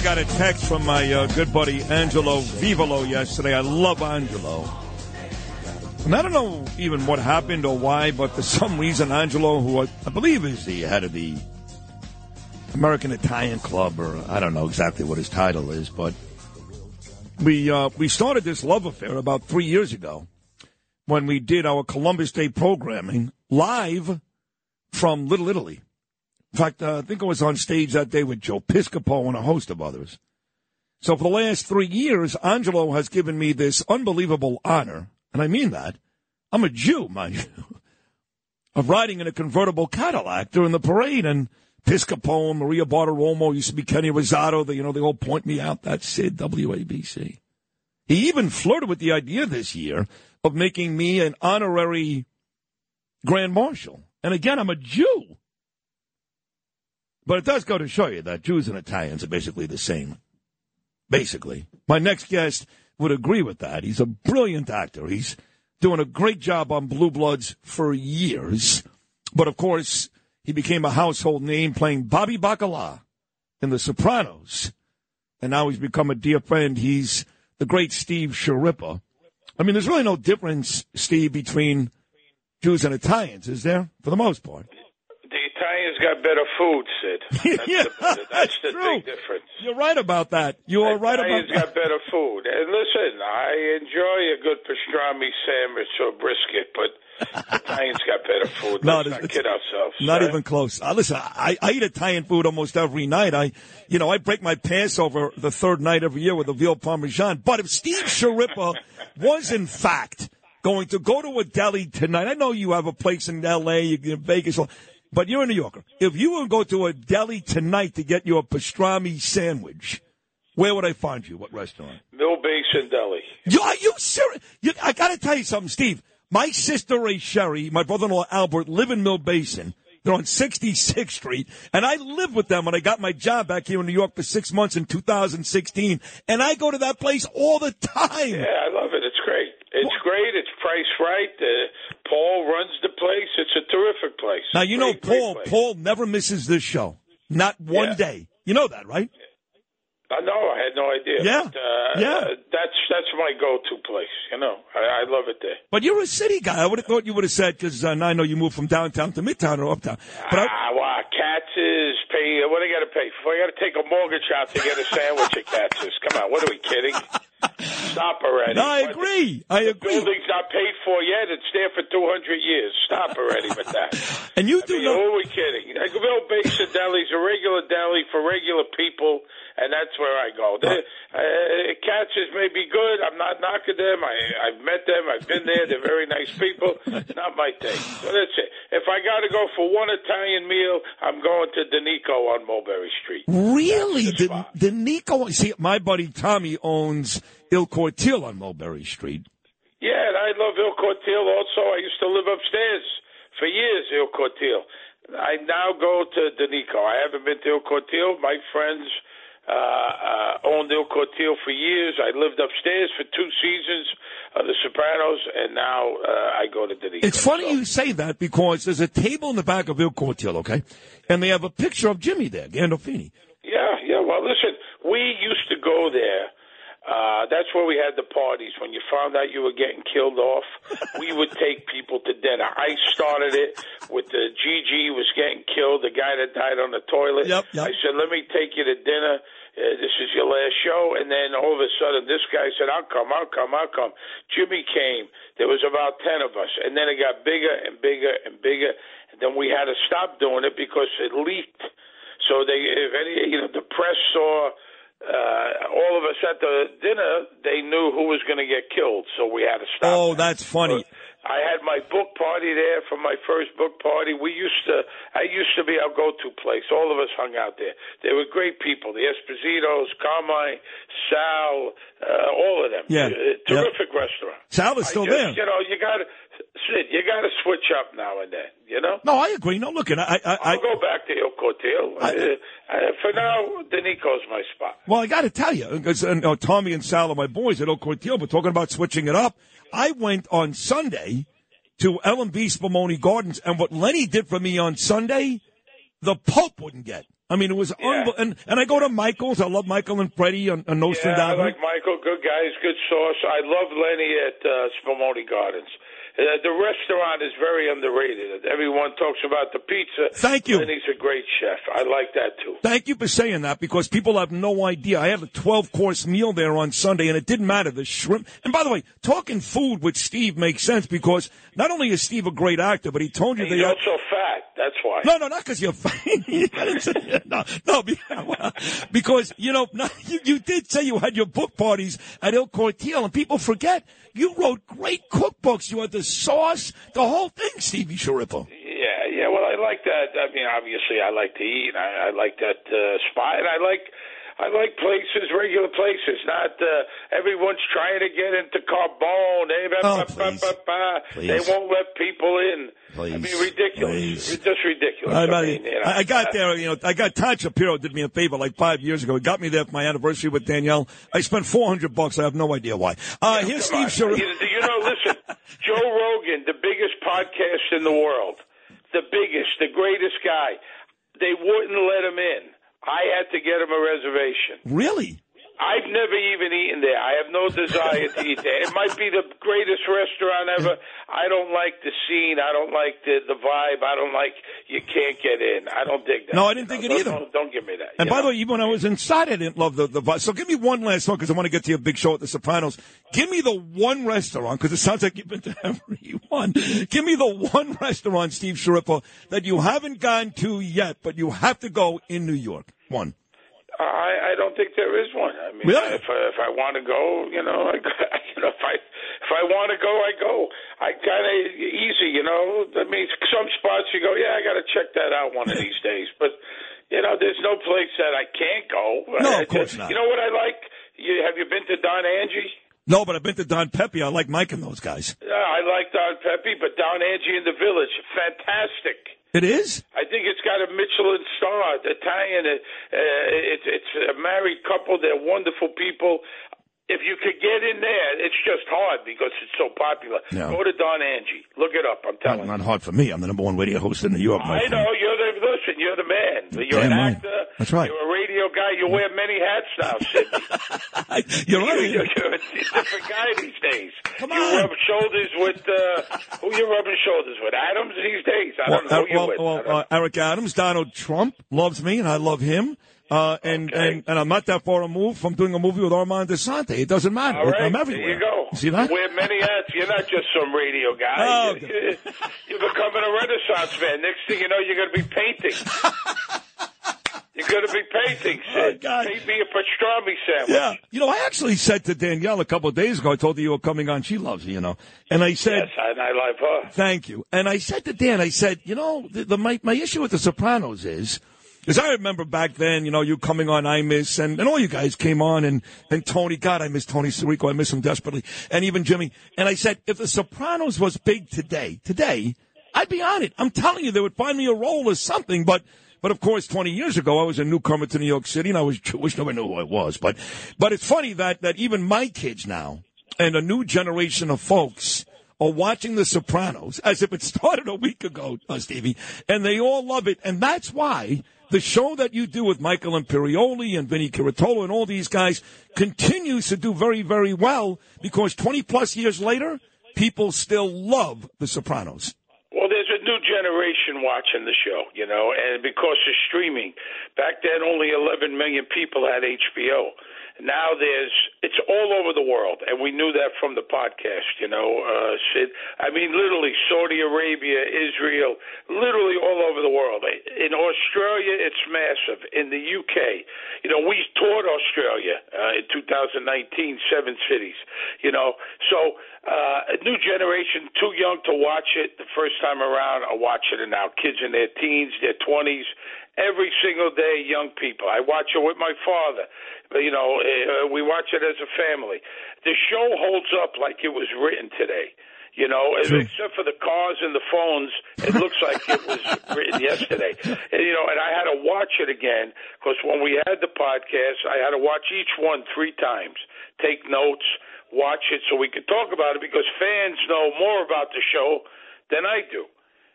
S31: I got a
S8: text from my uh, good buddy Angelo Vivolo yesterday. I love Angelo. And I don't know even what happened or why, but for some reason, Angelo, who I, I believe is the head of the American Italian Club, or I don't know exactly what his title is, but we uh, we started this love affair about three years ago when we did our Columbus Day programming live from Little Italy. In fact, uh, I think I was on stage that day with Joe Piscopo and a host of others. So for the last three years, Angelo has given me this unbelievable honor, and I mean that. I'm a Jew, mind you, of riding in a convertible Cadillac during the parade, and Piscopo and Maria Bartiromo used to be Kenny Rosado. They, you know, they all point me out. That's Sid, WABC. He even flirted with the idea this year of making me an honorary grand marshal. And again, I'm a Jew. But it does go to show you that Jews and Italians are basically the same. Basically. My next guest would agree with that. He's a brilliant actor. He's doing a great job on Blue Bloods for years. But of course, he became a household name playing Bobby Bacala in The Sopranos. And now he's become a dear friend. He's the great Steve Schirripa. I mean, there's really no difference, Steve, between Jews and Italians, is there? For the most part.
S32: Italians got better food, Sid. That's the, that's the big difference.
S8: You're right about that. You are right about that.
S32: Italians got better food. And listen, I enjoy a good pastrami sandwich or brisket, but Italians got better food.
S8: No,
S32: Let's not kid ourselves.
S8: Not
S32: right?
S8: even close. Uh, listen, I, I eat Italian food almost every night. I, you know, I break my Passover the third night every year with a veal parmesan. But if Steve Schirripa was in fact going to go to a deli tonight, I know you have a place in L.A., you in Vegas, but you're a New Yorker. If you were to go to a deli tonight to get your pastrami sandwich, where would I find you? What restaurant?
S32: Mill Basin Deli.
S8: You, are you serious? You, I got to tell you something, Steve. My sister Ray Sherry, my brother-in-law Albert live in Mill Basin. They're on 66th Street, and I lived with them when I got my job back here in New York for six months in 2016. And I go to that place all the time.
S32: Yeah, I love it. It's great. It's priced right. Uh, Paul runs the place. It's a terrific place.
S8: Now you know
S32: Great, great
S8: Paul. Paul never misses this show, not one
S32: Yeah.
S8: day. You know that, right?
S32: I know. I had no idea.
S8: Yeah.
S32: But, uh,
S8: Yeah.
S32: uh, that's that's my go-to place. You know, I, I love it there.
S8: But you're a city guy. I would have thought you would have said because uh, now I know you moved from downtown to midtown or uptown. But I,
S32: Ah, wow, Katz's pay. What do I got to pay for? I got to take a mortgage out to get a sandwich at Katz's. Come on, what are we kidding? Stop already.
S8: No, I agree. I
S32: The
S8: agree.
S32: building's not paid for yet. It's there for 200 years. Stop already with that.
S8: And you
S32: I
S8: do
S32: mean,
S8: know.
S32: who are we kidding? Mill Basin Deli's a regular deli for regular people, and that's where I go. The, uh, Katz's may be good. I'm not knocking them. I, I've met them. I've been there. They're very nice people. Not my thing. So that's it. If I got to go for one Italian meal, I'm going to Da Nico on Mulberry Street.
S8: Really? The, the Nico, see, my buddy Tommy owns Il Cortile on Mulberry Street.
S32: Yeah, and I love Il Cortile also. I used to live upstairs for years, Il Cortile. I now go to Da Nico. I haven't been to Il Cortile. My friends uh, uh, owned Il Cortile for years. I lived upstairs for two seasons of The Sopranos, and now uh, I go to Da Nico.
S8: It's funny you say that because there's a table in the back of Il Cortile, okay? And they have a picture of Jimmy there, Gandolfini.
S32: Yeah, yeah. Well, listen, we used to go there Uh, that's where we had the parties. When you found out you were getting killed off, we would take people to dinner. I started it with the Gigi was getting killed, the guy that died on the toilet.
S8: Yep, yep.
S32: I said, let me take you to dinner. Uh, this is your last show. And then all of a sudden, this guy said, I'll come, I'll come, I'll come. Jimmy came. There was about 10 of us. And then it got bigger and bigger and bigger. And then we had to stop doing it because it leaked. So they, if any, you know, the press saw uh, all of us at the dinner, they knew who was going to get killed, so we had to stop.
S8: Oh, that's funny.
S32: I had my book party there for my first book party. We used to, I used to be our go-to place. All of us hung out there. They were great people. The Espositos, Carmine, Sal, uh, all of them.
S8: Yeah.
S32: Uh, terrific restaurant.
S8: Sal is still
S32: just,
S8: there.
S32: You know, you got Sid, you got to switch up now and then. You know.
S8: No, I agree. No, look, and I, I, I
S32: I'll go back to Il Cortile. Uh, uh, for now, Da Nico's my spot.
S8: Well, I got to tell you, because uh, no, Tommy and Sal are my boys at Oak Cortile, but talking about switching it up, I went on Sunday to L&B Spumoni Gardens, and what Lenny did for me on Sunday, the Pope wouldn't get. I mean, it was unbel- and and I go to Michael's. I love Michael and Freddie on, on
S32: Yeah, I
S8: Nostradamus.
S32: like Michael. Good guys, good sauce. I love Lenny at uh, Spumoni Gardens. Uh, the restaurant is very underrated. Everyone talks about the pizza.
S8: Thank you.
S32: And he's a great chef. I like that too.
S8: Thank you for saying that because people have no idea. I had a 12 course meal there on Sunday and it didn't matter. The shrimp. And by the way, talking food with Steve makes sense because not only is Steve a great actor, but he told you
S32: He's
S8: they
S32: also fat. That's why.
S8: No, no, not because you're fat. no, no, because you know you, you did say you had your book parties at El Cortile, and people forget you wrote great cookbooks. You had the sauce, the whole thing, Stevie Sharippo.
S32: Yeah, yeah. Well, I like that. I mean, obviously, I like to eat. I, I like that uh, spot, and I like. I like places, regular places, not uh, everyone's trying to get into Carbone. They,
S8: Oh,
S32: ba- ba- ba-
S8: Please.
S32: they won't let people in. I mean,
S8: Please.
S32: ridiculous. It's just ridiculous.
S8: I,
S32: I mean, you know,
S8: I got there, you know, I got Todd Shapiro did me a favor like five years ago. He got me there for my anniversary with Danielle. I spent 400 bucks. I have no idea why. Uh, here's Steve Schirripa.
S32: You, you know, listen, Joe Rogan, the biggest podcast in the world, the biggest, the greatest guy. They wouldn't let him in. I had to get him a reservation.
S8: Really?
S32: I've never even eaten there. I have no desire to eat there. It might be the greatest restaurant ever. I don't like the scene. I don't like the the vibe. I don't like you can't get in. I don't dig that.
S8: No, I didn't think it
S32: Don't-
S8: either.
S32: Don't, don't give me that.
S8: And by
S32: know?
S8: the way, even when I was inside, I didn't love the, the vibe. So give me one last one because I want to get to your big show at The Sopranos. Give me the one restaurant because it sounds like you've been to every one. Give me the one restaurant, Steve Schirripa, that you haven't gone to yet, but you have to go in New York. One.
S32: I, I don't think there is one. I mean,
S8: Really?
S32: if I, if I want to go, you know, I, you know, if I if I want to go, I go. I kind of easy, you know. I mean, some spots you go, yeah, I got to check that out one of these days. But you know, there's no place that I can't go.
S8: No, of course not.
S32: You know what I like? You, have you been to Don Angie?
S8: No, but I've been to Don Pepe. I like Mike and those guys.
S32: Yeah, I like Don Pepe, but Don Angie in the Village, fantastic.
S8: It is?
S32: I think it's got a Michelin star. Italian. Uh, uh, it's it's a married couple. They're wonderful people. If you could get in there, it's just hard because it's so popular.
S8: No.
S32: Go to Don Angie. Look it up. I'm telling
S8: Not, not hard for me. I'm the number one radio host in New York,
S32: you. I
S8: friend.
S32: know you're the listen. You're the man. You're
S8: Damn
S32: an
S8: right.
S32: actor.
S8: That's right.
S32: You're a radio guy. You wear many hats now, Sidney.
S8: You're right.
S32: You're, you're a different guy these days.
S8: Come on.
S32: you rub shoulders with uh, who you rubbing shoulders with? Adams these days. I don't know
S8: Well,
S32: who you're
S8: uh,
S32: with.
S8: well, well, uh, Eric Adams, Donald Trump loves me, and I love him. Uh, and, and and I'm not that far removed from doing a movie with Armand Assante. It doesn't matter.
S32: All right,
S8: I'm everywhere.
S32: there you go.
S8: You see that?
S32: You wear many hats. You're not just some radio guy.
S8: Oh,
S32: You're, you're becoming a Renaissance man. Next thing you know, you're going to be painting. you're going to be painting, Sid. Paint me a pastrami sandwich.
S8: Yeah. You know, I actually said to Danielle a couple of days ago, I told her you were coming on. She loves you, you know. And I said,
S32: Yes, and I love her.
S8: Thank you. And I said to Dan, I said, you know, the, the my, my issue with The Sopranos is, because I remember back then, you know, you coming on I Miss, and, and all you guys came on, and, and Tony, God, I miss Tony Sirico, I miss him desperately, and even Jimmy. And I said, if The Sopranos was big today, today, I'd be on it. I'm telling you, they would find me a role or something, but, but of course, 20 years ago, I was a newcomer to New York City, and I was Jewish. Nobody knew who I was. But, but it's funny that, that even my kids now, and a new generation of folks, are watching The Sopranos as if it started a week ago, uh, Stevie, and they all love it. And that's why the show that you do with Michael Imperioli and Vinny Curatola and all these guys continues to do very, very well because 20 plus years later, people still love The Sopranos.
S32: Well, there's a new generation watching the show, you know, and because of streaming, back then only 11 million people had HBO. Now there's it's all over the world, and we knew that from the podcast. You know, uh, Sid. I mean, literally Saudi Arabia, Israel, literally all over the world. In Australia, it's massive. In the UK, you know, we toured Australia uh, in 2019, seven cities. You know, so uh, a new generation, too young to watch it the first time around, are watching it now. Kids in their teens, their 20s, every single day, young people. I watch it with my father. You know, uh, we watch it as a family. The show holds up like it was written today. You know, except for the cars and the phones, it looks like it was written yesterday. And, you know, and I had to watch it again because when we had the podcast, I had to watch each one three times, take notes, watch it so we could talk about it because fans know more about the show than I do.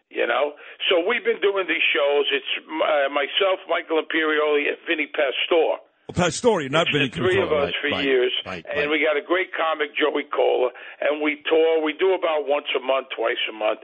S32: You know, so we've been doing these shows. It's uh, myself, Michael Imperioli, and Vinny Pastore.
S8: Pastore, not Vinny
S32: the three of us for years, and we got a great comic, Joey Cola, and we tour. We do about once a month, twice a month.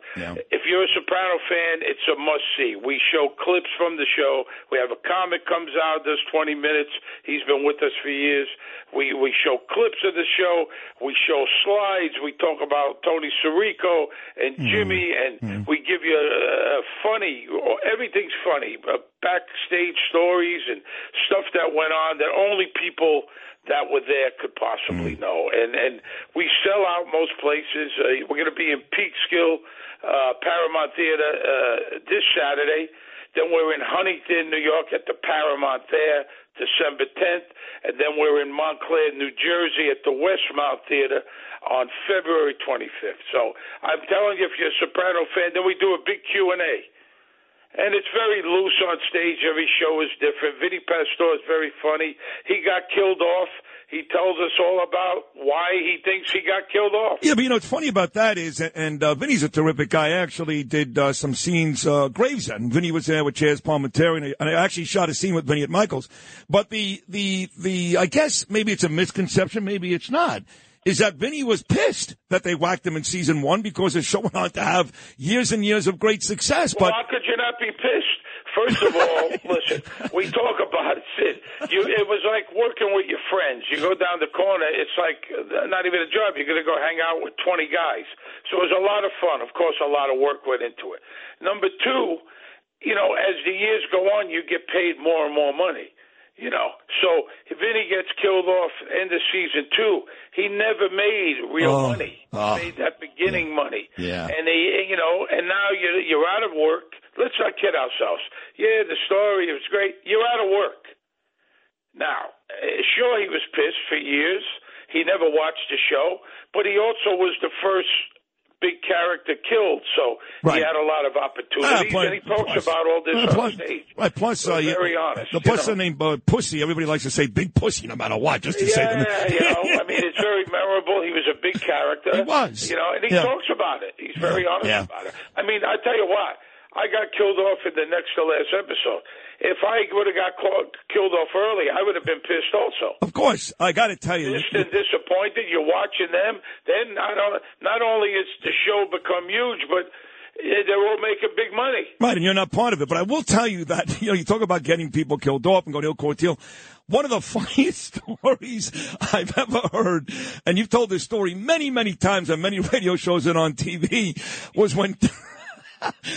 S32: If you're a Soprano fan, it's a must see. We show clips from the show. We have a comic comes out, does 20 minutes. He's been with us for years. We we show clips of the show. We show slides. We talk about Tony Sirico and Jimmy, and we give you a, a funny. Everything's funny. Uh, backstage stories and stuff that went on that only people that were there could possibly know. And and we sell out most places. Uh, we're going to be in Peekskill, uh, Paramount Theater uh, this Saturday. Then we're in Huntington, New York, at the Paramount there, December 10th, and then we're in Montclair, New Jersey, at the Wellmont Theater on February 25th. So I'm telling you, if you're a Soprano fan, then we do a big Q and it's very loose on stage. Every show is different. Vinny Pastore is very funny. He got killed off. He tells us all about why he thinks he got killed off.
S8: Yeah, but you know what's funny about that is, and uh, Vinny's a terrific guy. I actually did uh, some scenes, uh, Gravesend. Vinny was there with Chaz Palminteri, and I, and I actually shot a scene with Vinny at Michaels. But the the the, I guess maybe it's a misconception, maybe it's not. Is that Vinny was pissed that they whacked him in season one because the show went on to have years and years of great success.
S32: Well,
S8: But
S32: how could you not be pissed? First of all, listen, we talk about it, Sid. You, it was like working with your friends. You go down the corner, it's like uh, not even a job. You're going to go hang out with 20 guys. So it was a lot of fun. Of course, a lot of work went into it. Number two, you know, as the years go on, you get paid more and more money. You know, so if Vinny gets killed off end of season two, he never made real
S33: Oh.
S32: money.
S33: Oh.
S32: He made that beginning money.
S33: Yeah.
S32: And he, you know, and now you're you're out of work. Let's not kid ourselves. Yeah, the story was great. You're out of work. Now, uh, sure, he was pissed for years. He never watched the show, but he also was the first big character killed, so
S8: Right.
S32: he had a lot of
S8: Ah,
S32: opportunities,
S8: plus-
S32: and he talks
S8: plus-
S32: about all this on
S8: plus,
S32: stage.
S8: right, plus, uh, you-
S32: very honest,
S8: The
S32: you
S8: plus
S32: know.
S8: the name uh, Pussy. Everybody likes to say Big Pussy no matter what, just to say
S32: Yeah,
S8: that.
S32: you know, I mean, it's very memorable. He was a big character.
S8: He was.
S32: You know, and he
S8: Yeah.
S32: talks about it. He's very honest
S8: Yeah.
S32: about it. I mean, I tell you what, I got killed off in the next to last episode. If I would have got caught, killed off early, I would have been pissed also.
S8: Of course, I got to tell you.
S32: Pissed and disappointed. You're watching them. Then not not only is the show become huge, but eh, they're all making big money.
S8: Right, and you're not part of it. But I will tell you that, you know, you talk about getting people killed off and going to Cortile. One of the funniest stories I've ever heard, and you've told this story many, many times on many radio shows and on TV, was when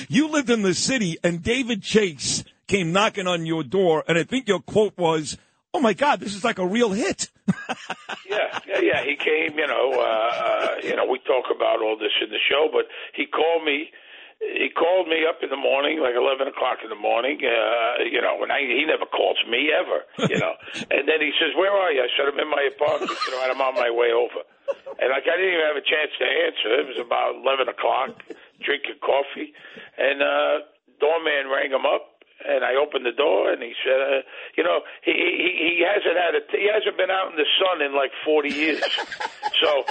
S8: you lived in the city and David Chase came knocking on your door, and I think your quote was, Oh my God, this is like a real hit.
S32: Yeah, yeah, yeah. He came, you know, uh, uh, you know, we talk about all this in the show, but he called me. He called me up in the morning, like eleven o'clock in the morning. Uh, you know, and I, he never calls me ever. You know, and then he says, "Where are you?" I said, "I'm in my apartment." You know, and I'm on my way over. And like I didn't even have a chance to answer. It was about eleven o'clock, drinking coffee, and uh, doorman rang him up, And I opened the door, and he said, uh, "You know, he, he he hasn't had a he hasn't been out in the sun in like 40 years, so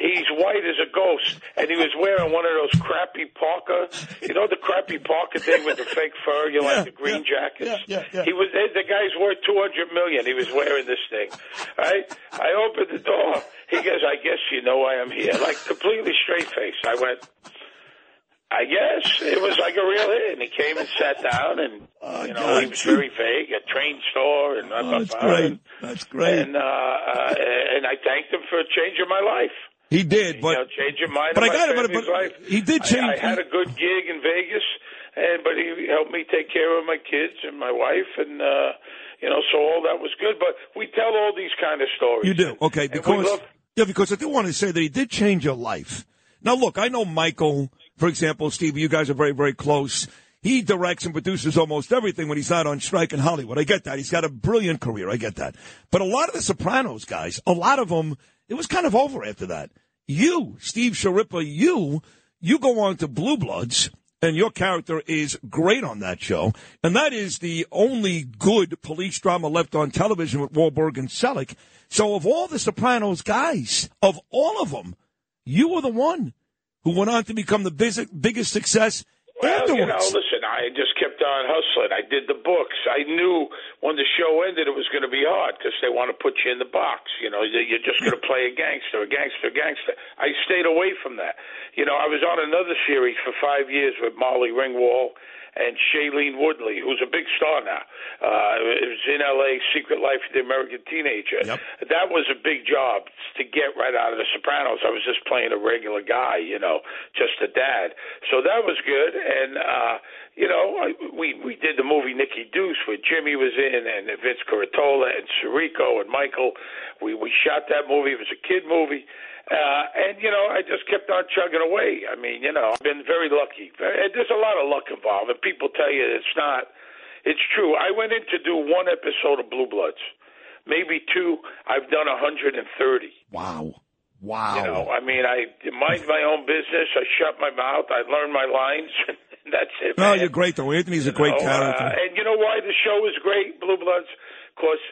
S32: he's white as a ghost." And he was wearing one of those crappy parka, you know, the crappy parka thing with the fake fur, you know, like the green jackets.
S8: yeah, yeah.
S32: He was the guy's worth 200 million. He was wearing this thing, right? I opened the door. He goes, "I guess you know why I'm here." Like completely straight face. I went. I guess it was like a real hit. And he came and sat down, and you know he was very vague. A train store, and
S8: Oh, that's great. That's great.
S32: And uh, uh, and I thanked him for changing my life.
S8: He did, but
S32: you know, changing mine
S8: but I got it, but- but
S32: life.
S8: he did change-
S32: I, I had a good gig in Vegas, and but he helped me take care of my kids and my wife, and uh, you know, so all that was good. But we tell all these kind of stories.
S8: You do okay because
S32: love-
S8: yeah, because I do want to say that he did change your life. Now, look, I know Michael, for example, Steve. You guys are very, very close. He directs and produces almost everything when he's not on strike in Hollywood. I get that. He's got a brilliant career. I get that. But a lot of the Sopranos guys, a lot of them, it was kind of over after that. You, Steve Schirripa, you, you go on to Blue Bloods, and your character is great on that show. And that is the only good police drama left on television with Wahlberg and Selleck. So of all the Sopranos guys, of all of them, you were the one who went on to become the biggest, biggest success
S32: Well,
S8: afterwards.
S32: you know, listen, I just kept on hustling. I did the books. I knew when the show ended it was going to be hard because they want to put you in the box. You know, you're just going to play a gangster, a gangster, a gangster. I stayed away from that. You know, I was on another series for five years with Molly Ringwald and Shailene Woodley, who's a big star now. Uh, it was in L.A. Secret Life of the American Teenager. That was a big job to get right out of The Sopranos. I was just playing a regular guy, you know, just a dad. So that was good. And uh, you know, I, we we did the movie Nicky Deuce where Jimmy was in and Vince Curatola and Sirico and Michael. We we shot that movie. It was a kid movie. Uh, and you know, I just kept on chugging away. I mean, you know, I've been very lucky. Very- There's a lot of luck involved, and people tell you it's not. It's true. I went in to do one episode of Blue Bloods, maybe two. I've done 130.
S8: Wow. Wow.
S32: You know, I mean, I mind my own business. I shut my mouth. I learned my lines. and That's it.
S8: No,
S32: man.
S8: you're great though. Anthony's a great
S32: know,
S8: character.
S32: Uh, and you know why the show is great, Blue Bloods? Because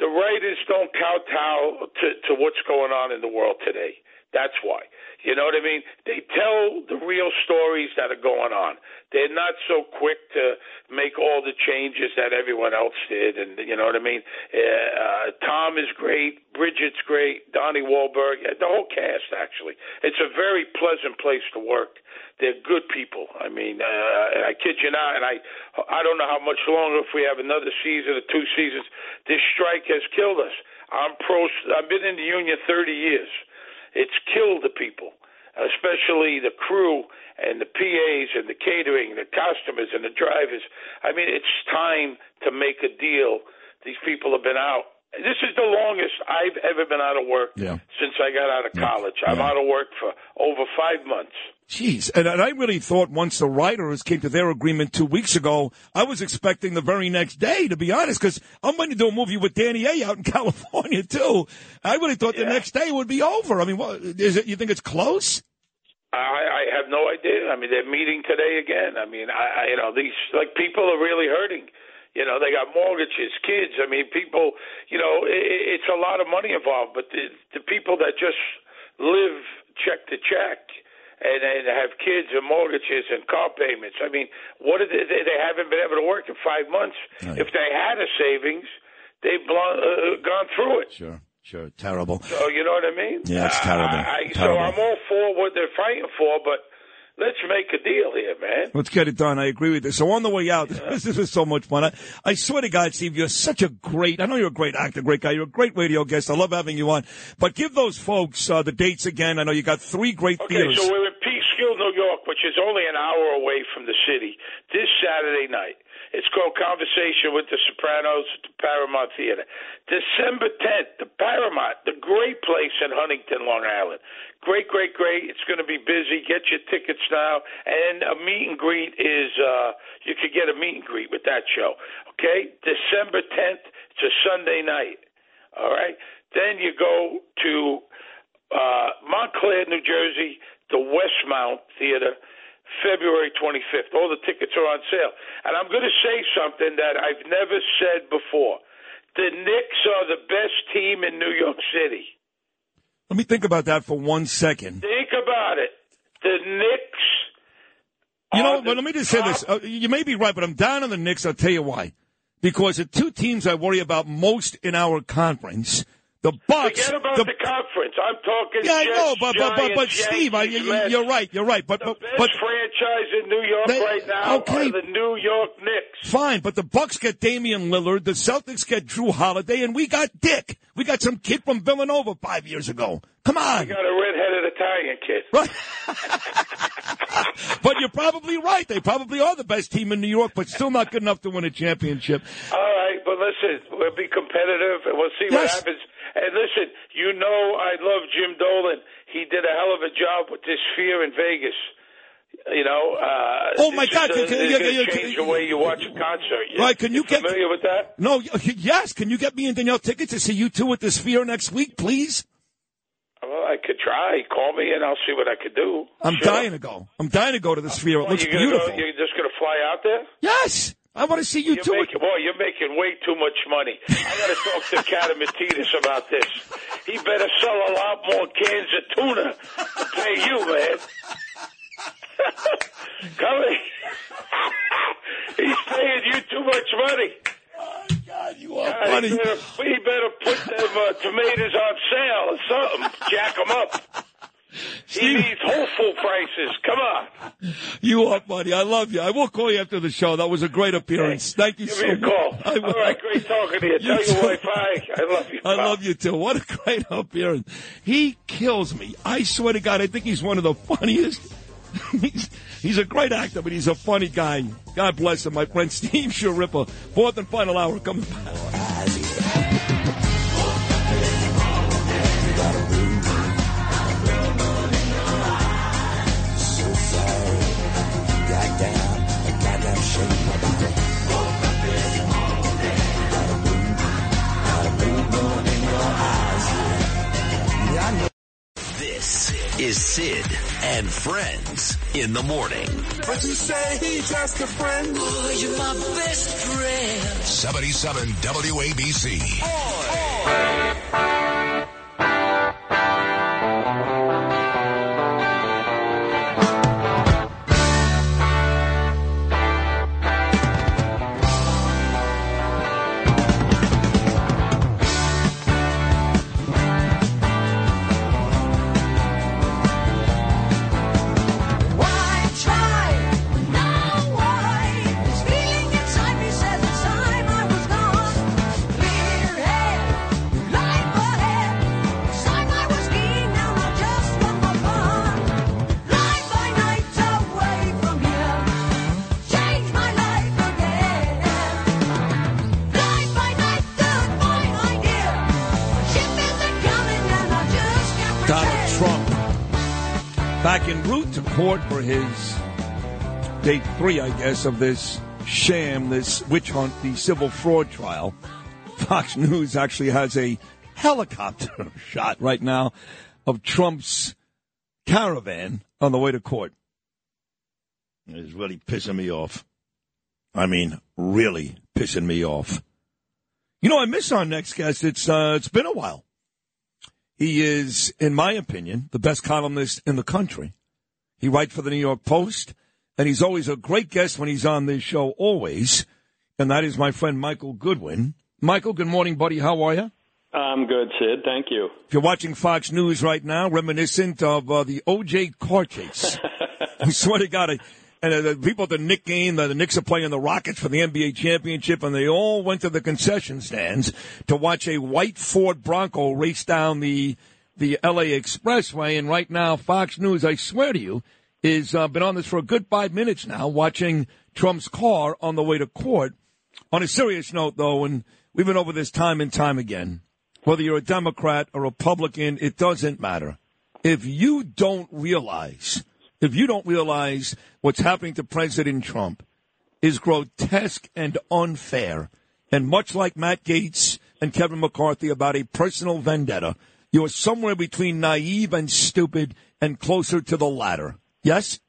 S32: the writers don't kowtow to, to what's going on in the world today. That's why. You know what I mean? They tell the real stories that are going on. They're not so quick to make all the changes that everyone else did. And you know what I mean? Uh, uh, Tom is great. Bridget's great. Donnie Wahlberg. The whole cast, actually. It's a very pleasant place to work. They're good people. I mean, uh, and I kid you not. And I, I don't know how much longer if we have another season or two seasons. This strike has killed us. I'm pro. I've been in the union 30 years. It's killed the people, especially the crew and the PAs and the catering, the customers and the drivers. I mean, it's time to make a deal. These people have been out. This is the longest I've ever been out of work
S8: Yeah.
S32: since I got out of college. I'm out of work for over five months.
S8: Jeez, and, and I really thought once the writers came to their agreement two weeks ago, I was expecting the very next day, to be honest, because I'm going to do a movie with Danny A out in California too. I really thought the next day would be over. I mean, what, is it? You think it's close?
S32: I, I have no idea. I mean, they're meeting today again. I mean, I, I you know these like people are really hurting. You know, they got mortgages, kids. I mean, people. You know, it, it's a lot of money involved. But the the people that just live check to check and, and have kids and mortgages and car payments. I mean, what did they, they haven't been able to work in five months. If they had a savings, they've blown, uh, gone through it.
S8: Sure, sure, terrible.
S32: So you know what I mean?
S8: Yeah, it's terrible.
S32: I, I, so
S8: Terrible.
S32: I'm all for what they're fighting for, but let's make a deal here, man.
S8: Let's get it done. I agree with you. So on the way out, this is so much fun. I, I swear to God, Steve, you're such a great, I know you're a great actor, great guy. You're a great radio guest. I love having you on. But give those folks uh, the dates again. I know you got three great
S32: Okay,
S8: theaters.
S32: so we're in Peekskill, New York, which is only an hour away from the city. This Saturday night. It's called Conversation with the Sopranos at the Paramount Theater. December 10th, the Paramount, the great place in Huntington, Long Island. Great, great, great. It's going to be busy. Get your tickets now. And a meet and greet is, uh, you could get a meet and greet with that show. Okay? December 10th, it's a Sunday night. All right? Then you go to uh, Montclair, New Jersey, the Wellmont Theater, February 25th. All the tickets are on sale. And I'm going to say something that I've never said before. The Knicks are the best team in New York City.
S8: Let me think about that for one second.
S32: Think about it. The Knicks.
S8: You know, but let me just say this. Uh, you may be right, but I'm down on the Knicks. I'll tell you why. Because the two teams I worry about most in our conference, the Bucks.
S32: Forget about
S8: the,
S32: the, conference. I'm talking.
S8: yeah, I know, but but but, but Steve, I, you, you're right. You're right. But
S32: the
S8: but
S32: best
S8: but
S32: franchise in New York
S8: They-
S32: right now
S8: okay.
S32: are the New York Knicks.
S8: fine. But the Bucks get Damian Lillard. The Celtics get Jrue Holiday, and we got Dick. We got some kid from Villanova five years ago. Come on.
S32: You got a redheaded Italian kid.
S8: Right. But you're probably right. They probably are the best team in New York, but still not good enough to win a championship.
S32: All right, but listen, we'll be competitive, and we'll see what happens. And listen, you know I love Jim Dolan. He did a hell of a job with this Sphere in Vegas. You know, uh,
S8: Oh, my God,
S32: uh,
S8: can- can-
S32: gonna
S8: yeah,
S32: change
S8: can-
S32: the way you watch a concert. You-
S8: Right, can you get-
S32: familiar with that?
S8: No, yes. Can you get me and Danielle tickets to see U2 at the Sphere next week, please?
S32: Well, I could try. Call me, and I'll see what I could do.
S8: I'm
S32: Sure.
S8: dying to go. I'm dying to go to the Sphere. It
S32: Well,
S8: looks
S32: you're
S8: beautiful.
S32: Go, you're just going to fly out there?
S8: Yes, I want to see you
S32: You're making, boy, you're making way too much money. I got to talk to Catsimatidis about this. He better sell a lot more cans of tuna to pay you, man. Coming. He's paying you too much money.
S8: God, you are
S32: God,
S8: funny.
S32: He better, he better put them uh, tomatoes on sale or something. Jack them up. He needs whole food prices. Come on.
S8: You are buddy. I love you. I will call you after the show. That was a great appearance. Thank you
S32: Give
S8: so
S32: me a
S8: much.
S32: call.
S8: I will.
S32: All right, great talking to you.
S8: You
S32: Tell
S8: too.
S32: your wife hi. I love you.
S8: I
S32: pal.
S8: love you too. What a great appearance. He kills me. I swear to God, I think he's one of the funniest. he's, he's a great actor, but he's a funny guy. God bless him, my friend Steve Schirripa. Fourth and final hour coming back.
S2: Is Sid and Friends in the morning.
S1: But you say he's just a friend.
S2: Oh, you're my best friend.
S1: 77 WABC.
S18: Why
S8: back en route to court for his day three, I guess, of this sham, this witch hunt, the civil fraud trial. Fox News actually has a helicopter shot right now of Trump's caravan on the way to court. It is really pissing me off. I mean, really pissing me off. You know, I miss our next guest. It's uh, it's been a while. He is, in my opinion, the best columnist in the country. He writes for the New York Post, and he's always a great guest when he's on this show, always. And that is my friend Michael Goodwin. Michael, good morning, buddy. How are you?
S33: I'm good, Sid. Thank you.
S8: If you're watching Fox News right now, reminiscent of uh, the O.J. car chase. I swear to God, I, and uh, the people at the Knicks game, the, the Knicks are playing the Rockets for the NBA championship, and they all went to the concession stands to watch a white Ford Bronco race down the the LA Expressway. And right now, Fox News, I swear to you, is uh, been on this for a good five minutes now, watching Trump's car on the way to court. On a serious note, though, and we've been over this time and time again, whether you're a Democrat or Republican, it doesn't matter. If you don't realize, if you don't realize what's happening to President Trump is grotesque and unfair, and much like Matt Gaetz and Kevin McCarthy about a personal vendetta, you're somewhere between naive and stupid and closer to the latter. Yes?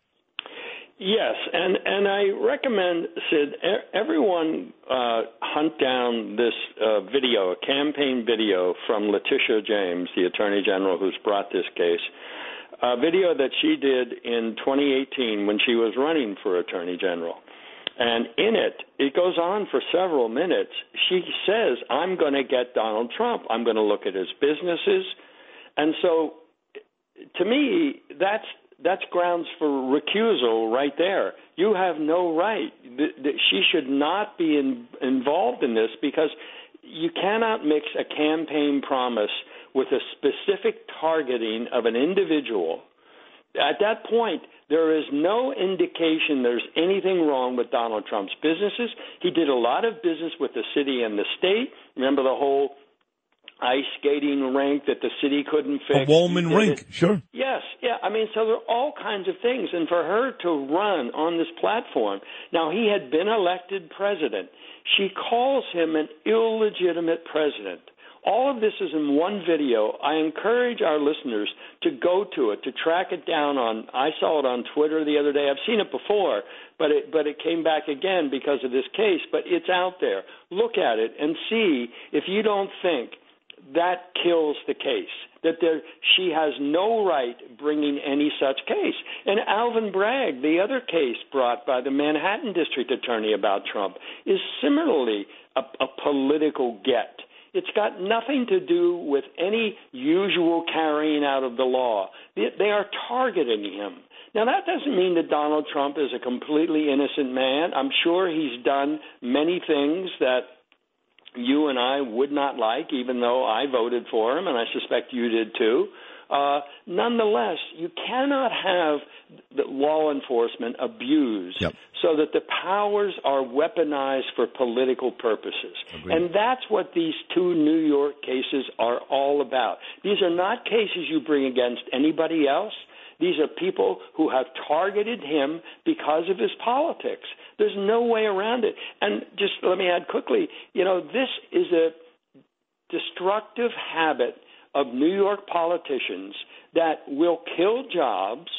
S33: Yes, and and I recommend Sid everyone uh, hunt down this uh, video, a campaign video from Letitia James, the Attorney General who's brought this case, a video that she did in 2018 when she was running for Attorney General. And in it, it goes on for several minutes. She says, I'm going to get Donald Trump. I'm going to look at his businesses. And so, to me, that's that's grounds for recusal right there. You have no right. She should not be in, involved in this because you cannot mix a campaign promise with a specific targeting of an individual. At that point, there is no indication there's anything wrong with Donald Trump's businesses. He did a lot of business with the city and the state. Remember the whole ice skating rink that the city couldn't fix?
S8: A
S33: did
S8: rink, sure.
S33: Yes, yeah. I mean, so there are all kinds of things. And for her to run on this platform, now he had been elected president. She calls him an illegitimate president. All of this is in one video. I encourage our listeners to go to it, to track it down on. I saw it on Twitter the other day. I've seen it before, but it but it came back again because of this case. But it's out there. Look at it and see if you don't think that kills the case. That there, she has no right bringing any such case. And Alvin Bragg, the other case brought by the Manhattan District Attorney about Trump, is similarly a, a political get. It's got nothing to do with any usual carrying out of the law. They, are targeting him. Now, that doesn't mean that Donald Trump is a completely innocent man. I'm sure he's done many things that you and I would not like, even though I voted for him, and I suspect you did too. Uh, nonetheless, you cannot have the law enforcement abused so that the powers are weaponized for political purposes. And that's what these two New York cases are all about. These are not cases you bring against anybody else. These are people who have targeted him because of his politics. There's no way around it. And just let me add quickly, you know, this is a destructive habit of New York politicians that will kill jobs,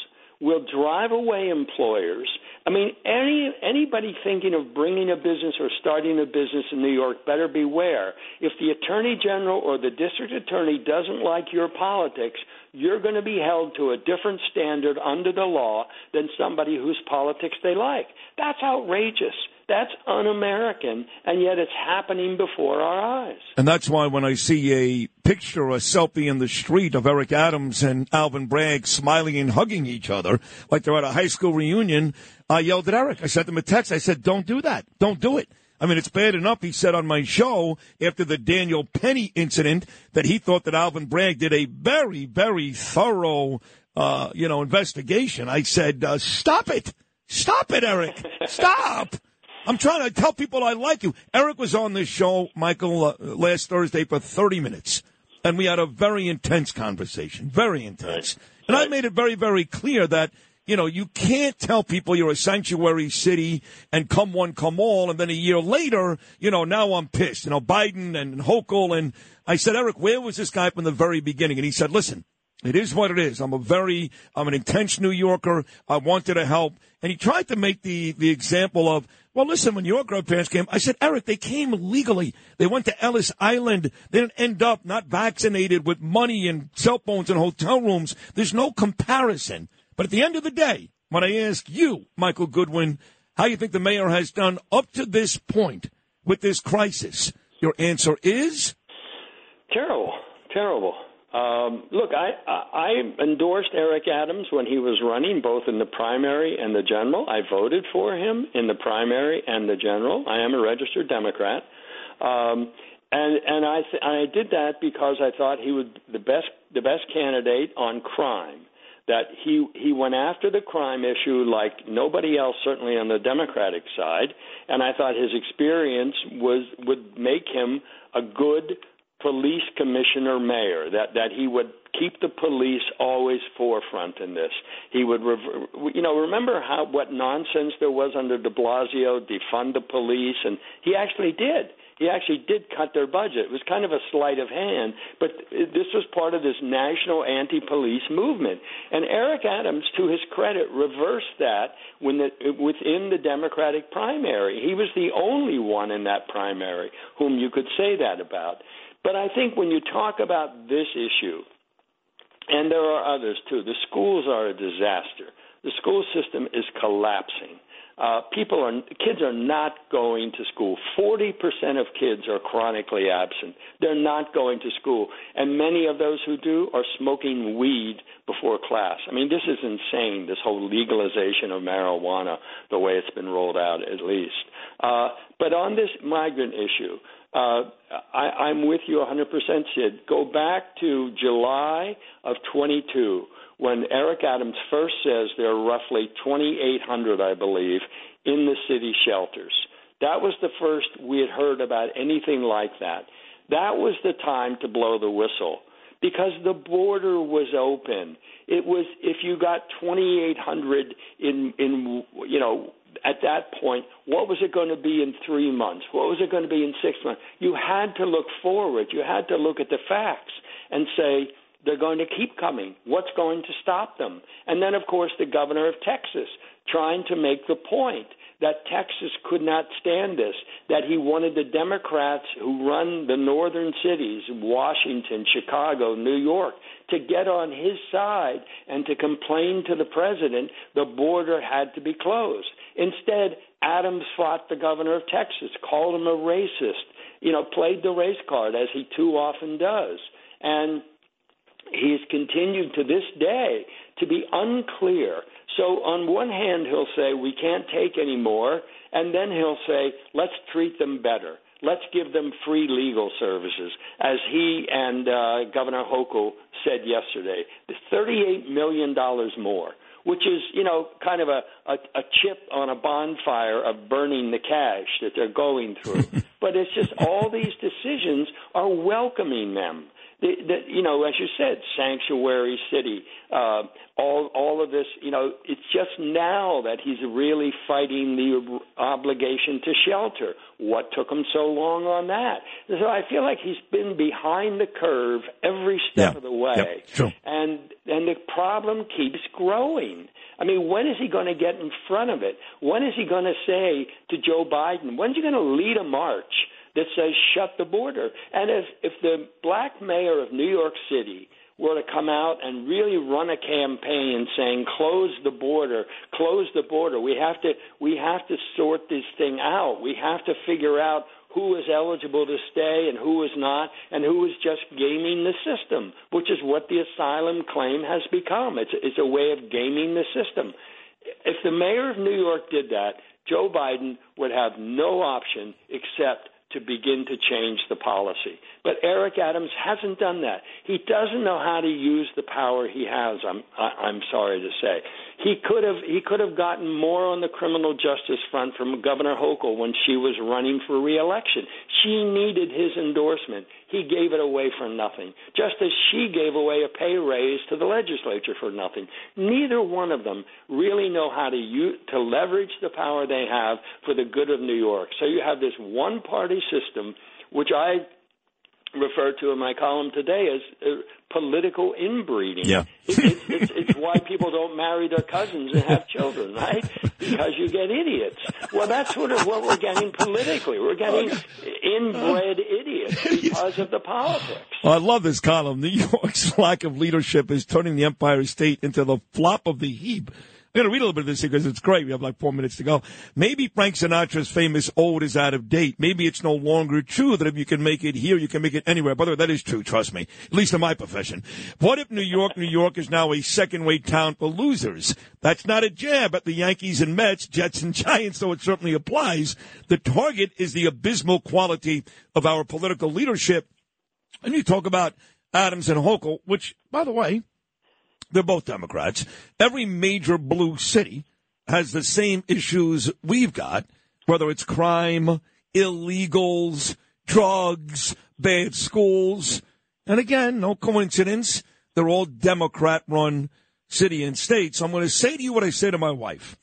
S33: will drive away employers. I mean, any anybody thinking of bringing a business or starting a business in New York better beware. If the attorney general or the district attorney doesn't like your politics, you're going to be held to a different standard under the law than somebody whose politics they like. That's outrageous. That's un-American, and yet it's happening before our eyes.
S8: And that's why when I see a picture, a selfie in the street of Eric Adams and Alvin Bragg smiling and hugging each other like they're at a high school reunion, I yelled at Eric. I sent him a text. I said, don't do that. Don't do it. I mean, it's bad enough, he said on my show after the Daniel Penny incident that he thought that Alvin Bragg did a very, very thorough, uh, you know, investigation. I said, uh, stop it. Stop it, Eric. Stop. I'm trying to tell people I like you. Eric was on this show, Michael, uh, last Thursday for 30 minutes, and we had a very intense conversation. Very intense. And I made it very, very clear that, you know, you can't tell people you're a sanctuary city and come one, come all, and then a year later, you know, now I'm pissed. You know, Biden and Hochul. And I said, Eric, where was this guy from the very beginning? And he said, listen, it is what it is. I'm a very, I'm an intense New Yorker. I wanted to help. And he tried to make the, the example of, well, listen, when your grandparents came, I said, Eric, they came legally. They went to Ellis Island. They didn't end up not vaccinated with money and cell phones and hotel rooms. There's no comparison. But at the end of the day, when I ask you, Michael Goodwin, how you think the mayor has done up to this point with this crisis, your answer is?
S33: Terrible, terrible. Um, look, I, I endorsed Eric Adams when he was running, both in the primary and the general. I voted for him in the primary and the general. I am a registered Democrat, um, and and I th- I did that because I thought he would the best the best candidate on crime. That he he went after the crime issue like nobody else, certainly on the Democratic side, and I thought his experience was would make him a good police commissioner mayor that that he would keep the police always forefront in this he would rever- you know remember how what nonsense there was under de blasio defund the police and he actually did he actually did cut their budget. It was kind of a sleight of hand, but this was part of this national anti-police movement. And Eric Adams, to his credit, reversed that when the, within the Democratic primary. He was the only one in that primary whom you could say that about. But I think when you talk about this issue, and there are others too, the schools are a disaster. The school system is collapsing. Uh, people are kids are not going to school. Forty percent of kids are chronically absent. They're not going to school, and many of those who do are smoking weed before class. I mean, this is insane. This whole legalization of marijuana, the way it's been rolled out, at least. Uh, but on this migrant issue, uh, I, I'm with you 100%, Sid. Go back to July of 22 when Eric Adams first says there are roughly 2,800, I believe, in the city shelters. That was the first we had heard about anything like that. That was the time to blow the whistle because the border was open. It was if you got 2,800 in in you know at that point, what was it going to be in three months? What was it going to be in six months? You had to look forward. You had to look at the facts and say, they're going to keep coming. What's going to stop them? And then, of course, the governor of Texas trying to make the point that Texas could not stand this, that he wanted the Democrats who run the northern cities, Washington, Chicago, New York, to get on his side and to complain to the president the border had to be closed. Instead, Adams fought the governor of Texas, called him a racist, you know, played the race card as he too often does. And he's continued to this day to be unclear. So on one hand, he'll say we can't take any more, and then he'll say let's treat them better. Let's give them free legal services, as he and uh, Governor Hochul said yesterday. Thirty-eight million dollars more, which is you know kind of a, a, a chip on a bonfire of burning the cash that they're going through. but it's just all these decisions are welcoming them the, the, you know, as you said, sanctuary city, uh, all all of this. You know, it's just now that he's really fighting the obligation to shelter. What took him so long on that? So I feel like he's been behind the curve every step
S8: Yeah.
S33: of the way,
S8: Yep, true.
S33: and and the problem keeps growing. I mean, when is he going to get in front of it? When is he going to say to Joe Biden, when's he going to lead a march that says shut the border? And if if the black mayor of New York City were to come out and really run a campaign saying close the border, close the border, we have to we have to sort this thing out. We have to figure out who is eligible to stay and who is not, and who is just gaming the system, which is what the asylum claim has become. It's, it's a way of gaming the system. If the mayor of New York did that, Joe Biden would have no option except to begin to change the policy. But Eric Adams hasn't done that. He doesn't know how to use the power he has. I'm I, I'm sorry to say. He could have he could have gotten more on the criminal justice front from Governor Hochul when she was running for reelection. She needed his endorsement. He gave it away for nothing, just as she gave away a pay raise to the legislature for nothing. Neither one of them really know how to use, to leverage the power they have for the good of New York. So you have this one-party system, which I refer to in my column today as uh, political inbreeding.
S8: Yeah.
S33: It, it's, it's, it's why people don't marry their cousins and have children, right? Because you get idiots. Well, that's sort of what we're getting politically. We're getting inbred idiots because of the politics.
S8: I love this column. New York's lack of leadership is turning the Empire State into the flop of the heap. Going to read a little bit of this here because it's great. We have like four minutes to go. Maybe Frank Sinatra's famous ode is out of date. Maybe it's no longer true that if you can make it here, you can make it anywhere. By the way, that is true, trust me. At least in my profession. What if New York, New York is now a second-rate town for losers? That's not a jab at the Yankees and Mets, Jets and Giants, though it certainly applies. The target is the abysmal quality of our political leadership. And you talk about Adams and Hochul, which, by the way, they're both Democrats. Every major blue city has the same issues we've got, whether it's crime, illegals, drugs, bad schools. And again, no coincidence. They're all Democrat run city and state. So I'm going to say to you what I say to my wife.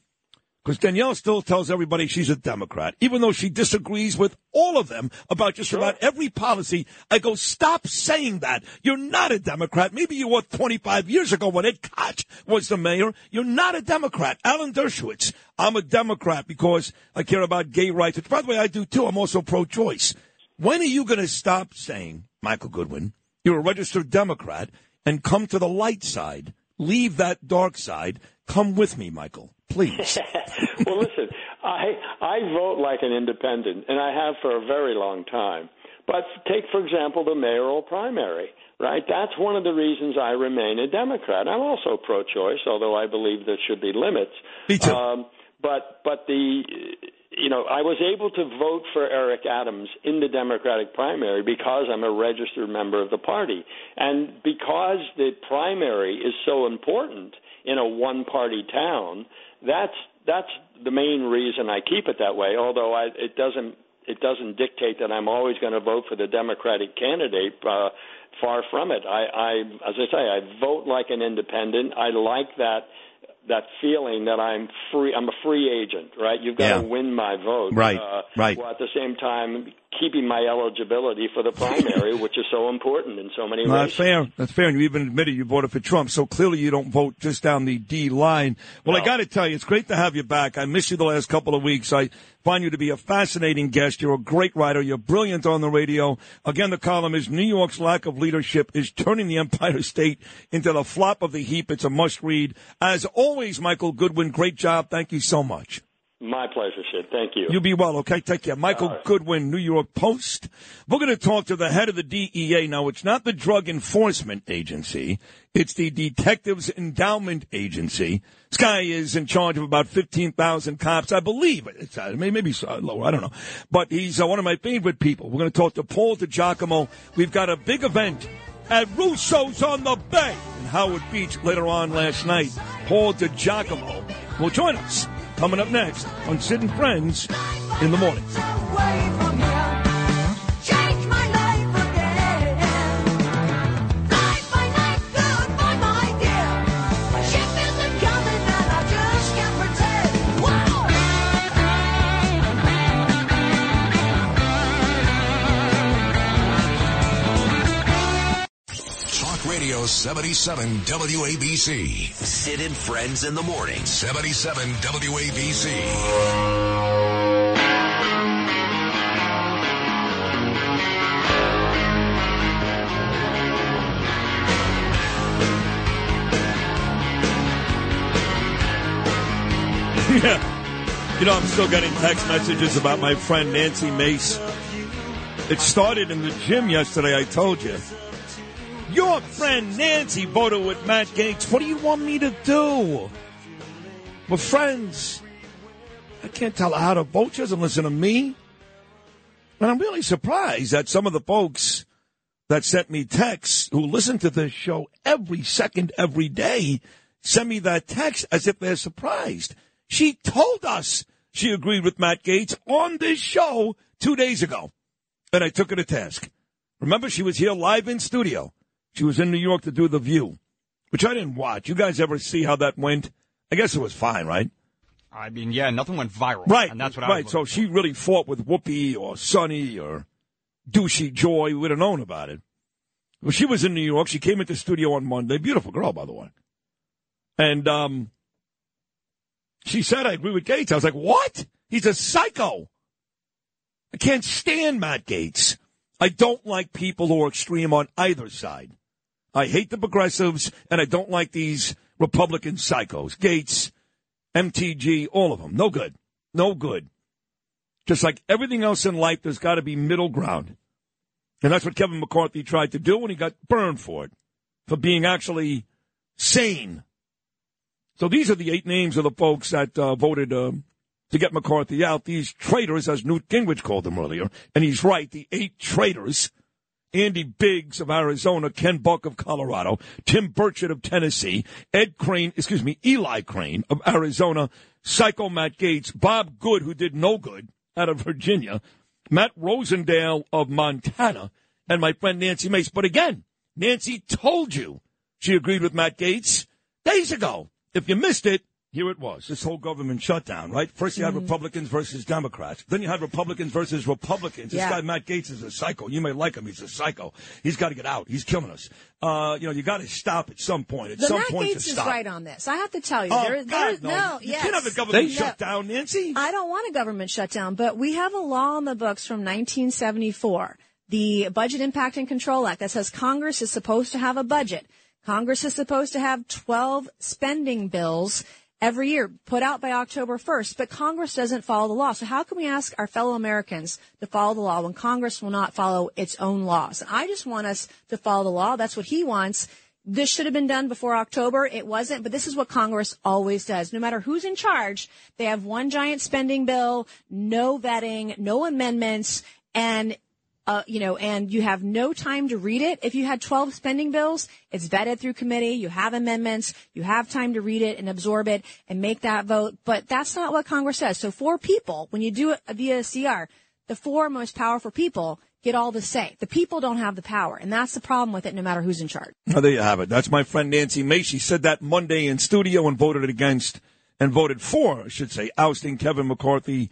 S8: Because Danielle still tells everybody she's a Democrat, even though she disagrees with all of them about just about every policy. I go, stop saying that. You're not a Democrat. Maybe you were 25 years ago when Ed Koch was the mayor. You're not a Democrat. Alan Dershowitz, I'm a Democrat because I care about gay rights. Which, by the way, I do too. I'm also pro-choice. When are you going to stop saying, Michael Goodwin, you're a registered Democrat, and come to the light side? Leave that dark side. Come with me, Michael, please.
S33: well, listen, I I vote like an independent, and I have for a very long time. But take, for example, the mayoral primary, right? That's one of the reasons I remain a Democrat. I'm also pro-choice, although I believe there should be limits.
S8: Me too.
S33: Um, but but the you know I was able to vote for Eric Adams in the Democratic primary because I'm a registered member of the party, and because the primary is so important in a one-party town. That's that's the main reason I keep it that way. Although I, it doesn't it doesn't dictate that I'm always going to vote for the Democratic candidate. Uh, far from it. I, I, as I say, I vote like an independent. I like that that feeling that I'm free. I'm a free agent, right? You've got
S8: Yeah.
S33: to win my vote,
S8: Right,
S33: Uh,
S8: right.
S33: While at the same time keeping my eligibility for the primary, which is so important in so many
S8: No,
S33: ways.
S8: that's fair. That's fair. And you even admitted you voted for Trump. So clearly you don't vote just down the D line. Well, I got to tell you, it's great to have you back. I missed you the last couple of weeks. I find you to be a fascinating guest. You're a great writer. You're brilliant on the radio. Again, the column is New York's lack of leadership is turning the Empire State into the flop of the heap. It's a must read. As always, Michael Goodwin, great job. Thank you so much.
S33: My pleasure, Sid. Thank you.
S8: You be well, okay? Take care. Michael Goodwin, New York Post. We're going to talk to the head of the DEA. Now, it's not the Drug Enforcement Agency. It's the Detectives Endowment Agency. This guy is in charge of about 15,000 cops, I believe. It's, uh, maybe, maybe lower, I don't know. But he's uh, one of my favorite people. We're going to talk to Paul DiGiacomo. We've got a big event at Russo's on the Bay in Howard Beach later on last night. Paul DiGiacomo will join us coming up next on Sid and Friends in the morning.
S1: Radio 77 WABC.
S2: Sid and Friends in the morning.
S1: 77 WABC.
S8: yeah. You know, I'm still getting text messages about my friend Nancy Mace. It started in the gym yesterday, I told you. Friend Nancy voted with Matt Gaetz. What do you want me to do? We're friends. I can't tell her how to vote. She doesn't listen to me. And I'm really surprised that some of the folks that sent me texts who listen to this show every second, every day, send me that text as if they're surprised. She told us she agreed with Matt Gaetz on this show two days ago. And I took her to task. Remember, she was here live in studio. She was in New York to do The View, which I didn't watch. You guys ever see how that went? I guess it was fine, right?
S9: I mean, yeah, nothing went viral.
S8: Right.
S9: And that's what I
S8: right. So she really fought with Whoopi or Sunny or Douchey Joy. We would have known about it. Well, she was in New York. She came into the studio on Monday. Beautiful girl, by the way. And um, she said, I agree with Gaetz. I was like, what? He's a psycho. I can't stand Matt Gaetz. I don't like people who are extreme on either side. I hate the progressives, and I don't like these Republican psychos. Gaetz, MTG, all of them. No good. No good. Just like everything else in life, there's got to be middle ground. And that's what Kevin McCarthy tried to do, and he got burned for it, for being actually sane. So these are the eight names of the folks that uh, voted um, to get McCarthy out. These traitors, as Newt Gingrich called them earlier, and he's right, the eight traitors. Andy Biggs of Arizona, Ken Buck of Colorado, Tim Burchett of Tennessee, Ed Crane, excuse me, Eli Crane of Arizona, Psycho Matt Gaetz, Bob Good, who did no good out of Virginia, Matt Rosendale of Montana, and my friend Nancy Mace. But again, Nancy told you she agreed with Matt Gaetz days ago. If you missed it, here it was, this whole government shutdown, right? First you had
S11: Mhm.
S8: Republicans versus Democrats. Then you had Republicans versus Republicans. This
S11: Yeah.
S8: guy, Matt Gaetz, is a psycho. You may like him. He's a psycho. He's got to get out. He's killing us. Uh, you know, you got to stop at some point. At
S11: The
S8: some
S11: Matt
S8: point Gaetz
S11: is
S8: stop.
S11: right on this. I have to tell you,
S8: Oh,
S11: there is
S8: God,
S11: there is
S8: no.
S11: no.
S8: You
S11: yes.
S8: can't have the government
S11: No.
S8: shut down, Nancy.
S11: I don't want a government shutdown, but we have a law on the books from 1974, the Budget Impact and Control Act, that says Congress is supposed to have a budget. Congress is supposed to have 12 spending bills every year put out by October 1st, but Congress doesn't follow the law. So how can we ask our fellow Americans to follow the law when Congress will not follow its own laws? I just want us to follow the law. That's what he wants. This should have been done before October. It wasn't, but this is what Congress always does. No matter who's in charge, they have one giant spending bill, no vetting, no amendments, and uh, you know, and you have no time to read it. If you had 12 spending bills, it's vetted through committee, you have amendments, you have time to read it and absorb it and make that vote. But that's not what Congress does. So four people, when you do it via CR, the four most powerful people get all the say. The people don't have the power. And that's the problem with it, no matter who's in charge.
S8: There you have it. That's my friend Nancy Mace. She said that Monday in studio and voted against and voted for, I should say, ousting Kevin McCarthy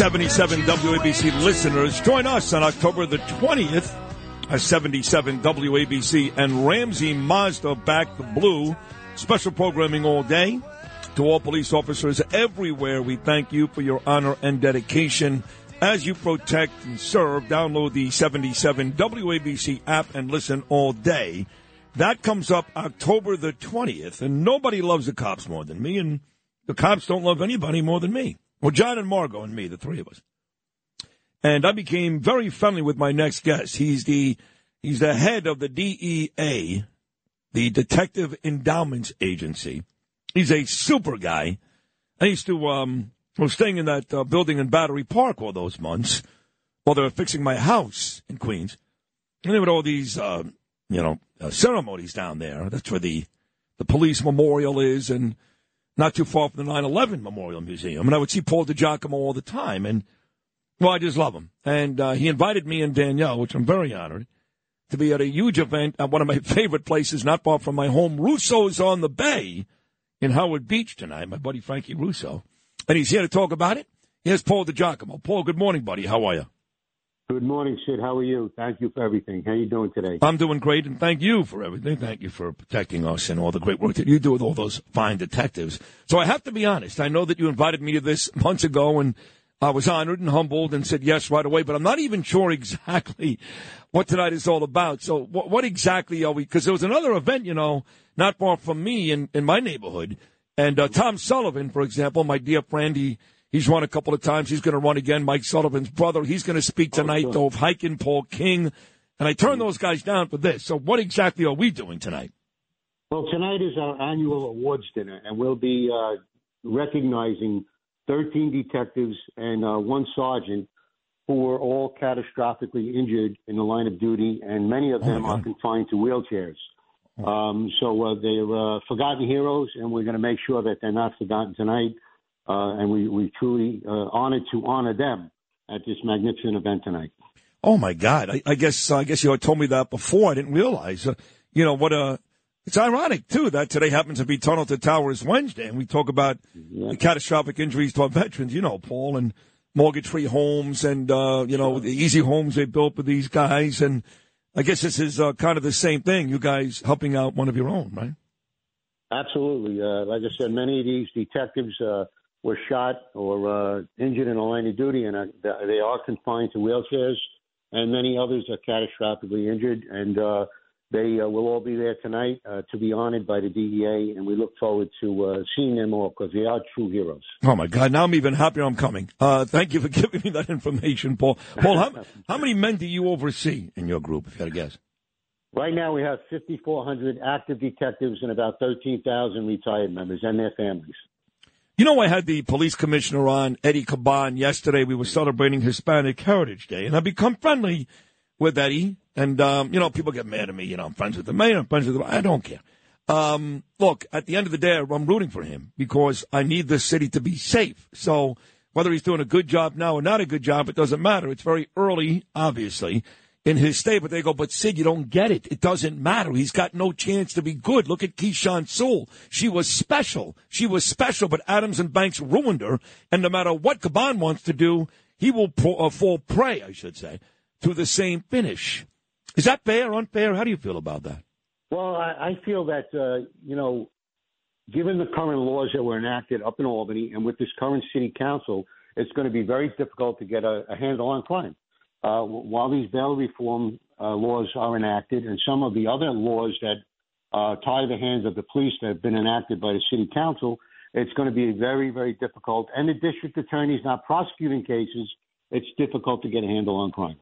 S8: 77 WABC listeners, join us on October the 20th at 77 WABC and Ramsey Mazda back the blue. Special programming all day. To all police officers everywhere, we thank you for your honor and dedication as you protect and serve. Download the 77 WABC app and listen all day. That comes up October the 20th, and nobody loves the cops more than me, and the cops don't love anybody more than me. Well, John and Margot and me, the three of us. And I became very friendly with my next guest. He's the he's the head of the DEA, the Detective Endowments Agency. He's a super guy. I used to um was staying in that uh, building in Battery Park all those months while they were fixing my house in Queens. And there were all these uh, you know uh, ceremonies down there. That's where the the police memorial is, and not too far from the 9/11 Memorial Museum. And I would see Paul DiGiacomo all the time, and well, I just love him. And uh, he invited me and Danielle, which I'm very honored, to be at a huge event at one of my favorite places, not far from my home, Russo's on the Bay in Howard Beach tonight. My buddy Frankie Russo, and he's here to talk about it. Here's Paul DiGiacomo. Paul, good morning, buddy. How are you?
S34: Good morning, Sid. How are you? Thank you for everything. How are you doing today?
S8: I'm doing great, and thank you for everything. Thank you for protecting us and all the great work that you do with all those fine detectives. So I have to be honest. I know that you invited me to this months ago, and I was honored and humbled and said yes right away. But I'm not even sure exactly what tonight is all about. So what, what exactly are we? Because there was another event, you know, not far from me in, in my neighborhood, and uh, Tom Sullivan, for example, my dear friend, he. He's run a couple of times. He's going to run again. Mike Sullivan's brother. He's going to speak tonight.
S34: sure.
S8: Dov Hikind, Paul King. And I turned those guys down for this. So what exactly are we doing tonight?
S34: Well, tonight is our annual awards dinner, and we'll be uh, recognizing 13 detectives and uh, one sergeant who were all catastrophically injured in the line of duty, and many of them are confined to wheelchairs. Um, so uh, they're uh, forgotten heroes, and we're going to make sure that they're not forgotten tonight. Uh, and we, we truly uh, honored to honor them at this magnificent event tonight.
S8: Oh my God! I, I guess I guess you had told me that before. I didn't realize. Uh, you know what? Uh, it's ironic too that today happens to be Tunnel to Towers Wednesday, and we talk about the catastrophic injuries to our veterans. You know, Paul and mortgage-free homes, and uh, you know the easy homes they built for these guys. And I guess this is uh, kind of the same thing. You guys helping out one of your own, right?
S34: Absolutely. Uh, like I said, many of these detectives uh, were shot or uh, injured in the line of duty, and uh, they are confined to wheelchairs. And many others are catastrophically injured, and uh, they uh, will all be there tonight uh, to be honored by the DEA. And we look forward to uh, seeing them all because they are true heroes.
S8: Oh my God! Now I'm even happier. I'm coming. Uh, thank you for giving me that information, Paul. Paul, how, how many men do you oversee in your group? If you had to guess.
S34: Right now, we have 5,400 active detectives and about 13,000 retired members and their families.
S8: You know, I had the police commissioner on, Eddie Caban, yesterday. We were celebrating Hispanic Heritage Day, and I've become friendly with Eddie. And, um, you know, people get mad at me. You know, I'm friends with the mayor, I'm friends with the. I don't care. Um, look, at the end of the day, I'm rooting for him because I need this city to be safe. So whether he's doing a good job now or not a good job, it doesn't matter. It's very early, obviously, in his stay. But they go, but Sid, you don't get it. It doesn't matter. He's got no chance to be good. Look at Keechant Sewell. She was special. She was special, but Adams and Banks ruined her. And no matter what Caban wants to do, he will pro- uh, fall prey, I should say, to the same finish. Is that fair, or unfair? How do you feel about that?
S34: Well, I, I feel that uh, you know, given the current laws that were enacted up in Albany, and with this current city council, it's going to be very difficult to get a, a handle on crime. Uh, while these bail reform uh, laws are enacted, and some of the other laws that uh, tie the hands of the police that have been enacted by the city council, it's going to be very, very difficult. And the district attorney's not prosecuting cases. It's difficult to get a handle on crime.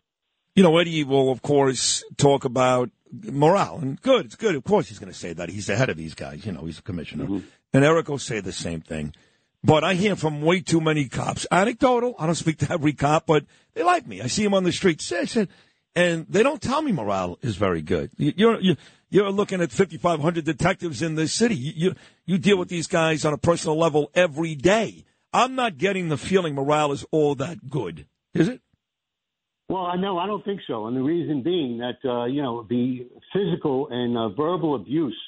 S8: You know, Eddie will, of course, talk about morale. And good, it's good. Of course, he's going to say that. He's the head of these guys. You know, he's a commissioner. And Eric will say the same thing. But I hear from way too many cops. Anecdotal. I don't speak to every cop, but they like me. I see them on the street. And they don't tell me morale is very good. You- You're you're, you're looking at 5,500 detectives in this city. You, you you deal with these guys on a personal level every day. I'm not getting the feeling morale is all that good. Is it?
S34: Well, I know I don't think so, and the reason being that uh, you know the physical and uh, verbal abuse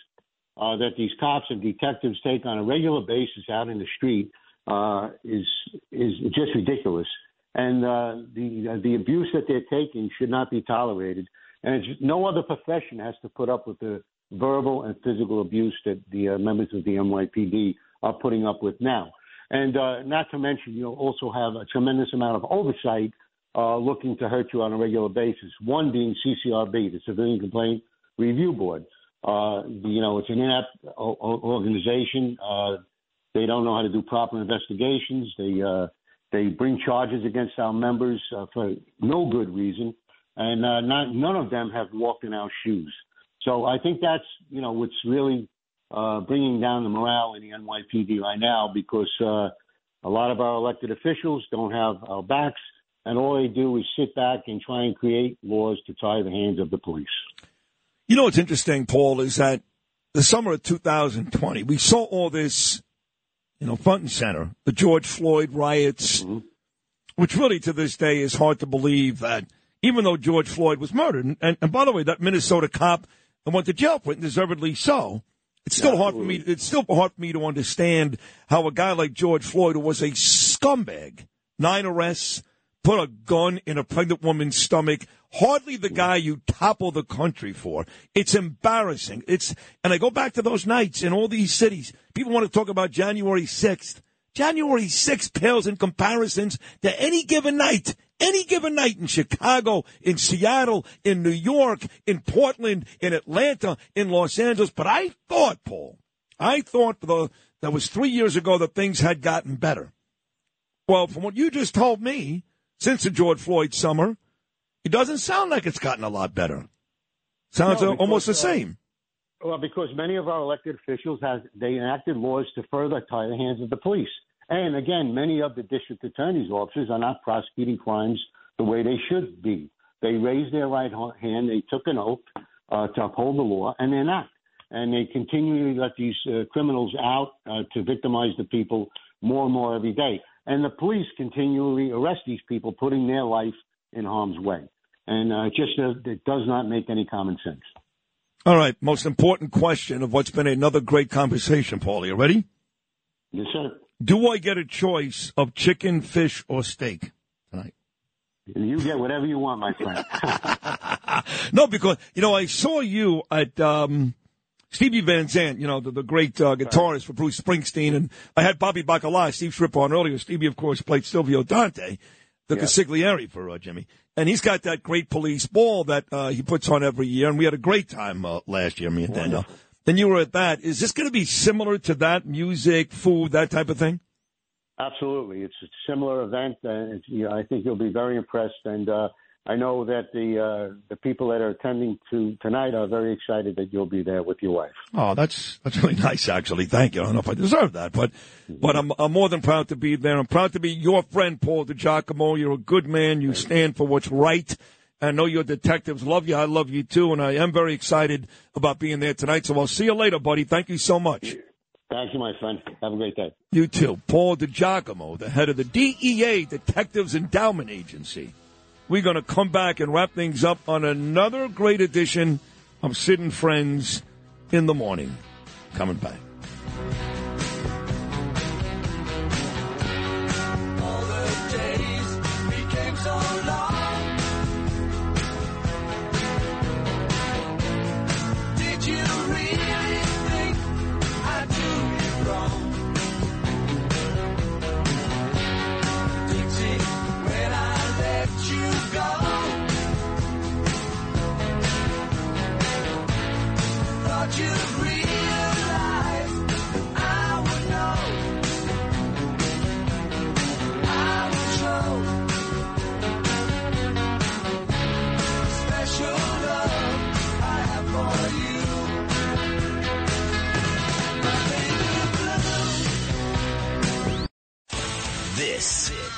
S34: uh, that these cops and detectives take on a regular basis out in the street uh, is is just ridiculous, and uh, the uh, the abuse that they're taking should not be tolerated, and it's, no other profession has to put up with the verbal and physical abuse that the uh, members of the NYPD are putting up with now, and uh, not to mention you'll also have a tremendous amount of oversight uh, looking to hurt you on a regular basis. One being CCRB, the Civilian Complaint Review Board. Uh, you know, it's an inept organization. Uh, they don't know how to do proper investigations. They uh, they bring charges against our members uh, for no good reason, and uh, not none of them have walked in our shoes. So I think that's you know what's really uh, bringing down the morale in the NYPD right now because uh, a lot of our elected officials don't have our backs and all they do is sit back and try and create laws to tie the hands of the police.
S8: You know what's interesting, Paul, is that the summer of 2020, we saw all this, you know, front and center, the George Floyd riots, mm-hmm. which really to this day is hard to believe that even though George Floyd was murdered, and, and, and by the way, that Minnesota cop and went to jail for it, and deservedly so. It's still hard for me. It's still hard for me to understand how a guy like George Floyd, who was a scumbag, nine arrests, put a gun in a pregnant woman's stomach. Hardly the guy you topple the country for. It's embarrassing. It's and I go back to those nights in all these cities. People want to talk about January sixth. January 6th pales in comparisons to any given night, any given night in Chicago, in Seattle, in New York, in Portland, in Atlanta, in Los Angeles. But I thought, Paul, I thought the, that was three years ago that things had gotten better. Well, from what you just told me, since the George Floyd summer, it doesn't sound like it's gotten a lot better. Sounds
S34: No,
S8: uh, almost the
S34: because, uh,
S8: same.
S34: Well, because many of our elected officials have they enacted laws to further tie the hands of the police. And again, many of the district attorney's offices are not prosecuting crimes the way they should be. They raised their right hand, they took an oath uh, to uphold the law, and they're not. And they continually let these uh, criminals out uh, to victimize the people more and more every day. And the police continually arrest these people, putting their life in harm's way. And uh, it just uh, it does not make any common sense.
S8: All right, most important question of what's been another great conversation, Paul. You ready?
S34: Yes, sir.
S8: Do I get a choice of chicken, fish, or steak tonight?
S34: You get whatever you want, my friend.
S8: No, because you know I saw you at um, Stevie Van Zandt, you know the, the great uh, guitarist for Bruce Springsteen, and I had Bobby Bacala, Steve Schirripa on earlier. Stevie, of course, played Silvio Dante, the
S34: Yeah.
S8: consigliere for uh, Jimmy, and he's got that great police ball that uh, he puts on every year, and we had a great time uh, last year, me and Daniel. And you were at that. Is this going to be similar to that? Music, food, that type of thing?
S34: Absolutely, it's a similar event, and it's, you know, I think you'll be very impressed. And uh, I know that the uh, the people that are attending to tonight are very excited that you'll be there with your wife.
S8: Oh, that's that's really nice, actually. Thank you. I don't know if I deserve that, but but I'm I'm more than proud to be there. I'm proud to be your friend, Paul DiGiacomo. You're a good man. You stand for what's right. I know your detectives love you. I love you too, and I am very excited about being there tonight. So I'll see you later, buddy. Thank you so much.
S34: Thank you, my friend. Have a great day.
S8: You too. Paul DiGiacomo, the head of the DEA, Detectives Endowment Agency. We're going to come back and wrap things up on another great edition of Sid and Friends in the morning. Coming back.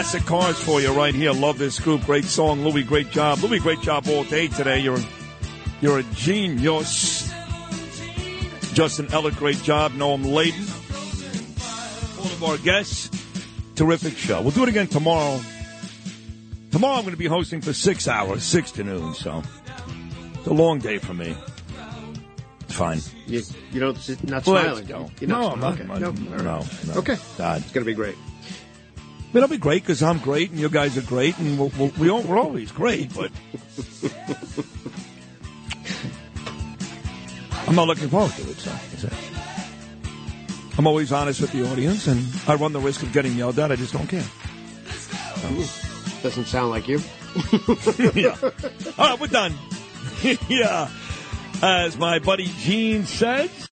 S8: Classic cars for you right here. Love this group. Great song. Louis, great job. Louis, great job all day today. You're, you're a genius. Justin Ellett, great job. Noam Layden. All of our guests. Terrific show. We'll do it again tomorrow. Tomorrow I'm going to be hosting for six hours, six to noon, so it's a long day for me. It's fine.
S19: You, you don't, not smiling.
S8: go.
S19: You're
S8: No,
S19: not
S8: I'm not.
S19: Okay.
S8: No, no, no.
S19: Okay.
S8: God.
S19: It's going to be great.
S8: It'll be great because I'm great and you guys are great and we'll, we'll, we all, we're always great, but I'm not looking forward to it, so. I'm always honest with the audience and I run the risk of getting yelled at. I just don't care.
S19: Doesn't sound like you.
S8: yeah. All right, we're done. yeah. As my buddy Gene says.